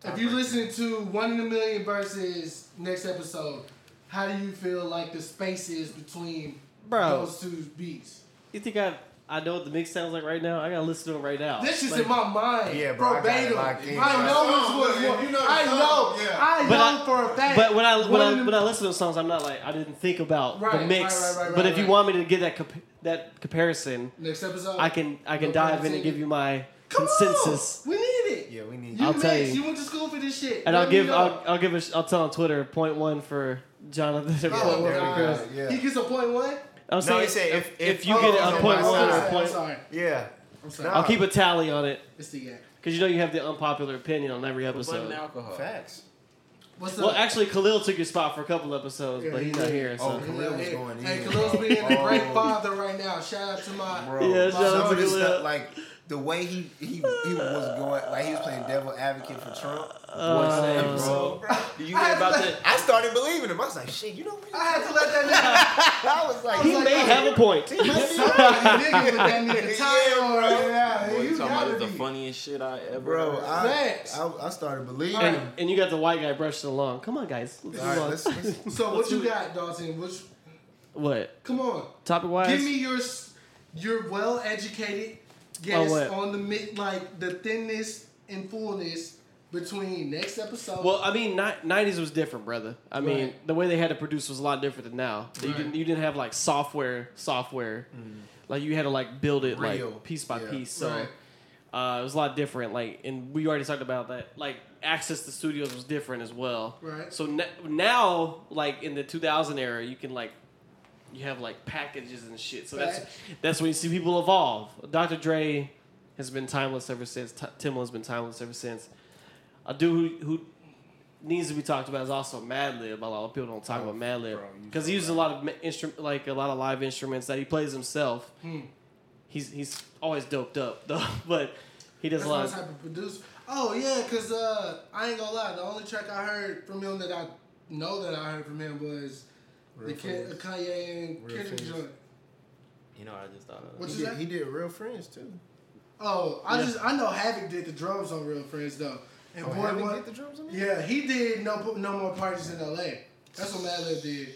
Speaker 2: if you listen to One in a Million versus next episode, how do you feel like the space is between
Speaker 3: Bro.
Speaker 2: those two beats?
Speaker 3: You think I I know what the mix sounds like right now? I gotta listen to it right now.
Speaker 2: This is
Speaker 3: Like-
Speaker 2: in my mind.
Speaker 5: Yeah, bro, I got it
Speaker 2: verbatim.
Speaker 5: locked in.
Speaker 2: I know which
Speaker 9: Song,
Speaker 2: one.
Speaker 9: you know
Speaker 2: I
Speaker 9: song,
Speaker 2: know.
Speaker 9: yeah.
Speaker 2: I
Speaker 3: But
Speaker 2: know
Speaker 3: I-
Speaker 2: for a fact.
Speaker 3: But when I when
Speaker 2: One
Speaker 3: I
Speaker 2: in
Speaker 3: when I listen to those songs, I'm not like I didn't think about
Speaker 2: Right,
Speaker 3: the mix.
Speaker 2: right, right, right,
Speaker 3: but
Speaker 2: right,
Speaker 3: if you want me to get that comp- that comparison,
Speaker 2: next episode,
Speaker 3: I can I can
Speaker 2: No
Speaker 3: dive in and give you my
Speaker 2: Come
Speaker 3: consensus.
Speaker 2: On, we need it.
Speaker 5: Yeah, we need.
Speaker 2: You
Speaker 3: I'll
Speaker 2: mix.
Speaker 3: tell you.
Speaker 2: You went to school for this shit.
Speaker 3: And
Speaker 2: Let
Speaker 3: I'll give. I'll, I'll give a, sh- I'll tell on Twitter point one for Jonathan.
Speaker 2: Oh,
Speaker 3: point one (laughs)
Speaker 5: there we go. Yeah.
Speaker 2: He gets a point one.
Speaker 3: I'm
Speaker 5: No,
Speaker 3: saying
Speaker 5: he said
Speaker 3: if,
Speaker 5: if-
Speaker 3: if,
Speaker 5: if-
Speaker 3: you
Speaker 5: oh,
Speaker 3: get it
Speaker 5: okay,
Speaker 3: a point
Speaker 5: my
Speaker 3: one
Speaker 5: side.
Speaker 3: or a
Speaker 2: I'm
Speaker 3: point,
Speaker 2: sorry.
Speaker 5: Yeah.
Speaker 2: I'm sorry.
Speaker 3: I'll keep a tally on it
Speaker 2: It's the gang.
Speaker 3: because you know you have the unpopular opinion on every episode.
Speaker 8: alcohol.
Speaker 5: Facts.
Speaker 2: What's
Speaker 3: Well, actually, Khalil took your spot for a couple episodes,
Speaker 2: Yeah,
Speaker 3: but he's
Speaker 2: he
Speaker 3: not here. So.
Speaker 5: Oh, Khalil was going
Speaker 2: Hey,
Speaker 5: in.
Speaker 2: Khalil's being a great
Speaker 5: Oh.
Speaker 2: father right now. Shout out to my.
Speaker 5: Bro,
Speaker 3: Yeah, shout out to Khalil.
Speaker 5: stuff, like the way he he he was going, like he was playing devil advocate for Trump.
Speaker 8: Boy, oh, say, bro. Did you hear about that?
Speaker 5: I started believing him. I was like, shit, you know.
Speaker 2: I had to let that nigga. (laughs)
Speaker 5: I was like,
Speaker 3: He may have a point.
Speaker 2: nigga. Somebody nigga with that nigga tie on right now.
Speaker 8: Boy,
Speaker 2: You
Speaker 8: you talking about the funniest shit I ever
Speaker 5: bro,
Speaker 8: heard.
Speaker 5: I, I I started believing
Speaker 3: And,
Speaker 5: him.
Speaker 3: and you got the white guy brushing along. Come on, guys. Let's
Speaker 5: All
Speaker 3: move
Speaker 5: right,
Speaker 3: on.
Speaker 5: let's, let's (laughs)
Speaker 2: So what
Speaker 3: Let's
Speaker 2: you got, Dalton? Which
Speaker 3: What?
Speaker 2: come on.
Speaker 3: Topic wise?
Speaker 2: Give me your your well educated guess
Speaker 3: Oh,
Speaker 2: on the mid like the thinness and fullness between next episode.
Speaker 3: Well, I mean, '90s was different, brother. I mean, the way they had to produce was a lot different than now. You didn't you didn't have like software, software. Like you had to like build it
Speaker 5: Real.
Speaker 3: like piece by
Speaker 5: Yeah.
Speaker 3: piece. So
Speaker 2: Right.
Speaker 3: uh, it was a lot different. Like, and we already talked about that. Like access to studios was different as well.
Speaker 2: Right.
Speaker 3: So n- now, like in the 2000 era, you can like you have like packages and shit. So that's that's when you see people evolve. Dr. Dre has been timeless ever since. T- Timbaland's been timeless ever since. A dude who, who needs to be talked about is also Madlib. A lot of people don't talk about Madlib because he uses a lot of instrument, like a lot of live instruments that he plays himself.
Speaker 2: Hmm.
Speaker 3: He's he's always doped up (laughs) though, but he does
Speaker 2: That's
Speaker 3: a lot. Of,
Speaker 2: type of producer. Oh yeah, cause uh, I ain't gonna lie. The only track I heard from him that I know that I heard from him was the Ken,
Speaker 5: Friends.
Speaker 2: Kanye and
Speaker 5: Real
Speaker 2: Kendrick
Speaker 5: Friends.
Speaker 2: joint.
Speaker 8: You know what I just thought of?
Speaker 2: What
Speaker 5: he,
Speaker 2: you
Speaker 5: did,
Speaker 2: say?
Speaker 5: he did real friends too.
Speaker 2: Oh, I
Speaker 3: Yeah.
Speaker 2: just I know Havoc did the drums on Real Friends though, and
Speaker 5: Oh,
Speaker 2: boy,
Speaker 5: Havoc
Speaker 2: what-
Speaker 5: did the drums on that?
Speaker 2: Yeah, he did no no more parties in L.A. That's what Madlib did.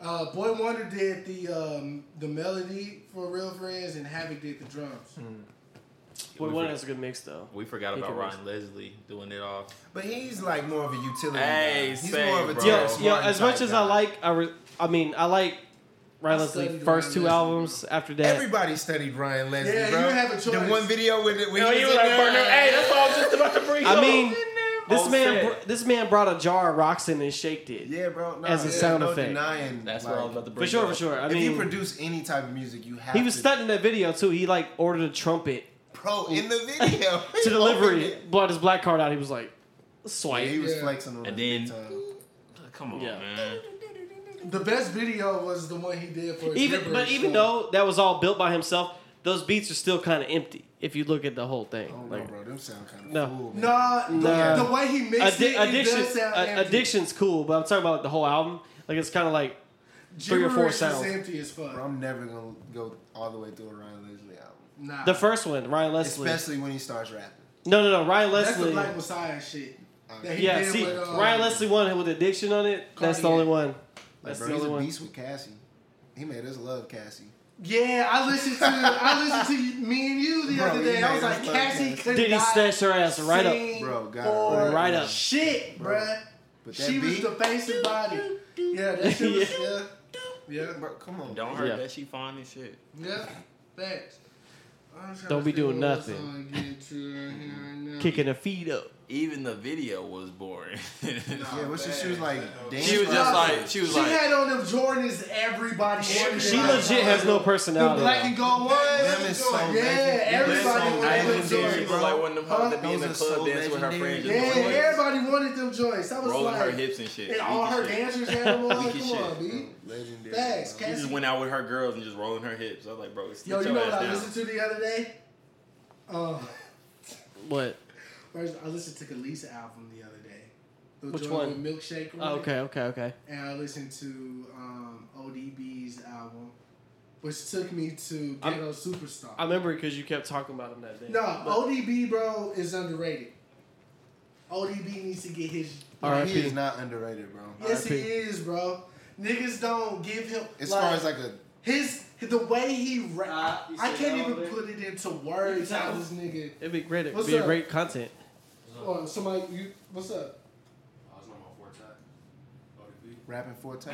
Speaker 2: Uh, Boy Wonder did the um, the melody for Real Friends, and Havoc did the drums.
Speaker 3: Boy,
Speaker 8: we
Speaker 3: one
Speaker 8: for-
Speaker 3: has a good mix though.
Speaker 8: We forgot
Speaker 3: He
Speaker 8: about
Speaker 3: can
Speaker 8: Ryan Leslie doing it off.
Speaker 5: But he's like more of a utility
Speaker 8: Hey,
Speaker 5: guy. He's
Speaker 8: same,
Speaker 5: more of a
Speaker 8: bro.
Speaker 3: Yo,
Speaker 5: Terrace
Speaker 3: yo,
Speaker 5: Martin
Speaker 3: as much
Speaker 5: type
Speaker 3: as I
Speaker 5: guy.
Speaker 3: like, I, re- I mean, I like Ryan
Speaker 2: I
Speaker 3: Leslie first
Speaker 2: Ryan
Speaker 3: two
Speaker 2: Leslie,
Speaker 3: albums. After that,
Speaker 5: Everybody studied Ryan Leslie,
Speaker 2: Yeah,
Speaker 5: bro.
Speaker 2: you have a choice.
Speaker 5: The one video with it, when
Speaker 8: No,
Speaker 5: he
Speaker 8: he
Speaker 5: was
Speaker 8: was like,
Speaker 5: there,
Speaker 8: partner, hey, that's all I was just about to bring
Speaker 3: I
Speaker 8: up.
Speaker 3: mean, this
Speaker 8: On
Speaker 3: man, br- this man brought a jar of rocks in and shaked it.
Speaker 5: Yeah, bro. No,
Speaker 3: As a
Speaker 5: there's
Speaker 3: sound
Speaker 5: no
Speaker 3: effect.
Speaker 5: denying.
Speaker 8: That's
Speaker 5: like,
Speaker 8: what I was about to bring
Speaker 3: For sure,
Speaker 8: up.
Speaker 3: for sure. I
Speaker 5: if
Speaker 3: mean,
Speaker 5: you produce any type of music, you have
Speaker 3: he was
Speaker 5: to.
Speaker 3: studying that video too. He like ordered a trumpet
Speaker 5: Bro, in the video. (laughs)
Speaker 3: to
Speaker 5: he
Speaker 3: delivery.
Speaker 5: it.
Speaker 3: Brought his black card out. He was like, swiping.
Speaker 5: Yeah,
Speaker 3: swipe.
Speaker 5: he was
Speaker 2: Yeah.
Speaker 5: flexing on
Speaker 8: And
Speaker 5: it
Speaker 8: then-
Speaker 5: time.
Speaker 8: Come on,
Speaker 3: Yeah.
Speaker 8: man.
Speaker 2: The best video was the one he did for
Speaker 3: even
Speaker 2: Gibberish,
Speaker 3: but even
Speaker 2: so-
Speaker 3: though that was all built by himself, those beats are still kind of empty if you look at the whole thing.
Speaker 5: Oh, no, bro, them sound kind of
Speaker 3: No.
Speaker 5: cool. man.
Speaker 2: Nah, the,
Speaker 3: Nah.
Speaker 2: the way he mixed
Speaker 3: Addi-
Speaker 2: it, it
Speaker 3: addiction,
Speaker 2: does sound
Speaker 3: uh,
Speaker 2: empty.
Speaker 3: addiction's cool, but I'm talking about like the whole album. Like it's kind of like three or four
Speaker 2: Gibberish
Speaker 3: sounds.
Speaker 2: empty as fuck.
Speaker 5: Bro, I'm never gonna go all the way through a Ryan Leslie album,
Speaker 2: Nah,
Speaker 3: the first one, Ryan Leslie.
Speaker 5: especially when he starts rapping.
Speaker 3: No, no, no, Ryan Leslie.
Speaker 2: that's the
Speaker 3: Leslie.
Speaker 2: Black Messiah shit. That he
Speaker 3: Yeah,
Speaker 2: did
Speaker 3: see,
Speaker 2: with, um,
Speaker 3: Ryan Leslie one with addiction on it. That's the only one.
Speaker 5: Like,
Speaker 3: That's
Speaker 5: bro,
Speaker 3: the
Speaker 5: he's a
Speaker 3: one.
Speaker 5: beast with Cassie. He made us love Cassie.
Speaker 2: Yeah, I listened to I listened to me and you the
Speaker 5: Bro,
Speaker 2: other day. I was like, Cassie
Speaker 5: Cassie.
Speaker 2: could
Speaker 3: Did he
Speaker 2: not
Speaker 3: snatch her ass right up?
Speaker 5: Bro, got
Speaker 2: for
Speaker 5: her
Speaker 3: right up.
Speaker 2: Shit,
Speaker 5: Bro.
Speaker 2: bruh.
Speaker 5: But that
Speaker 2: She was the face and body. Yeah, that shit was, (laughs) yeah. Yeah,
Speaker 5: bro, come on.
Speaker 8: Don't hurt
Speaker 3: Yeah.
Speaker 8: that she fine as shit.
Speaker 2: yeah. Thanks.
Speaker 3: Don't be doing nothing.
Speaker 2: song to get to right here right now.
Speaker 3: Kicking her feet up.
Speaker 8: Even the video was boring.
Speaker 5: Yeah, what's she, she was like, dancing.
Speaker 8: she was just like, she was
Speaker 2: She
Speaker 8: like, She
Speaker 2: had on them Jordans everybody wanted
Speaker 3: She
Speaker 2: them.
Speaker 3: legit has no personality.
Speaker 2: The black and gold ones.
Speaker 5: Them is so
Speaker 2: yeah, everybody wanted them
Speaker 8: legendary,
Speaker 2: joints.
Speaker 8: she was like one of them hoes that be in the club dancing with her friends.
Speaker 2: Yeah, everybody wanted them joints. I was
Speaker 8: rolling
Speaker 2: like,
Speaker 8: her hips and shit.
Speaker 2: and all her dancers had them on. Come
Speaker 8: shit.
Speaker 2: on, B.
Speaker 5: Legendary.
Speaker 2: Thanks,
Speaker 5: bro.
Speaker 8: She just went out with her girls and just rolling her hips. I was like, bro, sit
Speaker 2: Yo, you know what I listened to the other day? Uh,
Speaker 3: What?
Speaker 2: First, I listened to Kelis album the other day. The
Speaker 3: Which
Speaker 2: joint
Speaker 3: one?
Speaker 2: Milkshake. on
Speaker 3: Oh, okay, okay, okay.
Speaker 2: And I listened to um, ODB's album, which took me to
Speaker 3: I'm-
Speaker 2: Ghetto Superstar.
Speaker 3: I remember because you kept talking about him that day.
Speaker 2: no,
Speaker 3: But-
Speaker 2: ODB, bro, is underrated. ODB needs to get his.
Speaker 5: Bro,
Speaker 3: R.I.P.
Speaker 5: he is not underrated, bro.
Speaker 2: Yes, he
Speaker 3: R.I.P.
Speaker 2: is, bro. Niggas don't give him.
Speaker 5: As
Speaker 2: like,
Speaker 5: far as like a
Speaker 2: his the way he rap,
Speaker 3: you
Speaker 2: I can't even
Speaker 3: over
Speaker 2: put it into words how this nigga.
Speaker 3: It'd be great. It'd
Speaker 2: What's
Speaker 3: be
Speaker 2: up?
Speaker 3: great content.
Speaker 2: Oh, somebody, you, what's up?
Speaker 4: Oh, it's not my forte. ODB.
Speaker 5: rapping forte.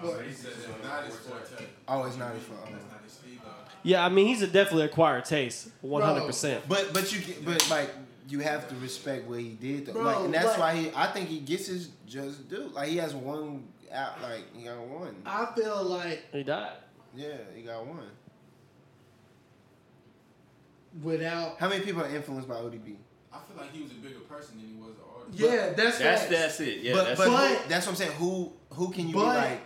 Speaker 2: What?
Speaker 9: He said it's not his forte.
Speaker 5: Oh, it's not his fault.
Speaker 9: That's not his speed though.
Speaker 3: Yeah, I mean he's a definitely acquired taste, one hundred percent.
Speaker 5: But but you but like you have to respect what he did though.
Speaker 2: Bro,
Speaker 5: like and that's
Speaker 2: like-
Speaker 5: why he I think he gets his just due. Like he has one out like he got one.
Speaker 2: I feel like
Speaker 3: He died.
Speaker 5: Yeah, he got one.
Speaker 2: without.
Speaker 5: How many people are influenced by ODB?
Speaker 9: I feel like he was a bigger person than he was an artist.
Speaker 2: Yeah, that's
Speaker 8: That's
Speaker 2: facts.
Speaker 8: that's it. Yeah,
Speaker 5: but
Speaker 8: that's
Speaker 5: but,
Speaker 8: it.
Speaker 2: But-
Speaker 5: that's what I'm saying. Who who can you
Speaker 2: But-
Speaker 5: be like?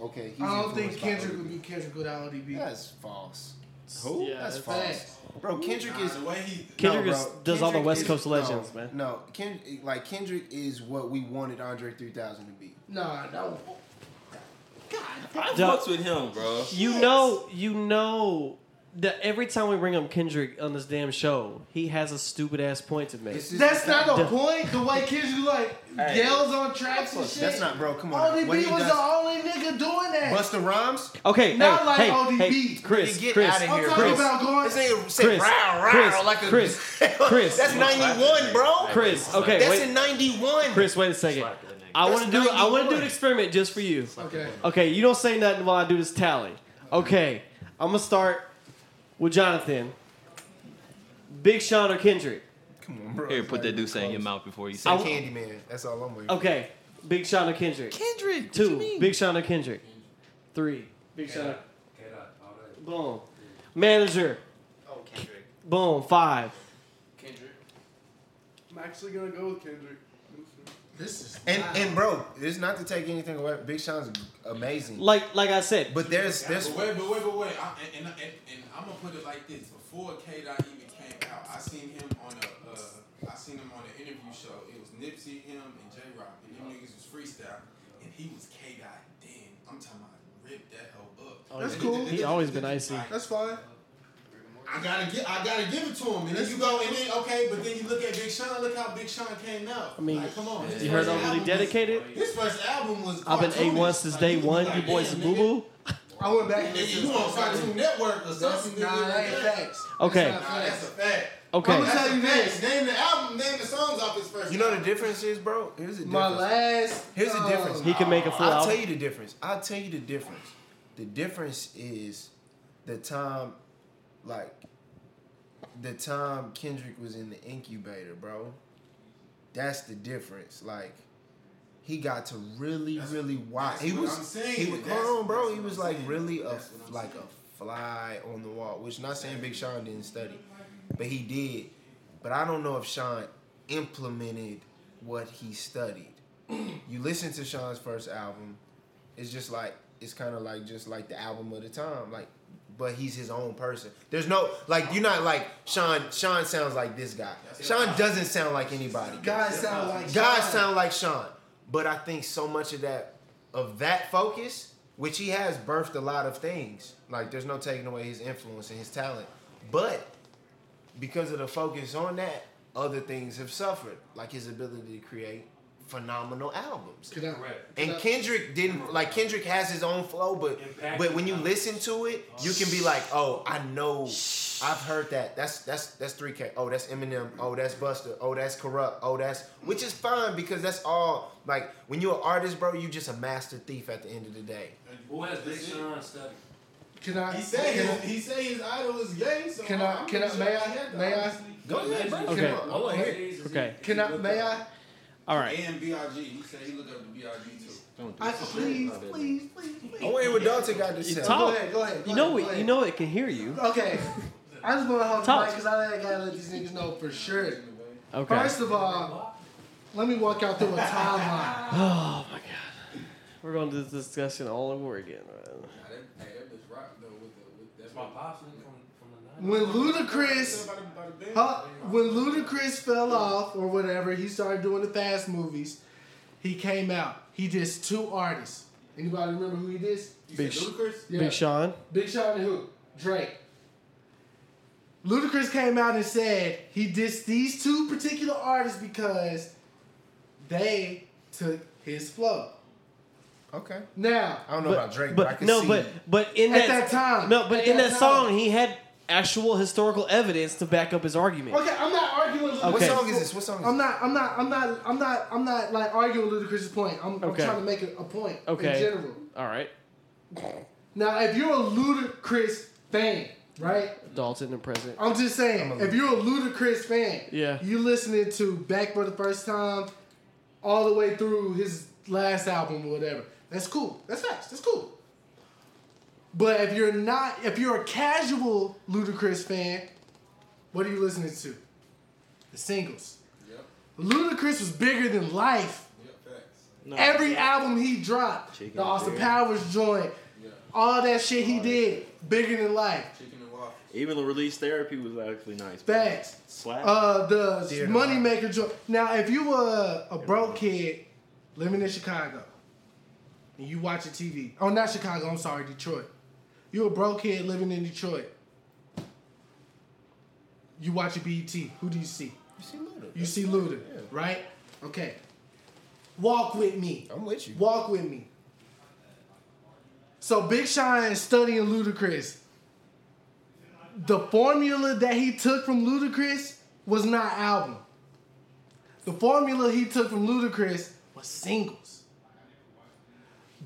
Speaker 5: Okay, he's
Speaker 2: I don't think
Speaker 5: influenced
Speaker 2: Kendrick would be Kendrick without ODB.
Speaker 5: That's false.
Speaker 8: Who?
Speaker 3: Yeah,
Speaker 5: That's
Speaker 3: that's
Speaker 5: false.
Speaker 2: Facts.
Speaker 5: Bro, Kendrick
Speaker 9: Nah,
Speaker 5: is
Speaker 9: the way he
Speaker 3: Kendrick
Speaker 5: no,
Speaker 3: is-
Speaker 5: bro.
Speaker 3: does all the West
Speaker 5: is-
Speaker 3: Coast
Speaker 5: no,
Speaker 3: legends, man.
Speaker 5: No, Ken, like Kendrick is what we wanted Andre 3000 to be.
Speaker 2: Nah, no.
Speaker 8: I
Speaker 3: Duh.
Speaker 8: fucks with him, bro.
Speaker 3: You know, you know that every time we bring up Kendrick on this damn show, he has a stupid ass point to make.
Speaker 5: It's just-
Speaker 2: That's not the point. The way kids do like
Speaker 5: Hey.
Speaker 2: yells on tracks and shit.
Speaker 5: That's not, bro. Come on.
Speaker 2: ODB
Speaker 5: What he
Speaker 2: was
Speaker 5: does-
Speaker 2: the only nigga doing that.
Speaker 5: Busta Rhymes.
Speaker 3: Okay,
Speaker 2: Not
Speaker 3: hey,
Speaker 2: like
Speaker 3: hey,
Speaker 2: ODB.
Speaker 3: hey, Chris,
Speaker 5: Get
Speaker 3: Chris,
Speaker 5: outta
Speaker 2: I'm
Speaker 5: here,
Speaker 2: talking
Speaker 5: Chris.
Speaker 2: about going.
Speaker 5: This nigga said
Speaker 3: Chris,
Speaker 5: row, row,
Speaker 3: Chris,
Speaker 5: like a
Speaker 3: Chris, (laughs) Chris.
Speaker 5: That's 91, bro.
Speaker 3: Chris, okay,
Speaker 5: That's
Speaker 3: wait.
Speaker 5: in 91.
Speaker 3: Chris, wait a second. I want to do. I want to do an experiment just for you.
Speaker 2: Okay.
Speaker 3: Okay, you don't say nothing while I do this tally. Okay, I'm gonna start with Jonathan. Big Sean or Kendrick?
Speaker 5: Come on, bro.
Speaker 8: Here, put that
Speaker 5: even
Speaker 8: deuce in your mouth before you
Speaker 5: Say
Speaker 8: say.
Speaker 5: Candyman. That's all I'm waiting for.
Speaker 3: Okay, Big Sean or Kendrick?
Speaker 8: Kendrick. what
Speaker 3: Two.
Speaker 8: you mean?
Speaker 3: Big Sean or Kendrick? Three. Big Sean.
Speaker 4: K-Dot.
Speaker 3: Boom. Manager.
Speaker 6: Oh, Kendrick.
Speaker 3: Boom. Five.
Speaker 7: Kendrick.
Speaker 2: I'm actually gonna go with Kendrick. This is
Speaker 5: And
Speaker 2: wild.
Speaker 5: and bro, it's not to take anything away. Big Sean's amazing.
Speaker 3: Like like I said.
Speaker 5: But there's
Speaker 9: Yeah,
Speaker 5: there's
Speaker 9: but wait, but wait, but wait. I, and, and, and, and I'm gonna put it like this: before K Dot even came out, I seen him on a, uh, I seen him on an interview show. It was Nipsey, him, and Jay Rock, and them niggas was freestyle, and he was K Dot. Then I'm talking about rip that hoe up.
Speaker 3: Oh,
Speaker 2: That's cool.
Speaker 9: it- it-
Speaker 3: He always been icy.
Speaker 2: That's fine.
Speaker 9: I gotta get, I gotta give it to him, and then you go, and then okay, but then you look at Big Sean. Look how Big Sean came out.
Speaker 3: I mean,
Speaker 9: like, come on. His
Speaker 3: You heard
Speaker 9: first
Speaker 3: overly
Speaker 9: album was-
Speaker 3: dedicated?
Speaker 9: His first album was.
Speaker 3: I've been A1 since day
Speaker 9: you
Speaker 3: one.
Speaker 9: like,
Speaker 3: You boys
Speaker 9: damn,
Speaker 3: boo boo.
Speaker 2: I went back and
Speaker 9: Nigga,
Speaker 2: listened
Speaker 9: you
Speaker 2: to
Speaker 9: on Cartoon. Network or something?
Speaker 2: nah, that ain't facts.
Speaker 3: Okay.
Speaker 2: That's
Speaker 9: Nah, that's a fact.
Speaker 3: Okay.
Speaker 2: I'm gonna tell you
Speaker 9: That's
Speaker 2: this.
Speaker 9: Name the album, name the songs off his first.
Speaker 5: you know the difference is, bro. Here's the
Speaker 2: My
Speaker 5: difference.
Speaker 2: last.
Speaker 5: Here's the difference.
Speaker 3: He can make a full
Speaker 5: I'll tell you the difference. I'll tell you the difference. The difference is the time, like, the time Kendrick was in the incubator, bro. That's the difference. Like, he got to really,
Speaker 9: That's-
Speaker 5: really watch. He was, he was. Hold on, bro. He was like
Speaker 9: saying.
Speaker 5: really a
Speaker 9: That's what I'm
Speaker 5: like
Speaker 9: saying.
Speaker 5: a fly on the wall. Which not saying Big Sean didn't study, but he did. But I don't know if Sean implemented what he studied. you listen to Sean's first album, it's just like it's kind of like just like the album of the time, like. But he's his own person. There's no like you're not like Sean. Sean sounds like this guy. Sean doesn't sound like anybody.
Speaker 2: Guys sound like
Speaker 5: Guys
Speaker 2: Sean.
Speaker 5: sound like Sean. But I think so much of that of that focus, which he has birthed a lot of things. Like there's no taking away his influence and his talent. But because of the focus on that, other things have suffered, like his ability to create phenomenal albums.
Speaker 2: I-
Speaker 4: Correct.
Speaker 5: And Kendrick didn't like Kendrick has his own flow, but but when you listen to it, you can be oh. like, oh, I know, I've heard that. That's that's that's 3K. Oh, that's Eminem. Oh, that's Busta. Oh, that's Kurupt. Oh, that's which is fine because that's all like when you're an artist, bro, you just a master thief at the end of the day.
Speaker 4: Who has Big Sean studied?
Speaker 2: Can I?
Speaker 9: He said
Speaker 2: can
Speaker 9: his,
Speaker 2: I-
Speaker 9: he said his idol is gay. So
Speaker 2: Can I-
Speaker 9: I'm
Speaker 2: can I- may
Speaker 9: sure
Speaker 2: I-
Speaker 9: he had that,
Speaker 2: may I?
Speaker 5: Go ahead.
Speaker 3: Okay.
Speaker 5: Come on. I want to hear.
Speaker 3: Okay.
Speaker 2: Can I? May I?
Speaker 3: All right.
Speaker 9: And Big. He said he looked up to Big too.
Speaker 2: Don't I please, please, please, please.
Speaker 5: Oh, I want to hear what Dalton got to say.
Speaker 3: talk.
Speaker 2: Go ahead, go ahead. Go
Speaker 3: You know
Speaker 2: ahead,
Speaker 3: it.
Speaker 2: go
Speaker 3: You know it can hear you.
Speaker 2: Okay. (laughs) I just want to hold the
Speaker 3: Talk.
Speaker 2: because I gotta let these niggas know for sure.
Speaker 3: Okay.
Speaker 2: First of all, let me walk y'all through a timeline.
Speaker 3: Oh my god. We're going to this discussion all over again. man.
Speaker 9: Hey, that bitch rock though with the with
Speaker 4: That's my pops nigga from, from the 90s.
Speaker 2: When Ludacris, huh, when Ludacris fell off or whatever, he started doing the fast movies. He came out. He dissed two artists. Anybody remember who he dissed?
Speaker 3: Big,
Speaker 9: Ludacris?
Speaker 2: Yeah.
Speaker 3: Big Sean.
Speaker 2: Big Sean and who? Drake. Ludacris came out and said he dissed these two particular artists because they took his flow.
Speaker 5: Okay.
Speaker 2: Now,
Speaker 5: I don't know
Speaker 3: But,
Speaker 5: about Drake, but, I
Speaker 3: but
Speaker 5: can
Speaker 3: no,
Speaker 5: see.
Speaker 3: but but in
Speaker 2: At
Speaker 3: that,
Speaker 2: that time.
Speaker 3: no, but in
Speaker 2: that
Speaker 3: that
Speaker 2: time.
Speaker 3: song, he had actual historical evidence to back up his argument.
Speaker 2: okay, I'm not arguing. Ludacris.
Speaker 3: Okay.
Speaker 5: What song is this? What song is
Speaker 2: I'm
Speaker 5: this?
Speaker 2: not. I'm not. I'm not. I'm not. I'm not like arguing Ludacris's point. I'm, I'm
Speaker 3: Okay.
Speaker 2: trying to make a, a point
Speaker 3: Okay.
Speaker 2: in general.
Speaker 3: All right.
Speaker 2: Now, if you're a Ludacris fan, right?
Speaker 3: Dalton and President.
Speaker 2: I'm just saying,
Speaker 5: I'm
Speaker 2: if you're a Ludacris fan,
Speaker 3: Yeah.
Speaker 2: you listening to Back for the first time, all the way through his last album or whatever. That's cool. That's facts. That's cool. But if you're not, if you're a casual Ludacris fan, what are you listening to? The singles.
Speaker 9: Yep.
Speaker 2: Ludacris was bigger than life.
Speaker 9: Yep. Facts.
Speaker 2: Every album he dropped, the Austin Powers joint,
Speaker 9: Yeah.
Speaker 2: all that shit he did, bigger than life.
Speaker 9: Chicken and waffles.
Speaker 8: Even the release therapy was actually nice.
Speaker 2: Facts.
Speaker 8: Slap.
Speaker 2: Uh, the
Speaker 5: Theater
Speaker 2: moneymaker joint. Now, if you were a broke kid living in Chicago and you watching TV, oh, not Chicago, I'm sorry, Detroit. You a broke kid living in Detroit. You watch a BET. Who do you see?
Speaker 5: You see Luda.
Speaker 2: You see Luda, right? Okay. Walk with me.
Speaker 5: I'm with you.
Speaker 2: Walk with me. So Big Sean is studying Ludacris. The formula that he took from Ludacris was not album. The formula he took from Ludacris was singles.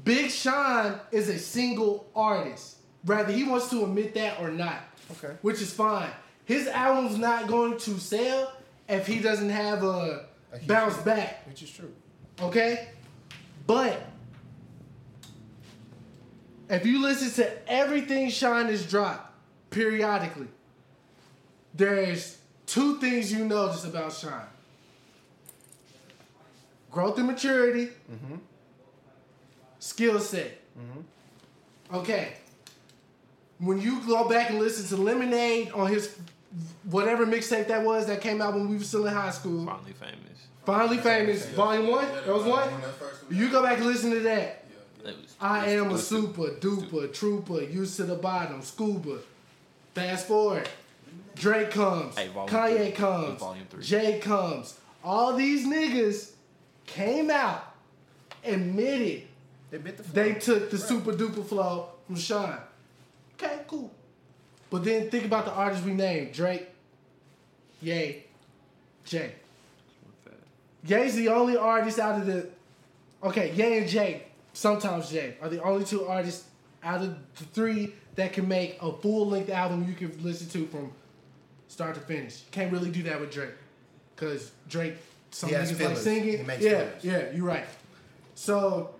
Speaker 2: Big Sean is a single artist. Whether he wants to admit that or not.
Speaker 5: Okay.
Speaker 2: Which is fine. His album's not going to sell if he doesn't have a bounce back.
Speaker 5: Which is true.
Speaker 2: Okay? But if you listen to everything Shine has dropped periodically, there's two things you notice about Shine Growth and maturity, mm-hmm. skill set. Mm-hmm. Okay. When you go back and listen to Lemonade on his whatever mixtape that was that came out when we were still in high school,
Speaker 8: Finally famous.
Speaker 2: Finally Famous, Volume 1, that was one. You go back and listen to that.
Speaker 8: That was,
Speaker 2: I am a super duper trooper, used to the bottom, scuba. Fast forward. Drake comes,
Speaker 8: Hey,
Speaker 2: Kanye
Speaker 8: three.
Speaker 2: comes,
Speaker 8: Volume three.
Speaker 2: Jay comes. All these niggas came out, and admitted
Speaker 5: They bit the
Speaker 2: they took the super duper flow from Sean. Cool. But then think about the artists we named Drake, Ye, Jay. Ye's the only artist out of the. Okay, Ye and Jay, sometimes Jay, are the only two artists out of the three that can make a full length album you can listen to from start to finish. Can't really do that with Drake. Because Drake, some
Speaker 5: He
Speaker 2: niggas like singing. Yeah,
Speaker 5: fillers.
Speaker 2: yeah, you're right. So,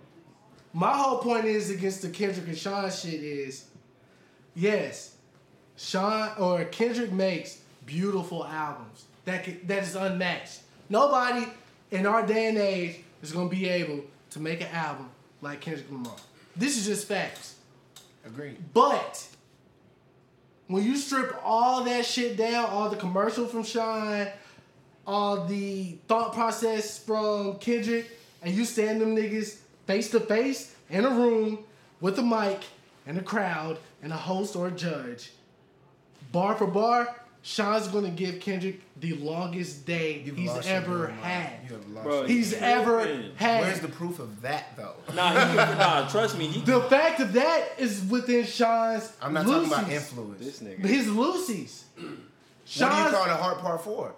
Speaker 2: my whole point is against the Kendrick and Sean shit is yes, Sean or Kendrick makes beautiful albums that can, that is unmatched. Nobody in our day and age is gonna be able to make an album like Kendrick Lamar. This is just facts.
Speaker 5: Agreed.
Speaker 2: But when you strip all that shit down, all the commercial from Sean, all the thought process from Kendrick, and you stand them niggas face to face in a room with a mic and a crowd and a host or a judge, bar for bar, Sean's gonna give Kendrick the longest day
Speaker 5: You've
Speaker 2: he's ever had.
Speaker 5: You have lost
Speaker 8: Bro,
Speaker 2: He's
Speaker 8: He's
Speaker 2: ever
Speaker 8: tripping.
Speaker 2: had.
Speaker 5: Where's the proof of that though? (laughs)
Speaker 8: Nah, he, nah, trust me. He,
Speaker 2: the fact of that is within Sean's.
Speaker 5: I'm not talking about influence.
Speaker 8: this nigga.
Speaker 2: His Lucy's.
Speaker 5: What do you
Speaker 2: Sean's-
Speaker 5: call the Heart Part 4?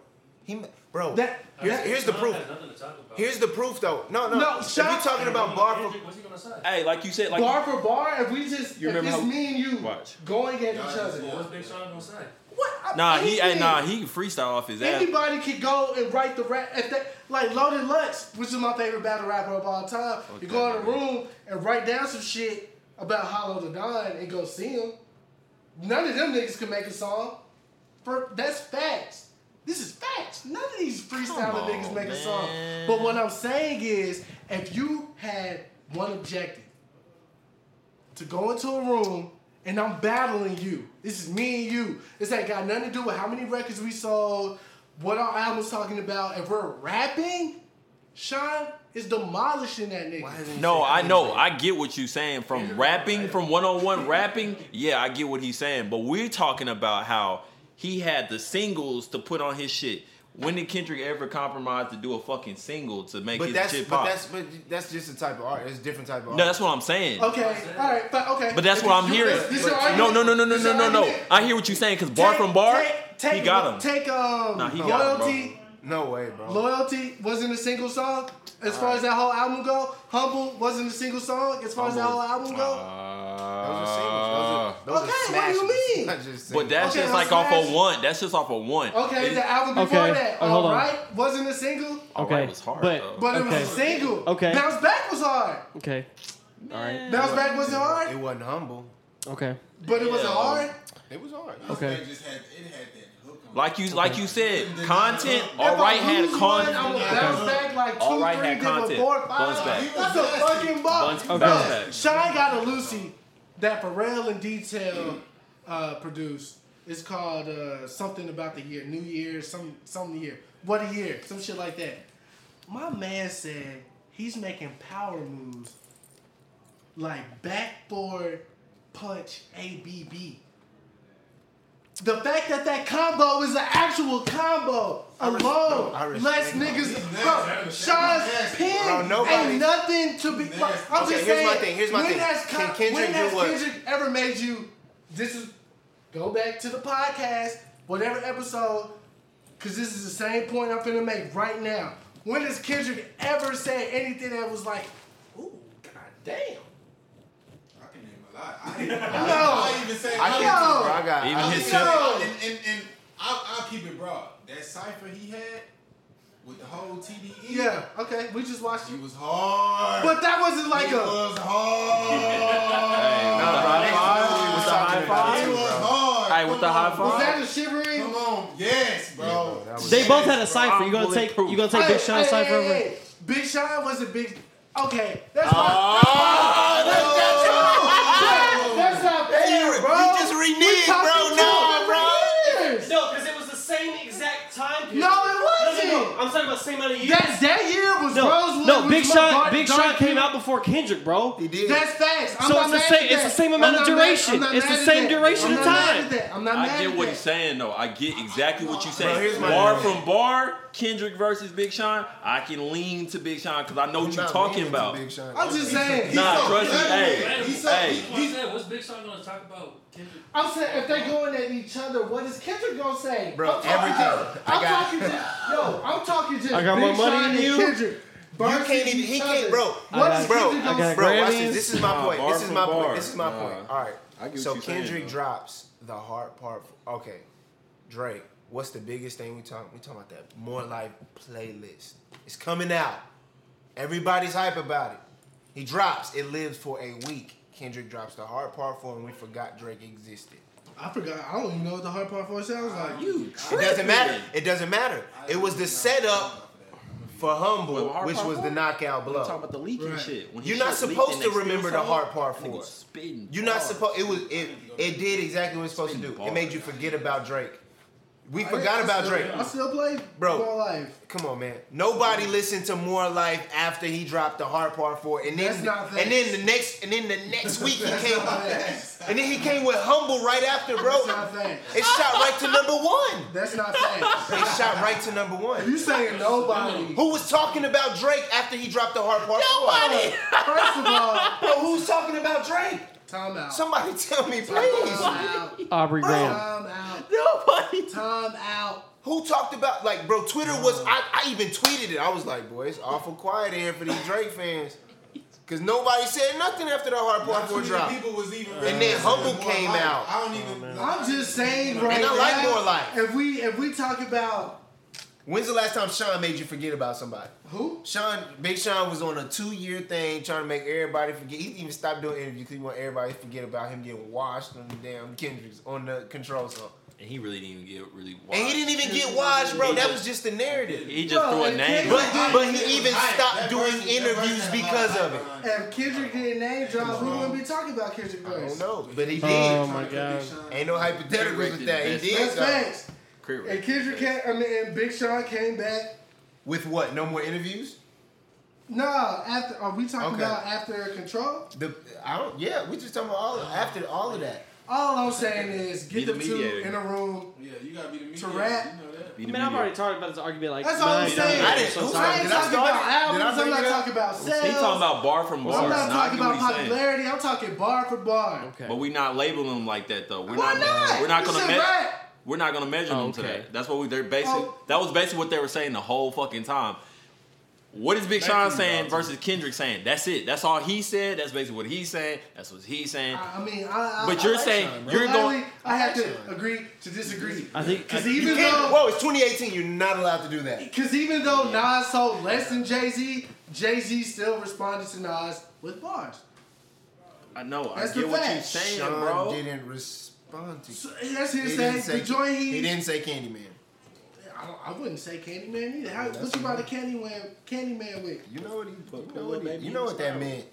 Speaker 5: He, bro.
Speaker 2: That-
Speaker 5: here's,
Speaker 2: that-
Speaker 5: here's the proof.
Speaker 4: has nothing to talk about.
Speaker 5: Here's the proof though. No, no.
Speaker 2: No,
Speaker 5: if
Speaker 2: Sean-
Speaker 5: you're talking about bar for
Speaker 4: what's he gonna say?
Speaker 8: hey, like you said, like
Speaker 2: bar for bar, if we just
Speaker 8: You
Speaker 2: if
Speaker 8: remember
Speaker 2: it's
Speaker 8: how-
Speaker 2: me and you
Speaker 8: Watch.
Speaker 2: going at each
Speaker 9: Y'all
Speaker 2: other.
Speaker 4: What's Big Sean gonna say?
Speaker 2: What? I-
Speaker 8: nah, he, hey, nah, he freestyle off his ass.
Speaker 2: Anybody could go and write the rap. If they, like Loaded Lux, which is my favorite battle rapper of all time. You go in a room and write down some shit about Hollow Da Don and go see him. None of them niggas can make a song. For that's facts. This is facts. None of these freestyling
Speaker 8: Come
Speaker 2: niggas
Speaker 8: on,
Speaker 2: make a song. But what I'm saying is, if you had one objective to go into a room and I'm battling you. This is me and you. This ain't got nothing to do with how many records we sold, what our album's talking about. If we're rapping, Sean is demolishing that nigga.
Speaker 8: No, I know. I get what you're saying. From rapping, from one on one rapping, yeah, I get what he's saying. But we're talking about how he had the singles to put on his shit. When did Kendrick ever compromise to do a fucking single to make
Speaker 5: But
Speaker 8: his
Speaker 5: that's
Speaker 8: shit
Speaker 5: but
Speaker 8: pop?
Speaker 5: that's but that's just a type of art. It's a different type of art.
Speaker 8: no, that's what I'm saying.
Speaker 2: Okay, all right, but okay.
Speaker 8: But that's
Speaker 2: If
Speaker 8: what I'm hearing.
Speaker 2: this- this
Speaker 8: No, no, no, no, no, no, no, no. I hear what you're saying because bar
Speaker 2: Take-
Speaker 8: from bar,
Speaker 2: take- take-
Speaker 8: he got him.
Speaker 2: Take um,
Speaker 8: Nah, he got him, bro.
Speaker 2: loyalty.
Speaker 5: No way, bro.
Speaker 2: Loyalty wasn't a single song. As far as that whole album go, Humble wasn't a single song. As far as that whole album go,
Speaker 5: Those are singles. Those are, those
Speaker 2: Okay,
Speaker 5: are
Speaker 2: what do you mean?
Speaker 5: Not just
Speaker 8: But that's
Speaker 2: Okay,
Speaker 8: just
Speaker 2: I'm
Speaker 8: like off
Speaker 2: smashed.
Speaker 8: of one. That's just off of one.
Speaker 2: okay,
Speaker 8: It-
Speaker 2: the album before
Speaker 3: Okay,
Speaker 2: that,
Speaker 3: uh, hold
Speaker 2: all
Speaker 3: on.
Speaker 2: right, wasn't a single,
Speaker 3: Okay,
Speaker 8: right was hard
Speaker 3: but-
Speaker 8: though.
Speaker 2: but it was a single.
Speaker 3: Okay.
Speaker 2: Bounce Back was hard.
Speaker 3: Okay. All right.
Speaker 2: Bounce Back wasn't hard.
Speaker 5: It wasn't humble.
Speaker 3: Okay.
Speaker 2: but it wasn't
Speaker 8: Yeah.
Speaker 2: hard.
Speaker 5: It was hard.
Speaker 3: Okay.
Speaker 9: It just had it had that hook
Speaker 8: like you, like you said, content. All right,
Speaker 2: I
Speaker 8: had
Speaker 2: lose one,
Speaker 8: content.
Speaker 2: I'm gonna bounce back like two,
Speaker 8: All right,
Speaker 2: three,
Speaker 8: had
Speaker 2: a
Speaker 8: content.
Speaker 2: four, five.
Speaker 8: Bounce back.
Speaker 2: That's a fucking ball.
Speaker 8: Bounce-
Speaker 3: Okay.
Speaker 8: bounce back.
Speaker 2: Shine got a Lucy that Pharrell and Detail uh, produced. It's called uh, something about the year, New Year, some some year, what a year, some shit like that. My man said he's making power moves like backboard punch ABB. The fact that that combo is an actual combo alone
Speaker 5: I respect
Speaker 2: lets niggas. Bro,
Speaker 9: nasty.
Speaker 2: Sean's
Speaker 9: Nasty.
Speaker 2: pin
Speaker 5: Bro,
Speaker 2: ain't nothing to be. Bro. I'm
Speaker 5: Okay,
Speaker 2: just
Speaker 5: here's
Speaker 2: saying.
Speaker 5: my thing, here's my
Speaker 2: when
Speaker 5: thing.
Speaker 2: Has
Speaker 5: Can
Speaker 2: Con-
Speaker 5: Kendrick
Speaker 2: when
Speaker 5: do
Speaker 2: has
Speaker 5: what?
Speaker 2: Kendrick ever made you? This is go back to the podcast, whatever episode, because this is the same point I'm finna make right now. When has Kendrick ever said anything that was like, "Ooh, goddamn"?
Speaker 9: I can name a lot. I, didn't,
Speaker 2: No.
Speaker 9: I, I even say
Speaker 5: I can't
Speaker 2: Yo.
Speaker 5: tell, bro. I got.
Speaker 8: Even
Speaker 5: I
Speaker 8: his
Speaker 5: can't-
Speaker 2: Yo.
Speaker 9: And, and, and I'll, I'll keep it broad. That cipher he had with the whole TDE,
Speaker 2: Yeah, okay, we just watched
Speaker 9: he
Speaker 2: it,
Speaker 9: was hard.
Speaker 2: but that wasn't like
Speaker 9: he
Speaker 2: a.
Speaker 9: was hard.
Speaker 5: Nah, bro, I didn't know we was talking
Speaker 9: He was hard.
Speaker 8: Hey, with the high five?
Speaker 2: Was that a shivering?
Speaker 9: Come on, yes, bro.
Speaker 5: that was-
Speaker 3: They both had a
Speaker 9: Yes,
Speaker 3: cipher. You gonna take? You gonna take
Speaker 2: Hey,
Speaker 3: Big Sean
Speaker 2: hey,
Speaker 3: cipher
Speaker 2: hey,
Speaker 3: over?
Speaker 2: hey. Big Sean was a big. Okay, that's
Speaker 5: Oh,
Speaker 2: not.
Speaker 5: that's-
Speaker 3: I'm talking about the same amount of years.
Speaker 2: That that year was
Speaker 3: no,
Speaker 2: Rosewood.
Speaker 3: no.
Speaker 2: was
Speaker 3: Big
Speaker 2: my
Speaker 3: Sean. Big
Speaker 2: dark
Speaker 3: Sean came out before Kendrick, bro.
Speaker 5: He did.
Speaker 2: That's facts. I'm
Speaker 3: So
Speaker 2: not
Speaker 3: it's the
Speaker 2: mad
Speaker 3: same-
Speaker 2: at
Speaker 3: it's the same amount
Speaker 2: I'm
Speaker 3: of
Speaker 2: not mad-
Speaker 3: duration.
Speaker 2: I'm not
Speaker 3: It's the
Speaker 2: mad at
Speaker 3: same
Speaker 2: that.
Speaker 3: duration
Speaker 2: I'm
Speaker 3: of
Speaker 2: not mad
Speaker 3: time.
Speaker 2: at that. I'm not
Speaker 8: I get what
Speaker 2: that.
Speaker 8: he's saying though. I get exactly what you're saying. bar from bar, Kendrick versus Big Sean. I can lean to Big Sean because I know what you're talking about.
Speaker 5: Big Sean.
Speaker 2: I'm just saying.
Speaker 8: Nah,
Speaker 9: so
Speaker 8: trust me.
Speaker 9: clever.
Speaker 8: Hey,
Speaker 9: He's so-
Speaker 8: hey.
Speaker 9: he-
Speaker 4: What's, what's Big Sean gonna talk about? Kendrick?
Speaker 2: I'm saying if they're going at each other, what is Kendrick gonna say?
Speaker 5: Bro,
Speaker 2: I'm
Speaker 5: everything.
Speaker 2: To,
Speaker 5: I
Speaker 2: I'm
Speaker 5: got-
Speaker 2: talking to yo. I'm talking to
Speaker 3: I got
Speaker 2: Big
Speaker 3: more money
Speaker 2: Sean
Speaker 3: than
Speaker 2: and
Speaker 3: you.
Speaker 2: Kendrick.
Speaker 5: You can't even. He
Speaker 2: other.
Speaker 5: can't, bro.
Speaker 2: What
Speaker 3: I
Speaker 2: is
Speaker 3: got-
Speaker 2: Kendrick
Speaker 3: I
Speaker 2: gonna
Speaker 3: got
Speaker 2: say?
Speaker 5: Bro, watch this. This is my point. This is my point. This is my point. All right.
Speaker 8: I get
Speaker 5: so Kendrick drops the Heart Part. Okay, Drake. What's the biggest thing we talk? We talking about that More Life playlist. It's coming out. Everybody's hype about it. He drops. It lives for a week. Kendrick drops the Heart Part 4 him. We forgot Drake existed.
Speaker 2: I forgot. I don't even know what the Heart Part 4 sounds like.
Speaker 8: Ah, you
Speaker 5: It doesn't matter. It doesn't matter. It was the setup for Humble,
Speaker 8: Wait,
Speaker 5: which was the knockout blow.
Speaker 8: talking about the leaking
Speaker 2: Right.
Speaker 8: shit. When
Speaker 5: You're not supposed to remember the
Speaker 8: Heart
Speaker 5: Part
Speaker 8: nigga
Speaker 5: for it. You're not supposed. It was. It. It did exactly what it's supposed to do. It made you forget about Drake. We
Speaker 2: I-
Speaker 5: forgot about
Speaker 2: still-
Speaker 5: Drake.
Speaker 2: I still play
Speaker 5: Bro.
Speaker 2: More Life.
Speaker 5: Come on, man. Nobody listened to More Life after he dropped the Heart Part 4 it, and then
Speaker 2: That's not
Speaker 5: and then the next and then the next (laughs) week he came and then he came with Humble right after, bro.
Speaker 2: That's not facts.
Speaker 5: It shot right to number one.
Speaker 2: That's not facts.
Speaker 5: It shot right to number one.
Speaker 2: You saying nobody?
Speaker 5: Who was talking about Drake after he dropped the Heart Part? Nobody.
Speaker 2: First of all,
Speaker 5: Bro, who's talking about Drake?
Speaker 2: time out.
Speaker 5: Somebody tell me, please.
Speaker 2: Time
Speaker 5: please.
Speaker 2: out.
Speaker 3: Aubrey Graham.
Speaker 2: Time out.
Speaker 5: Nobody.
Speaker 2: Time out.
Speaker 5: Who talked about like, bro? Twitter was. I, I even tweeted it. I was like, boy, it's awful quiet in here for these Drake fans, cause nobody said nothing after the Heart Part four
Speaker 9: too
Speaker 5: drop.
Speaker 9: people was even.
Speaker 5: And then
Speaker 9: listening
Speaker 5: Humble
Speaker 9: More
Speaker 5: came
Speaker 9: Life.
Speaker 5: out.
Speaker 9: I don't even.
Speaker 2: Oh, I'm just saying right
Speaker 5: And I
Speaker 2: now.
Speaker 5: like More Life.
Speaker 2: If we if we talk about
Speaker 5: When's the last time Sean made you forget about somebody?
Speaker 2: who,
Speaker 5: Sean, Big Sean was on a two-year thing trying to make everybody forget. He even stopped doing interviews because he want everybody to forget about him getting washed on the damn Kendrick's on the control song.
Speaker 8: And he really didn't even get really. Watched.
Speaker 5: And he didn't even get washed, bro. That was just the narrative.
Speaker 8: He just
Speaker 2: Bro,
Speaker 8: threw a
Speaker 2: and
Speaker 8: name.
Speaker 5: But but he even stopped
Speaker 9: verse-
Speaker 5: doing
Speaker 9: that
Speaker 5: interviews because of it.
Speaker 2: if Kendrick didn't name drop, we wouldn't be talking about Kendrick
Speaker 5: I
Speaker 2: verse.
Speaker 5: don't know, but he did.
Speaker 3: Oh my god.
Speaker 5: Ain't no hypotheticals with that. He did.
Speaker 2: That's
Speaker 5: though.
Speaker 2: facts.
Speaker 8: Crit
Speaker 2: And Kendrick came, I mean, and Big Sean came back.
Speaker 5: With what? No more interviews?
Speaker 2: No, after are we talking
Speaker 5: Okay.
Speaker 2: about after control?
Speaker 5: The I don't. Yeah, we just talking about all after all of that.
Speaker 2: All I'm saying is get
Speaker 8: the
Speaker 2: them two in a room.
Speaker 9: Yeah, you gotta be the media.
Speaker 2: To rap.
Speaker 9: You know that.
Speaker 8: Be
Speaker 3: I mean, I've already talked about this argument like
Speaker 2: That's all I'm saying.
Speaker 3: times.
Speaker 5: I didn't-
Speaker 3: So
Speaker 5: who
Speaker 3: sorry.
Speaker 2: I ain't
Speaker 5: Did I
Speaker 2: talking about
Speaker 5: it? I
Speaker 2: albums. I'm not talking about sales.
Speaker 8: He talking about bar from bar.
Speaker 2: I'm not
Speaker 8: and
Speaker 2: talking about
Speaker 8: he's saying.
Speaker 2: popularity. I'm talking bar for bar.
Speaker 3: Okay.
Speaker 8: But we not labeling them like that though. We're
Speaker 2: Why
Speaker 8: not,
Speaker 2: not?
Speaker 8: We're not gonna measure. We're not gonna measure
Speaker 3: Oh,
Speaker 8: them to
Speaker 3: okay.
Speaker 8: that. That's what we. They're basic.
Speaker 2: Oh.
Speaker 8: That was basically what they were saying the whole fucking time. What is Big
Speaker 9: Thank
Speaker 8: Sean saying
Speaker 9: Dalton.
Speaker 8: versus Kendrick saying? That's it. That's all he said. That's basically what he's saying. That's what he's saying.
Speaker 2: I I mean, I, I,
Speaker 8: But you're
Speaker 2: like
Speaker 8: saying-
Speaker 2: Sean,
Speaker 8: you're going-
Speaker 2: I have
Speaker 5: I like
Speaker 2: to
Speaker 5: Sean.
Speaker 2: agree to disagree.
Speaker 3: I think
Speaker 2: Because even though,
Speaker 5: Whoa, it's 2018. You're not allowed to do that.
Speaker 2: because even though Nas sold less than Jay Z, Jay Z still responded to Nas with bars.
Speaker 8: I know.
Speaker 2: That's
Speaker 8: I
Speaker 2: the
Speaker 8: get what you're
Speaker 2: fact.
Speaker 8: saying,
Speaker 5: Sean
Speaker 8: bro.
Speaker 5: didn't respond to.
Speaker 2: So that's his
Speaker 5: He
Speaker 2: saying.
Speaker 5: didn't say.
Speaker 2: The joint he,
Speaker 5: He didn't say Candyman.
Speaker 2: I, I wouldn't say Candyman either. How,
Speaker 5: that's
Speaker 2: what you about the Candyman? Candyman with?
Speaker 5: You know what he. You know what, he, you know what that meant.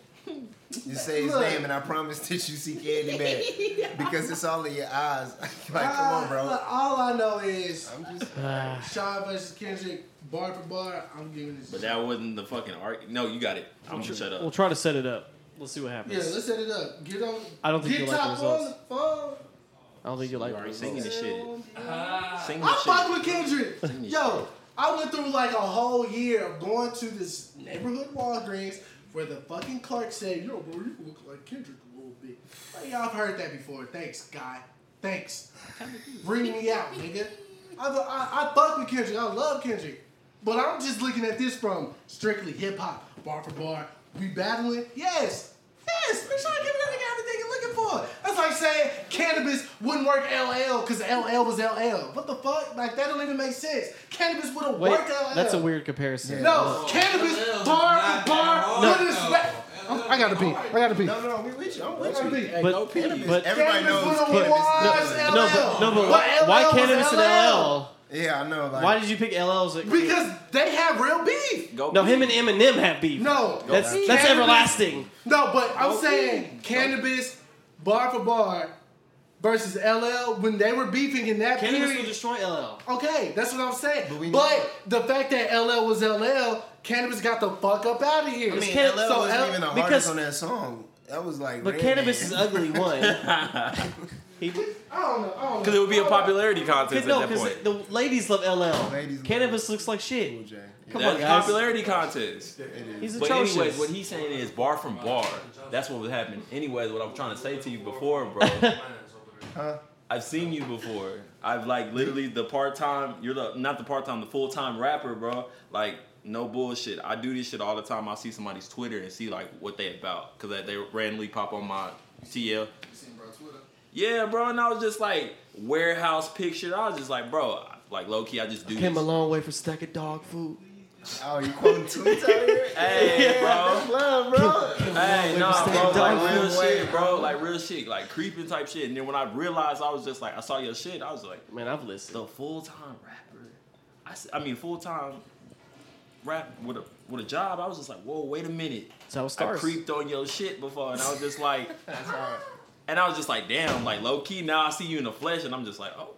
Speaker 5: Just say his
Speaker 2: Look.
Speaker 5: name, and I promise that you see Candyman (laughs) because it's all in your eyes. (laughs) like, come on,
Speaker 2: Ah,
Speaker 5: bro.
Speaker 2: look, all I know is
Speaker 5: I'm just.
Speaker 3: Ah.
Speaker 2: Sean versus Kendrick, bar for bar. I'm giving this.
Speaker 8: But that wasn't the fucking art. No, you got it. I'm gonna shut up.
Speaker 3: We'll try to set it up. We'll see what happens.
Speaker 2: yeah, let's set it up. Get on.
Speaker 3: I don't think
Speaker 2: get
Speaker 3: you'll like the
Speaker 2: top on the
Speaker 3: results.
Speaker 2: phone.
Speaker 3: I don't think you like
Speaker 8: You
Speaker 3: the
Speaker 8: already singing this shit. Sing
Speaker 2: I ah.
Speaker 8: this
Speaker 2: fuck
Speaker 8: shit.
Speaker 2: with Kendrick.
Speaker 8: this
Speaker 2: Yo, I went through like a whole year of going to this neighborhood Walgreens where the fucking clerk said, "Yo, bro, you look like Kendrick a little bit." Like, y'all have heard that before. Thanks, guy. Thanks. Bring me out, nigga. I, I, I fuck with Kendrick. I love Kendrick. But I'm just looking at this from strictly hip hop, bar for bar. We battling? Yes. Yes. Make sure I give that nigga everything you're looking for. That's like saying Canibus wouldn't work LL because LL was LL. What the fuck? Like, that don't even make sense. Canibus would have
Speaker 3: Wait,
Speaker 2: worked LL.
Speaker 3: that's a weird comparison.
Speaker 2: No, Canibus, bar bar.
Speaker 3: No.
Speaker 2: with. Oh, I'm- gotta pee. I gotta pee.
Speaker 5: No, no, we with you. I'm with you.
Speaker 2: pee.
Speaker 3: But,
Speaker 8: go pee.
Speaker 3: but
Speaker 5: Everybody
Speaker 2: Canibus
Speaker 5: knows Canibus.
Speaker 2: was
Speaker 3: no, but no, but
Speaker 2: But
Speaker 3: why,
Speaker 2: LL
Speaker 3: why
Speaker 2: was
Speaker 3: Canibus and LL?
Speaker 5: Yeah, I know. Like,
Speaker 3: Why did you pick LL's?
Speaker 2: Because they have real beef.
Speaker 8: Go
Speaker 3: no,
Speaker 8: pee.
Speaker 3: him and Eminem have beef.
Speaker 2: No,
Speaker 3: that's
Speaker 2: Canibus-
Speaker 3: that's everlasting.
Speaker 2: No, but I'm saying Canibus, bar for bar, versus LL when they were beefing in that
Speaker 3: Canibus will destroy LL.
Speaker 2: Okay, that's what I'm saying.
Speaker 5: But we
Speaker 2: But, the fact that LL was LL, Canibus got the fuck up out of here.
Speaker 5: I mean,
Speaker 3: Can-
Speaker 5: LL
Speaker 2: so
Speaker 5: wasn't
Speaker 2: L-
Speaker 5: even the
Speaker 3: because-
Speaker 5: hardest on that song. That was like.
Speaker 3: But
Speaker 5: Redman.
Speaker 3: Canibus is ugly. (laughs) One. he,
Speaker 2: I don't know. I don't know.
Speaker 8: Because it would be a popularity contest at
Speaker 3: no,
Speaker 8: that
Speaker 3: because
Speaker 8: point.
Speaker 3: the ladies love LL.
Speaker 5: Ladies love
Speaker 3: Canibus looks like
Speaker 5: Cool
Speaker 3: shit.
Speaker 5: J.
Speaker 3: Come
Speaker 8: That's
Speaker 3: on, guys.
Speaker 8: popularity contest.
Speaker 3: He's
Speaker 8: But
Speaker 3: atrocious.
Speaker 8: anyways, what he's saying is bar from bar. That's what was happening. Anyways, what I'm trying to say to you before, bro. (laughs)
Speaker 5: Huh?
Speaker 8: I've seen you before. I've like literally the part time. You're the not the part time, the full time rapper, bro. Like no bullshit. I do this shit all the time. I see somebody's Twitter and see like what they about because they randomly pop on my TL. Yeah, bro. And I was just like warehouse picture. I was just like, bro, like low key. I just do
Speaker 3: Came a long way for stack of dog food.
Speaker 5: Oh, you quoting tweets out here? (laughs)
Speaker 8: Hey, bro.
Speaker 5: Love, bro. (laughs)
Speaker 8: Hey, nah,
Speaker 3: Stay
Speaker 8: bro,
Speaker 3: dark
Speaker 8: like real
Speaker 5: food.
Speaker 8: shit, bro, like real shit, like creeping type shit. And then when I realized, I was just like, I saw your shit, I was like,
Speaker 3: Man, I've listened.
Speaker 8: the full time rapper. I, I mean, full time rap with a with a job. I was just like, whoa, wait a minute.
Speaker 3: That's how it
Speaker 8: I creeped on your shit before, and I was just like, (laughs) and I was just like, damn, like low key. Now I see you in the flesh, and I'm just like, oh,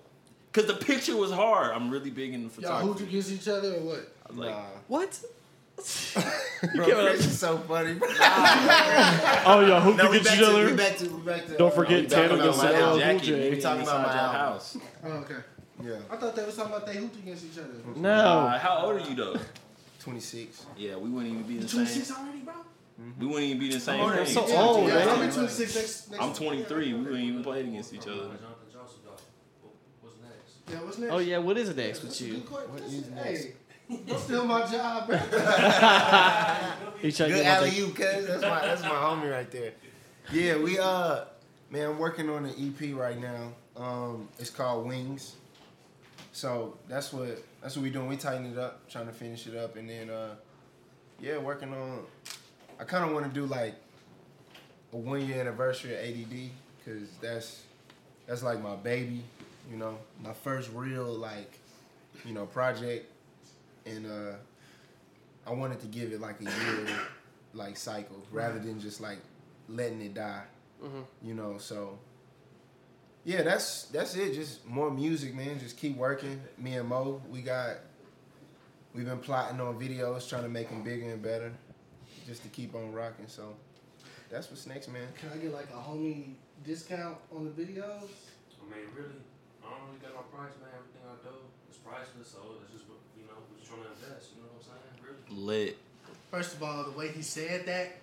Speaker 8: because the picture was hard. I'm really big in the photography.
Speaker 2: Y'all
Speaker 8: photography.
Speaker 2: hooped against each other or what?
Speaker 8: I was like,
Speaker 5: Nah.
Speaker 3: What? (laughs)
Speaker 5: Bro, Chris is so funny, bro.
Speaker 3: Oh, y'all
Speaker 5: No, we
Speaker 3: against
Speaker 5: back
Speaker 3: each
Speaker 5: to, we
Speaker 3: other.
Speaker 5: back to, we back to.
Speaker 3: Don't
Speaker 5: uh,
Speaker 3: forget
Speaker 5: we
Speaker 3: Tanner
Speaker 5: talking about
Speaker 3: against
Speaker 5: my
Speaker 3: LL
Speaker 5: album.
Speaker 3: Cool
Speaker 8: Jackie,
Speaker 3: J.
Speaker 8: nigga,
Speaker 5: We talking about my
Speaker 8: your house.
Speaker 2: Oh, okay.
Speaker 5: Yeah,
Speaker 2: I thought they was talking about they hooped against each other.
Speaker 3: No.
Speaker 8: Uh, how old are you though?
Speaker 5: 26.
Speaker 8: Yeah, we wouldn't even be
Speaker 2: You
Speaker 8: the same.
Speaker 2: 26 already, bro?
Speaker 8: We wouldn't even be the same
Speaker 3: Oh,
Speaker 8: thing.
Speaker 3: so old,
Speaker 2: yeah,
Speaker 3: man.
Speaker 2: I'm 26 next, next
Speaker 8: I'm 23. We wouldn't even play against each other.
Speaker 4: Jonathan What's next?
Speaker 2: Yeah, what's next?
Speaker 3: Oh yeah, what is next
Speaker 2: That's
Speaker 3: with you?
Speaker 2: good question.
Speaker 5: What next?
Speaker 2: Hey, don't steal my job, bro. (laughs)
Speaker 3: He's trying to
Speaker 5: Good
Speaker 3: get
Speaker 5: alley you, cuz that's my that's my homie right there. Yeah, we uh, man, I'm working on an EP right now. Um, it's called Wings. So that's what that's what we doing. We tighten it up, trying to finish it up, and then uh, yeah, working on. I kind of want to do like a one year anniversary of ADD because that's that's like my baby, you know, my first real like you know project, and uh, I wanted to give it like a year like cycle rather than just like letting it die. You know, so yeah, that's that's it. Just more music, man. Just keep working. Me and Mo, we got we've been plotting on videos, trying to make them bigger and better, just to keep on rocking. So that's what's next, man.
Speaker 2: Can I get like a homie discount on the videos?
Speaker 4: I mean, really, I don't really got no price, man. Everything I do is priceless, so it's just, you know, we're just trying to invest. You know what I'm saying? Really.
Speaker 8: Lit.
Speaker 2: First of all, the way he said that,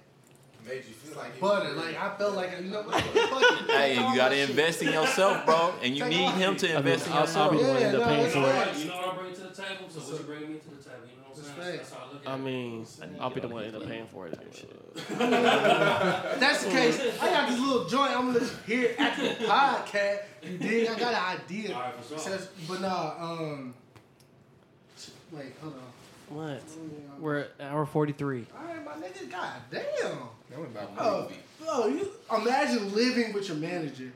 Speaker 9: Made you feel like
Speaker 2: butter. Like I felt like you know, what. (laughs)
Speaker 8: Hey, you gotta invest in yourself, bro, and you
Speaker 2: Take
Speaker 8: need him
Speaker 2: of
Speaker 8: to
Speaker 2: it.
Speaker 8: invest in
Speaker 3: I'll- I'll
Speaker 8: yourself.
Speaker 3: be the one
Speaker 2: Yeah,
Speaker 3: end up
Speaker 2: no,
Speaker 3: paying
Speaker 2: it's
Speaker 3: for
Speaker 2: right.
Speaker 3: it.
Speaker 4: You know what I bring to the table, so what you bring me to the table. You know what I'm saying?
Speaker 2: Respect.
Speaker 4: That's how I look at
Speaker 3: I mean, I'll be the one end up paying for it. (laughs)
Speaker 2: That's the case, I got this little joint. I'm gonna hear it after the podcast. You dig? I got an idea.
Speaker 4: All right, for sure.
Speaker 2: Says- but nah, um, wait, hold on.
Speaker 3: What? We're at hour forty-three.
Speaker 2: All right, my nigga, god damn.
Speaker 5: That went about
Speaker 2: Oh, oh, you imagine living with your manager,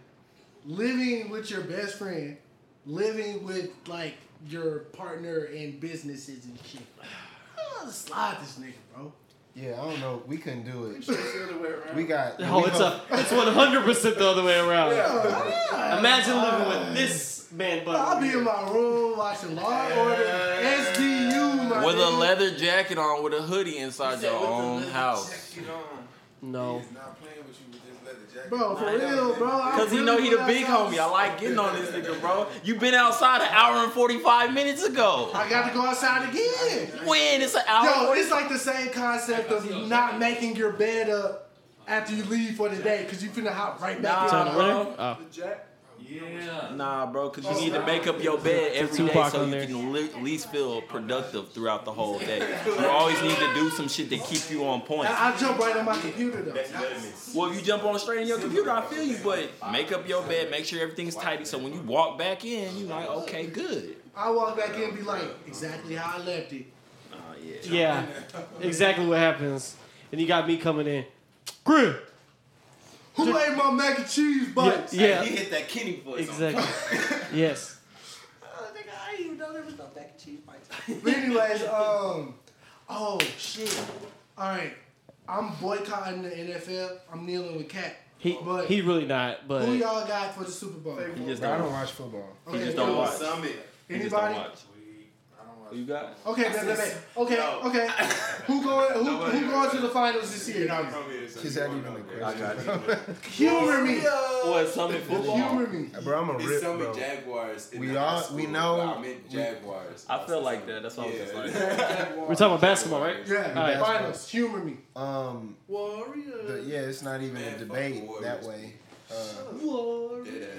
Speaker 2: living with your best friend, living with like your partner in businesses and shit. I'm gonna slide this nigga, bro.
Speaker 5: Yeah, I don't know. We couldn't do it.
Speaker 9: It's the other way around.
Speaker 5: We got.
Speaker 3: Oh,
Speaker 5: we
Speaker 3: it's
Speaker 5: hope-
Speaker 3: a it's one hundred percent the other way around.
Speaker 2: Yeah.
Speaker 3: Imagine living with this man bun.
Speaker 2: I'll be in my room watching Law and Order, SVU, my
Speaker 8: With a leather jacket on, with a hoodie inside your own house.
Speaker 3: No.
Speaker 9: He's not playing with you with this leather jacket.
Speaker 2: Bro, for real, bro.
Speaker 8: Cause he know he the big
Speaker 2: outside.
Speaker 8: homie. I like getting on this nigga, bro. You been outside an hour and forty five minutes ago.
Speaker 2: I got to go outside again.
Speaker 8: When it's an hour.
Speaker 2: Yo,
Speaker 8: 40
Speaker 2: it's like the same concept of not making your bed up after you leave for the day because you finna hop right back
Speaker 8: Nah,
Speaker 2: in.
Speaker 8: bro.
Speaker 3: Oh.
Speaker 8: Yeah. Nah, bro, because you need to make up your bed every day so you can li- at least feel productive throughout the whole day. (laughs) You always need to do some shit to keep you on point.
Speaker 2: I, I jump right on my computer though.
Speaker 8: Well, if you jump on straight in your computer, I feel you, but make up your bed, make sure everything's tidy, so when you walk back in, you're like, okay, good.
Speaker 2: I walk back in and be like, exactly how I left it.
Speaker 8: Oh, yeah.
Speaker 3: Yeah, exactly what happens. And you got me coming in. Grill.
Speaker 2: Who ate my mac and cheese
Speaker 3: Yeah,
Speaker 2: bites?
Speaker 3: yeah,
Speaker 7: He hit that Kenny voice.
Speaker 3: exactly. (laughs) yes.
Speaker 2: Oh, nigga, I didn't even know there was no mac and cheese bites. But anyways, um, oh shit. All right, I'm boycotting the NFL. I'm kneeling with Cat.
Speaker 3: He
Speaker 2: But-
Speaker 3: he really not, but
Speaker 2: Who y'all got for the Super Bowl?
Speaker 8: He just
Speaker 5: I
Speaker 8: don't,
Speaker 5: don't watch football.
Speaker 8: he just don't watch.
Speaker 7: Summit.
Speaker 8: He just don't
Speaker 2: Anybody?
Speaker 8: watch. Who you got?
Speaker 2: Okay, wait, wait, wait. okay, okay. Who going? (laughs) Who, who going to the finals this year?
Speaker 7: Not from here, so
Speaker 5: Is that even a
Speaker 8: I
Speaker 5: question?
Speaker 8: got you. (laughs)
Speaker 2: Humor me.
Speaker 8: What, Summit football?
Speaker 2: Humor me.
Speaker 5: Bro, I'm a
Speaker 7: It's
Speaker 5: rip,
Speaker 7: Summit
Speaker 5: bro.
Speaker 7: Jaguars.
Speaker 5: We
Speaker 7: the
Speaker 5: all- we know-
Speaker 7: I meant Jaguars.
Speaker 8: I feel like that. That's what I was just like. (laughs)
Speaker 3: we're talking about basketball, right?
Speaker 2: Yeah, finals. Humor me.
Speaker 5: Um,
Speaker 2: Warriors.
Speaker 5: yeah, it's not even a debate that way. Uh,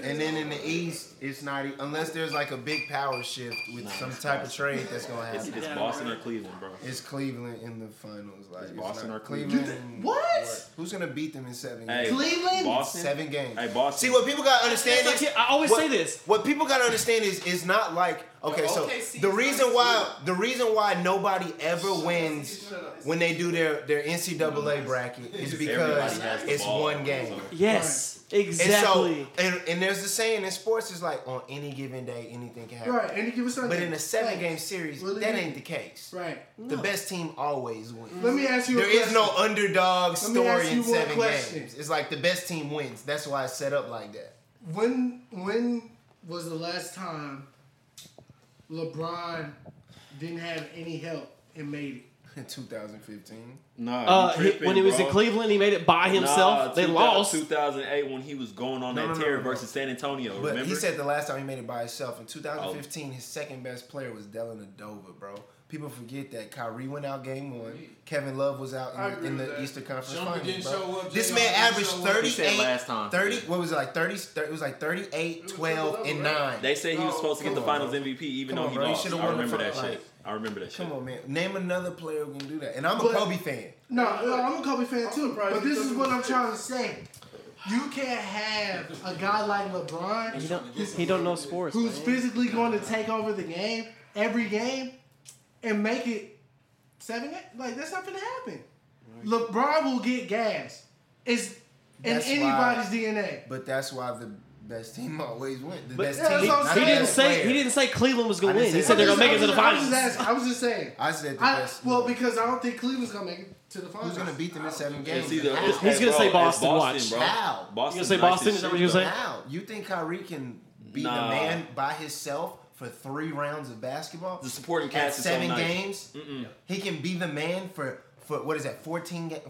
Speaker 5: and then in the East, it's not e- unless there's like a big power shift with some type of trade that's gonna happen.
Speaker 8: it's Boston or Cleveland, bro.
Speaker 5: It's Cleveland in the finals. Like it's
Speaker 8: Boston
Speaker 5: not-
Speaker 8: or
Speaker 5: Cleveland.
Speaker 8: Cleveland?
Speaker 5: and-
Speaker 2: What?
Speaker 5: Who's gonna beat them in seven
Speaker 8: Hey,
Speaker 5: games?
Speaker 2: Cleveland?
Speaker 8: Boston.
Speaker 5: Seven games.
Speaker 8: Hey, Boston.
Speaker 5: See what people gotta understand is
Speaker 3: I always
Speaker 5: what-
Speaker 3: say this.
Speaker 5: What people gotta understand is it's not like okay,
Speaker 7: Yo,
Speaker 5: so
Speaker 7: OKC
Speaker 5: the reason why the reason why nobody ever wins when they do their their NCAA bracket is because
Speaker 8: Everybody has the
Speaker 5: it's one game.
Speaker 8: so-
Speaker 3: Yes,
Speaker 5: And
Speaker 3: exactly.
Speaker 5: so and, and there's the saying in sports is like on any given day anything can happen.
Speaker 2: Right, any given Sunday.
Speaker 5: But in a seven
Speaker 2: Right.
Speaker 5: game series,
Speaker 2: Really?
Speaker 5: that ain't the case.
Speaker 2: Right.
Speaker 5: The best team always wins.
Speaker 2: Let me ask you a
Speaker 5: There is no underdog
Speaker 2: Let
Speaker 5: story in seven games. It's like the best team wins. That's why it's set up like that.
Speaker 2: When when was the last time LeBron didn't have any help and made it?
Speaker 5: In 2015.
Speaker 8: Nah,
Speaker 3: Uh, he-
Speaker 8: tripping,
Speaker 3: when he was in. Cleveland, he made it by himself.
Speaker 8: Nah,
Speaker 3: they lost.
Speaker 8: 2008 when he was going on
Speaker 5: No,
Speaker 8: that
Speaker 5: no, no,
Speaker 8: tear
Speaker 5: no, no.
Speaker 8: versus San Antonio.
Speaker 5: But
Speaker 8: remember?
Speaker 5: he said the last time he made it by himself. In 2015, his second best player was Dellavedova, bro. People forget that Kyrie went out game one. Kevin Love was out in, in the
Speaker 9: that.
Speaker 5: Eastern Conference
Speaker 9: Shumpert
Speaker 5: Finals,
Speaker 9: didn't
Speaker 5: bro.
Speaker 9: show up,
Speaker 5: This man averaged
Speaker 9: show up. He
Speaker 8: said
Speaker 5: 38,
Speaker 8: last time.
Speaker 5: 30, what was it, like 30, 30 it was like 38, 12, and 9.
Speaker 8: they said he was
Speaker 9: No,
Speaker 8: supposed to get the Finals
Speaker 5: bro.
Speaker 8: MVP, even
Speaker 5: Come
Speaker 8: though
Speaker 5: on,
Speaker 8: he
Speaker 5: bro. He
Speaker 8: lost.
Speaker 5: should've
Speaker 8: I remember that shit.
Speaker 5: Like-
Speaker 8: I remember that shit.
Speaker 5: Come on, man. Name another player who can do that. And I'm a
Speaker 2: But-
Speaker 5: Kobe fan.
Speaker 2: No, no, I'm a Kobe fan too.
Speaker 9: surprised
Speaker 2: But this is what I'm trying to say. You can't have a guy like LeBron
Speaker 3: he don't. He don't know sports.
Speaker 2: who's
Speaker 3: man.
Speaker 2: physically going to take over the game every game and make it seven. Like that's not gonna happen. LeBron will get gas. It's in anybody's
Speaker 5: why-
Speaker 2: DNA.
Speaker 5: But that's why the best team (laughs) always wins. The
Speaker 3: But-
Speaker 5: best
Speaker 2: Yeah,
Speaker 5: team.
Speaker 2: that's what I'm
Speaker 5: not
Speaker 3: He didn't
Speaker 5: best
Speaker 3: say.
Speaker 5: player.
Speaker 3: He didn't say Cleveland was gonna
Speaker 5: didn't
Speaker 3: win. He
Speaker 5: say
Speaker 3: said they're gonna make it to the
Speaker 2: I was
Speaker 3: finals.
Speaker 2: just asking. I was just saying.
Speaker 5: I said the
Speaker 2: I,
Speaker 5: best.
Speaker 2: well, because I don't think Cleveland's gonna make it to the finals.
Speaker 5: Who's gonna beat them in seven games?
Speaker 8: Either,
Speaker 3: He's
Speaker 8: hey,
Speaker 3: gonna
Speaker 8: bro,
Speaker 3: say
Speaker 8: it's
Speaker 3: Boston, watch.
Speaker 8: bro.
Speaker 5: How?
Speaker 8: Boston's
Speaker 3: say Boston?
Speaker 8: as
Speaker 3: Is that what you're saying?
Speaker 5: How? You think Kyrie can beat
Speaker 8: Nah.
Speaker 5: a man by himself for three rounds of basketball?
Speaker 8: The supporting
Speaker 5: At
Speaker 8: cast is so
Speaker 5: seven
Speaker 8: nice.
Speaker 5: games, he can be the man for for what is that? Fourteen games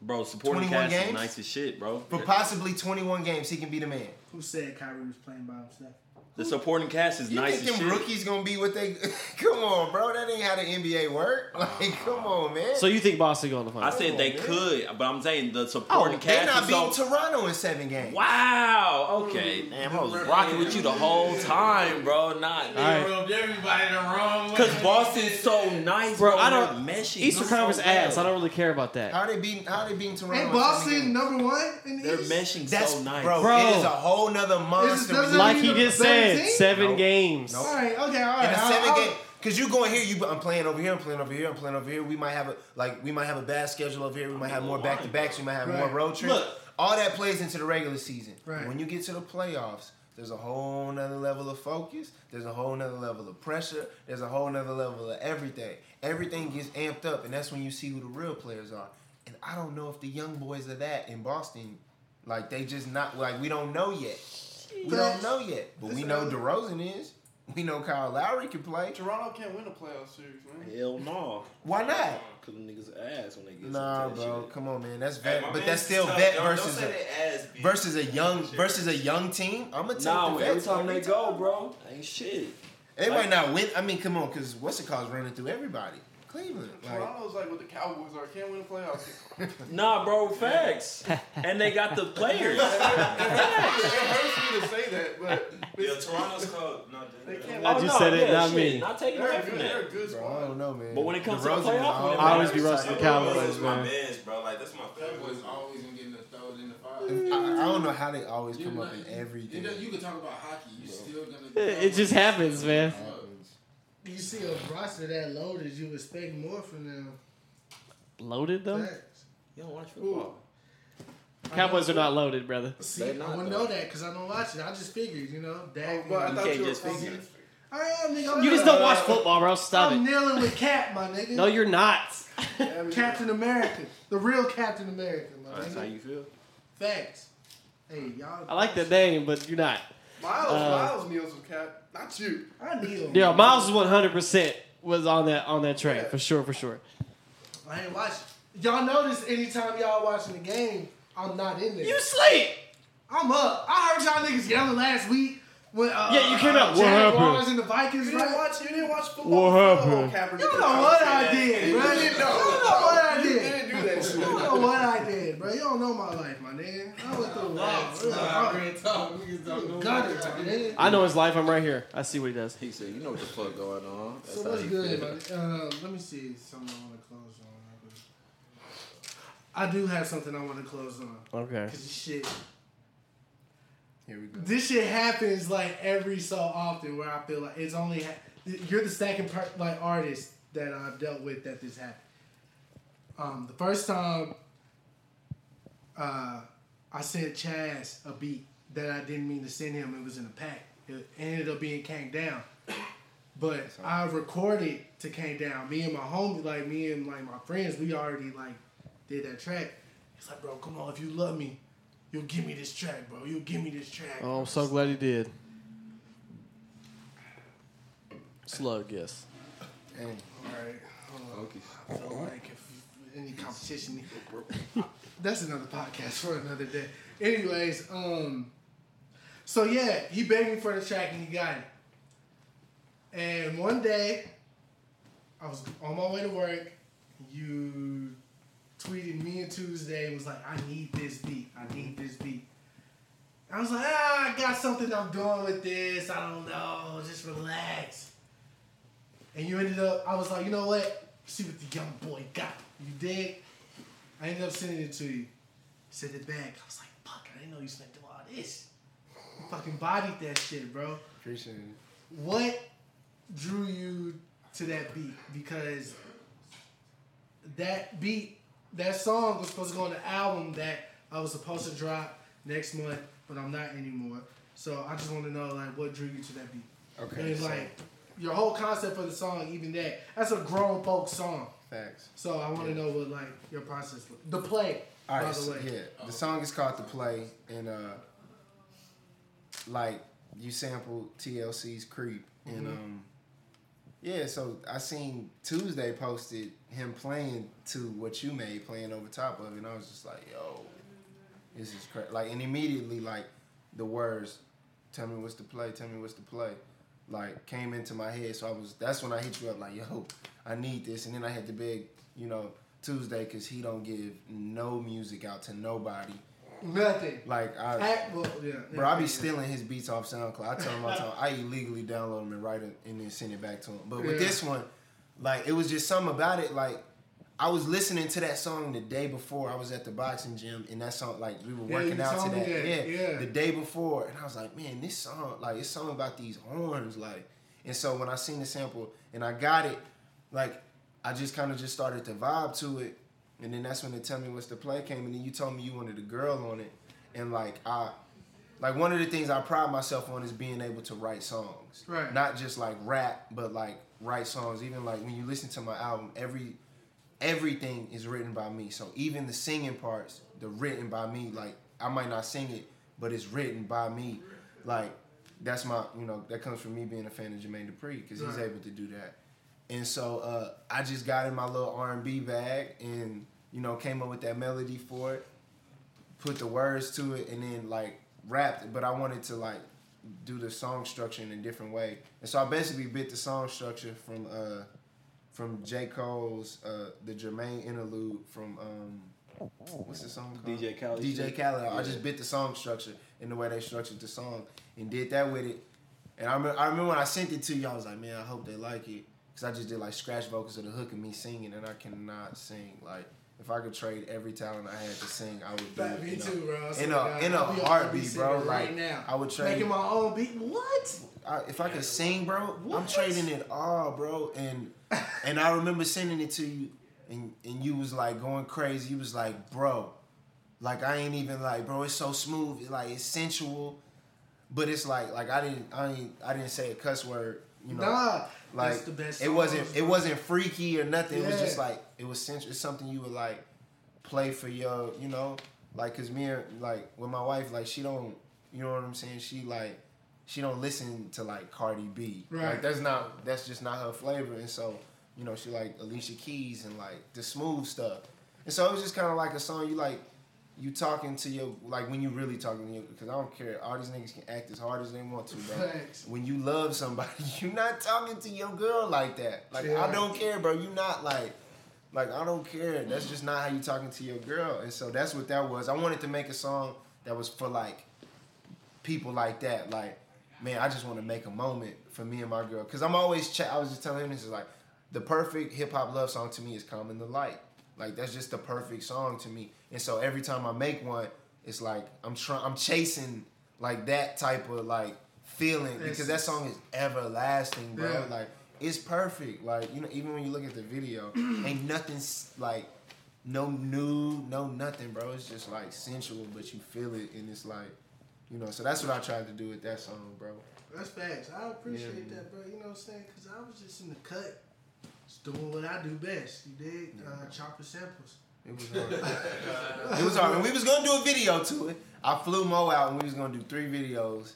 Speaker 8: Bro, supporting
Speaker 5: 21
Speaker 8: cast is nice as shit, bro.
Speaker 5: for possibly twenty one games. He can be the man.
Speaker 2: Who said Kyrie was playing by himself?
Speaker 8: The supporting cast is
Speaker 5: You
Speaker 8: nice
Speaker 5: think them
Speaker 8: shit.
Speaker 5: rookies gonna be what they? (laughs) come on, bro. That ain't how the NBA work. (laughs) Like, come on, man.
Speaker 3: So you think Boston going to the
Speaker 8: I
Speaker 3: finals?
Speaker 8: said they
Speaker 5: man.
Speaker 8: could, but I'm saying the oh, supporting cast.
Speaker 5: They're
Speaker 8: cast
Speaker 5: not
Speaker 8: is
Speaker 5: beating
Speaker 8: so.
Speaker 5: Toronto in seven games.
Speaker 8: Wow. Okay. Damn, I was mm-hmm. rocking with you the whole time, bro. Not
Speaker 3: All right.
Speaker 9: rubbed everybody the wrong way.
Speaker 8: because Boston's so nice,
Speaker 3: Bro,
Speaker 8: bro.
Speaker 3: I don't.
Speaker 8: meshing
Speaker 3: Eastern
Speaker 8: so
Speaker 3: Conference
Speaker 8: well.
Speaker 3: ass. I don't really care about that.
Speaker 5: How they beating? How they beating Toronto?
Speaker 2: Ain't
Speaker 5: in seven
Speaker 2: Boston
Speaker 5: games?
Speaker 2: number one in the
Speaker 8: They're
Speaker 2: East?
Speaker 8: meshing
Speaker 5: That's
Speaker 8: so nice,
Speaker 5: bro,
Speaker 3: Bro.
Speaker 5: It is a whole nother monster.
Speaker 2: doesn't
Speaker 5: you-
Speaker 3: Like he
Speaker 2: the
Speaker 3: just
Speaker 2: better
Speaker 3: said, seven
Speaker 5: Nope.
Speaker 3: games.
Speaker 5: Nope.
Speaker 2: All right, okay, all right.
Speaker 5: in a
Speaker 2: I'll-
Speaker 5: 7
Speaker 2: I'll-
Speaker 5: game. Cause you going here, you I'm playing over here, I'm playing over here, I'm playing over here. We might have a like we might have a bad schedule over here. We might have more back to backs. We might have more road trips.
Speaker 3: Look.
Speaker 5: All that plays into the regular season.
Speaker 2: Right.
Speaker 5: When you get to the playoffs, there's a whole nother level of focus. There's a whole nother level of pressure. There's a whole nother level of everything. Everything gets amped up, and that's when you see who the real players are. And I don't know if the young boys are that in Boston. Like they just not like we don't know yet. We don't know yet, but we know DeRozan is. We know Kyle Lowry can play.
Speaker 10: Toronto can't win a playoff series, man.
Speaker 11: Hell no.
Speaker 5: Why not?
Speaker 11: Cause them niggas ass when they get
Speaker 5: Nah,
Speaker 11: some
Speaker 5: bro.
Speaker 11: shit.
Speaker 5: Come on, man. That's vet,
Speaker 8: my
Speaker 5: but that's still
Speaker 8: tough.
Speaker 5: vet
Speaker 8: Don't- don't
Speaker 5: versus
Speaker 8: say
Speaker 5: a
Speaker 8: ass
Speaker 5: versus a young versus a young team. I'm gonna take
Speaker 11: Nah,
Speaker 5: the
Speaker 11: every
Speaker 5: vets
Speaker 11: time they go, bro, ain't shit.
Speaker 5: They
Speaker 11: Like-
Speaker 5: might not win. I mean, come on, because what's it called running through everybody. Cleveland. Like,
Speaker 10: Toronto's like what the Cowboys are. Can't win a playoff. (laughs)
Speaker 11: Nah, bro, facts. and they got the players. (laughs)
Speaker 10: it hurts me to say that, but
Speaker 7: Yeah, Toronto's called. No,
Speaker 10: they
Speaker 7: they-
Speaker 10: can't.
Speaker 3: I
Speaker 11: Oh,
Speaker 3: just
Speaker 11: no,
Speaker 3: said it,
Speaker 11: yeah,
Speaker 3: not
Speaker 11: shit,
Speaker 3: me.
Speaker 11: Not taking
Speaker 10: They're
Speaker 11: away from
Speaker 10: good, they're
Speaker 11: that.
Speaker 10: a good
Speaker 5: bro, I don't know, man.
Speaker 11: But when it comes to the playoff,
Speaker 5: is
Speaker 11: when it
Speaker 3: I always
Speaker 5: always-
Speaker 3: be roasting the Cowboys,
Speaker 7: Cowboys, my
Speaker 3: man.
Speaker 7: man's, bro. Like that's my
Speaker 9: Cowboys
Speaker 7: favorite.
Speaker 9: always gonna get in the throws in the fire.
Speaker 5: I, I don't know how they always come up in everything.
Speaker 9: You, know, can talk about hockey. You still gonna. (laughs)
Speaker 3: It, it just happens, man.
Speaker 2: Oh, You see a roster that loaded, you expect more from them.
Speaker 3: Loaded though.
Speaker 2: Facts.
Speaker 11: You don't watch football.
Speaker 3: Cowboys are not loaded, brother.
Speaker 2: See,
Speaker 11: They not,
Speaker 2: I wouldn't know that because I don't watch it. I just figured, you know, Dak.
Speaker 10: Oh, but I
Speaker 2: and-
Speaker 11: can't
Speaker 10: you
Speaker 11: just figure.
Speaker 2: I am, nigga. I'm
Speaker 3: You just don't watch football, bro. Stop
Speaker 2: I'm
Speaker 3: it.
Speaker 2: kneeling with Cap, my nigga.
Speaker 3: No, you're not.
Speaker 2: Captain America, the real Captain America, my
Speaker 11: That's how you feel.
Speaker 2: Facts. Hey, y'all.
Speaker 3: I like that name, but you're not.
Speaker 10: Miles,
Speaker 3: Uh,
Speaker 10: Miles Neals was cap, not you.
Speaker 2: I need him.
Speaker 3: Yeah, Miles is 100 percent was on that on that train
Speaker 10: Yeah.
Speaker 3: for sure, for sure.
Speaker 2: I ain't watching. Y'all notice anytime y'all watching the game, I'm not in there.
Speaker 3: You sleep.
Speaker 2: I'm up. I heard y'all niggas yelling last week when uh,
Speaker 3: Yeah, you came out,
Speaker 2: uh,
Speaker 3: what
Speaker 2: Jaguars
Speaker 3: happened?
Speaker 2: and the Vikings.
Speaker 10: You didn't
Speaker 2: right?
Speaker 10: watch. You didn't watch football.
Speaker 3: What happened?
Speaker 2: You
Speaker 10: was
Speaker 2: know what I did,
Speaker 10: You
Speaker 2: bro.
Speaker 10: didn't
Speaker 2: You
Speaker 10: know.
Speaker 2: know what I did.
Speaker 10: Didn't do that shit.
Speaker 2: You know what I did, bro. You don't know my life, my nigga. I went through a lot.
Speaker 9: Nah, real talk. Niggas don't know.
Speaker 2: Gutter.
Speaker 3: I know his life. I'm right here. I see what he does.
Speaker 11: He said, "You know what the fuck going on." That's
Speaker 2: So
Speaker 11: how
Speaker 2: what's
Speaker 11: he
Speaker 2: good,
Speaker 11: feel.
Speaker 2: man? Uh, let me see something I want to close on. I do have something I want to close on.
Speaker 3: Okay.
Speaker 2: Cause this shit,
Speaker 5: Here we go.
Speaker 2: this shit happens like every so often where I feel like it's only ha- you're the second per- like artist that I've dealt with that this happened. Um, the first time, uh, I sent Chaz a beat that I didn't mean to send him. It was in a pack. It ended up being Came Down. But I recorded to Came Down. Me and my homie, like me and like my friends, we already like did that track. He's like, bro, come on, if you love me, you'll give me this track, bro. You'll give me this track.
Speaker 3: Oh, I'm so glad he did. Slug, yes.
Speaker 5: Hey,
Speaker 2: All right. hold on.
Speaker 11: Focus.
Speaker 2: I feel like if any competition, that's another podcast for another day. Anyways, um, so yeah, he begged me for the track and he got it. And one day, I was on my way to work. You tweeted me and Tuesday and was like, "I need this beat. I need this beat." I was like, "Ah, I got something I'm doing with this. I don't know. Just relax." And you ended up, I was like, you know what? See what the young boy got. You did. I ended up sending it to you. Sent it back. I was like, fuck, I didn't know you gonna all this. You fucking bodied that shit, bro.
Speaker 5: appreciate it.
Speaker 2: What drew you to that beat? Because that beat, that song was supposed to go on the album that I was supposed to drop next month, but I'm not anymore. So I just want to know, like, what drew you to that beat?
Speaker 5: Okay,
Speaker 2: And
Speaker 5: so-
Speaker 2: like your whole concept for the song, even that, that's a grown folk song.
Speaker 5: Facts.
Speaker 2: So I want to know what like your process, was. the play.
Speaker 5: All right,
Speaker 2: by the
Speaker 5: so,
Speaker 2: way,
Speaker 5: yeah. The song is called "The Play," and uh, like you sampled TLC's "Creep," and
Speaker 2: Mhm.
Speaker 5: um, yeah. So I seen Tuesday posted him playing to what you made, playing over top of it, and I was just like, yo, this is crazy. Like, and immediately like the words, "Tell me what's the play," "Tell me what's the play," like came into my head. So I was that's when I hit you up like, yo, I need this, and then I had to beg, you know. Tuesday, cause he don't give no music out to nobody.
Speaker 2: nothing.
Speaker 5: Like I,
Speaker 2: Act- well, yeah,
Speaker 5: bro, I be
Speaker 2: yeah.
Speaker 5: stealing his beats off SoundCloud. I tell him, I, tell him, I illegally download them and write it and then send it back to him. But with this one, like it was just something about it. Like I was listening to that song the day before. I was at the boxing gym and that song, like we were
Speaker 2: Yeah,
Speaker 5: working out to that.
Speaker 2: that,
Speaker 5: Yeah,
Speaker 2: yeah.
Speaker 5: the day before, and I was like, man, this song, like it's something about these horns, like. And so when I seen the sample and I got it, like I just kind of just started to vibe to it, and then that's when they tell me what's the play came, and then you told me you wanted a girl on it, and like I, like one of the things I pride myself on is being able to write songs.
Speaker 2: Right.
Speaker 5: Not just like rap, but like write songs. Even like when you listen to my album, every everything is written by me. So even the singing parts, they're written by me. Like I might not sing it, but it's written by me. Like that's my, you know, that comes from me being a fan of Jermaine Dupri because he's
Speaker 2: Right.
Speaker 5: able to do that. And so uh, I just got in my little R and B bag and you know came up with that melody for it, put the words to it, and then like rapped. it. But I wanted to like do the song structure in a different way, and so I basically bit the song structure from uh, from J Cole's uh, the Jermaine interlude from um, what's the song called?
Speaker 11: DJ Khaled
Speaker 5: DJ
Speaker 11: shit?
Speaker 5: Khaled. I just bit the song structure in the way they structured the song and did that with it. And I remember, I remember when I sent it to you, I was like, man, I hope they like it. Because I just did like scratch vocals of the hook of me singing, and I cannot sing. Like, if I could trade every talent I had to sing, I would do
Speaker 2: Back
Speaker 5: it.
Speaker 2: me
Speaker 5: you know?
Speaker 2: too, bro.
Speaker 5: In a,
Speaker 2: God,
Speaker 5: in a
Speaker 2: I'll be-
Speaker 5: heartbeat, bro.
Speaker 2: singing
Speaker 5: Like,
Speaker 2: right now.
Speaker 5: I would trade.
Speaker 2: Making my own beat. What?
Speaker 5: I, if I could sing, bro, I'm trading it all, bro. And and I remember sending it to you, and and you was like going crazy. You was like, bro, like I ain't even like, bro. It's so smooth. It's like it's sensual, but it's like like I didn't I ain't I didn't say a cuss word. You know,
Speaker 2: Nah,
Speaker 5: like
Speaker 2: that's the best
Speaker 5: it wasn't it wasn't freaky or nothing. It was just like it was sensual. It's something you would like play for your, you know, like cause me and like with my wife, like she don't, you know what I'm saying? She like she don't listen to like Cardi B.
Speaker 2: Right.
Speaker 5: Like that's not that's just not her flavor. And so, you know, she like Alicia Keys and like the smooth stuff. And so it was just kind of like a song you like you talking to your like when you really talking to your because I don't care. All these niggas can act as hard as they want to, bro. When you love somebody, (laughs) you not talking to your girl like that. Like
Speaker 2: Yeah.
Speaker 5: I don't care, bro. You not like like I don't care. That's just not how you talking to your girl. And so that's what that was. I wanted to make a song that was for like people like that. Like, man, I just want to make a moment for me and my girl. Cause I'm always ch- I was just telling him this is like the perfect hip hop love song to me is "Common the Light." Like that's just the perfect song to me. And so every time I make one, it's like I'm trying, I'm chasing like that type of like feeling because that song is everlasting, bro.
Speaker 2: Yeah.
Speaker 5: Like it's perfect. Like you know, even when you look at the video, (clears throat) ain't nothing like no nude, no nothing, bro. It's just like sensual, but you feel it, and it's like, you know. So that's what I tried to do with that song, bro.
Speaker 2: That's facts. I appreciate
Speaker 5: Yeah,
Speaker 2: that, bro. You know what I'm saying? Because I was just in the cut, just doing what I do best. You dig? Uh, chopping samples.
Speaker 5: It was hard. (laughs) it was hard. And we was gonna do a video to it. I flew Mo out, and we was gonna do three videos.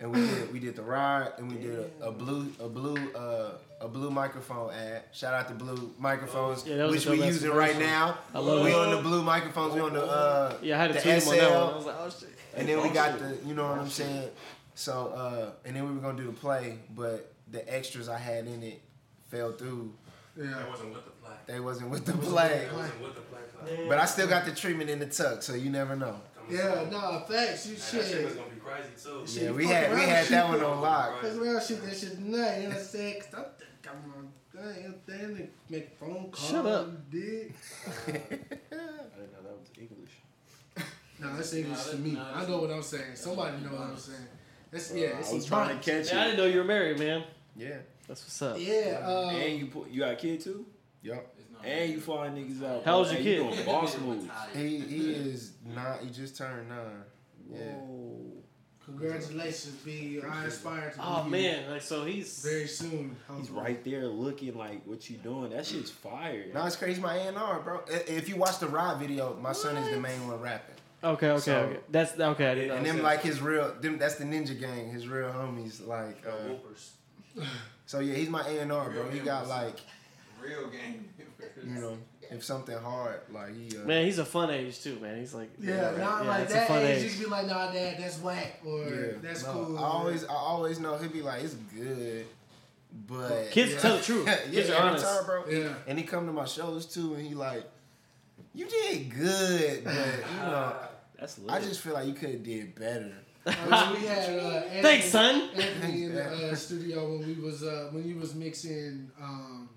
Speaker 5: And we did we did the ride, and we did a, a blue a blue uh, a blue microphone ad. Shout out to Blue microphones,
Speaker 3: Yeah,
Speaker 5: which we
Speaker 3: dope
Speaker 5: using right now.
Speaker 3: I love
Speaker 5: we
Speaker 3: it.
Speaker 5: on the blue microphones. We on the uh,
Speaker 3: Yeah, I had to
Speaker 5: the
Speaker 3: tweet him on that one. I was like, oh, shit.
Speaker 5: And then we got the, you know what I'm saying. So uh, and then we were gonna do the play, but the extras I had in it fell through.
Speaker 2: Yeah.
Speaker 4: That wasn't with the play.
Speaker 5: They wasn't with the play.
Speaker 4: With the play.
Speaker 5: But I still got the treatment in the tuck, so you never know.
Speaker 2: Yeah, nah, facts. You
Speaker 4: Man,
Speaker 2: shit.
Speaker 4: that shit was gonna be crazy too.
Speaker 2: Shit,
Speaker 5: Yeah, we had we had that one on lock.
Speaker 2: Fuck around shit that shit tonight. You know what I'm saying? Cause I'm, I'm on, I ain't there to make phone calls.
Speaker 3: Shut up.
Speaker 2: You dig? (laughs)
Speaker 11: I didn't know that was English.
Speaker 2: Nah, that's English to me. I know what I'm saying. Somebody know what I'm saying. That's yeah. It's
Speaker 11: I was trying to catch
Speaker 3: Man, I didn't know you were married, man.
Speaker 5: Yeah.
Speaker 3: That's what's up.
Speaker 2: Yeah. Um,
Speaker 11: and you put, you got a kid too?
Speaker 5: Yup.
Speaker 11: And you flying niggas out.
Speaker 3: How old's your
Speaker 11: Hey,
Speaker 3: kid?
Speaker 11: You doing boss moves. (laughs)
Speaker 5: He he is not. He just turned nine. Yeah.
Speaker 2: Congratulations, B. I aspire to.
Speaker 3: Oh
Speaker 2: be you
Speaker 3: man, like so he's
Speaker 2: Very soon.
Speaker 11: He's right there looking like what you doing. That shit's fire.
Speaker 5: No, it's crazy. My A and R, bro. If you watch the ride video, my son is the main one rapping.
Speaker 3: Okay, okay,
Speaker 5: So-
Speaker 3: okay. That's okay. I didn't.
Speaker 5: And them like his real. Them that's the Ninja Gang. His real homies. Like. Uh, so yeah, he's my A and R, bro. He got like.
Speaker 7: Real game.
Speaker 5: You know, if something hard, like he. Uh,
Speaker 3: Man, he's a fun age too, man. He's like
Speaker 2: Yeah, not like
Speaker 3: it's a
Speaker 2: that
Speaker 3: fun
Speaker 2: age.
Speaker 3: age.
Speaker 2: You can be like, nah, dad, that's whack, or
Speaker 5: Yeah,
Speaker 2: that's
Speaker 5: no,
Speaker 2: cool.
Speaker 5: I always, I always know he'll be like, it's good, but
Speaker 3: Kids tell the truth. (laughs)
Speaker 5: yeah,
Speaker 3: Kids are honest.
Speaker 5: time, bro.
Speaker 2: Yeah.
Speaker 5: And he come to my shows too, and he like, you did good, but you know, (sighs)
Speaker 11: That's lit.
Speaker 5: I just feel like you could have did better. (laughs)
Speaker 2: We had uh, Anthony,
Speaker 3: Thanks, son.
Speaker 2: Anthony in the uh, studio when we was uh, when he was mixing. Um,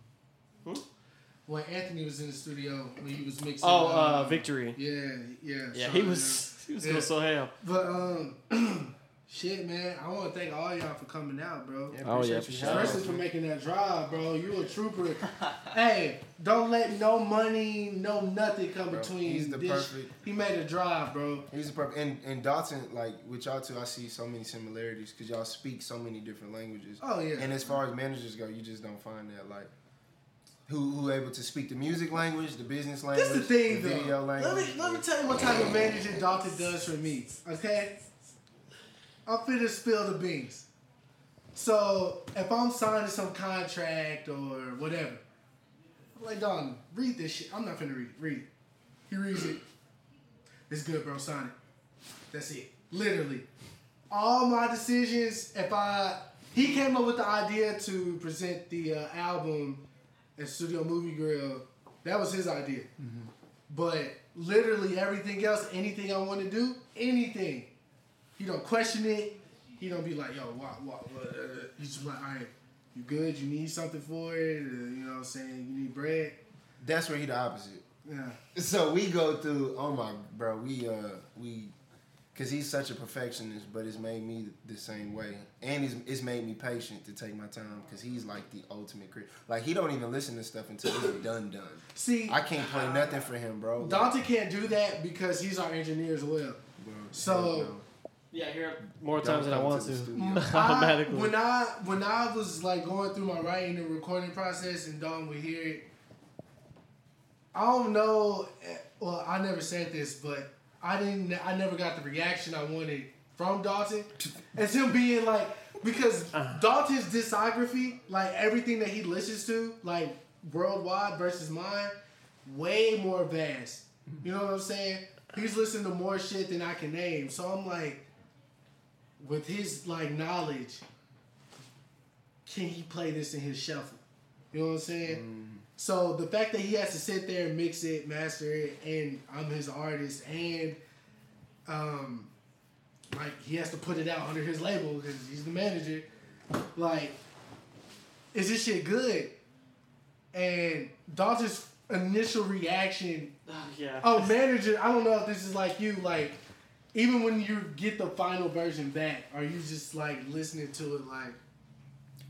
Speaker 2: when Anthony was in the studio when he was mixing.
Speaker 3: Oh,
Speaker 2: um,
Speaker 3: uh, Victory.
Speaker 2: Yeah, yeah.
Speaker 3: Yeah,
Speaker 2: so,
Speaker 3: he was he was
Speaker 2: yeah. (laughs)
Speaker 3: going so ham.
Speaker 2: But um, (clears throat) Shit, man. I want to thank all y'all for coming out, bro.
Speaker 3: Yeah, Oh, yeah, appreciate for you. sure.
Speaker 2: Especially for making that drive, bro. You a trooper. (laughs) hey, don't let no money, no nothing come
Speaker 5: Bro,
Speaker 2: between.
Speaker 5: he's the
Speaker 2: this.
Speaker 5: perfect-
Speaker 2: He made a drive, bro.
Speaker 5: He's the perfect. And, and Dalton, like with y'all two, I see so many similarities because y'all speak so many different languages.
Speaker 2: Oh, yeah.
Speaker 5: And as far as managers go, you just don't find that like who who able to speak the music language, the business language,
Speaker 2: This the thing,
Speaker 5: the
Speaker 2: though.
Speaker 5: video
Speaker 2: Let
Speaker 5: language.
Speaker 2: me let me tell you what type of manager Dalton does for me. Okay, I'm finna spill the beans. So if I'm signing some contract or whatever, like Dalton, read this shit. I'm not finna read it. Read it. He reads it. It's good, bro. Sign it. That's it. Literally, all my decisions. If I he came up with the idea to present the uh, album at Studio Movie Grill. That was his idea. But literally everything else, anything I want to do, anything, he don't question it. He don't be like, yo, what, what, what? uh, He's just like, all right, you good? You need something for it? You know what I'm saying? You need bread?
Speaker 5: That's where he the opposite.
Speaker 2: Yeah.
Speaker 5: So we go through. Oh my, bro. We uh we, cause he's such a perfectionist, but it's made me the same way, and it's, it's made me patient to take my time, cause he's like the ultimate critic. Like he don't even listen to stuff until it's done done.
Speaker 2: See,
Speaker 5: I can't play nothing for him, bro. Like,
Speaker 2: Dante can't do that because he's our engineer as well. So
Speaker 3: Yeah, I hear it more times than I want
Speaker 5: to
Speaker 3: to.
Speaker 5: the. (laughs)
Speaker 2: I, when I when I was like going through my writing and recording process, and Dawn would hear it. I don't know. eh, Well, I never said this, but I didn't. I never got the reaction I wanted from Dalton. It's him being like because Dalton's discography, like everything that he listens to, like worldwide versus mine, way more vast. You know what I'm saying? He's listening to more shit than I can name. So I'm like, with his like knowledge, can he play this in his shuffle? You know what I'm saying? So the fact that he has to sit there and mix it, master it, and I'm his artist, and um, like he has to put it out under his label because he's the manager. Like, is this shit good? And Dalton's initial reaction (sighs)
Speaker 3: yeah.
Speaker 2: Oh, manager, I don't know if this is like you. Like, even when you get the final version back, are you just like listening to it like?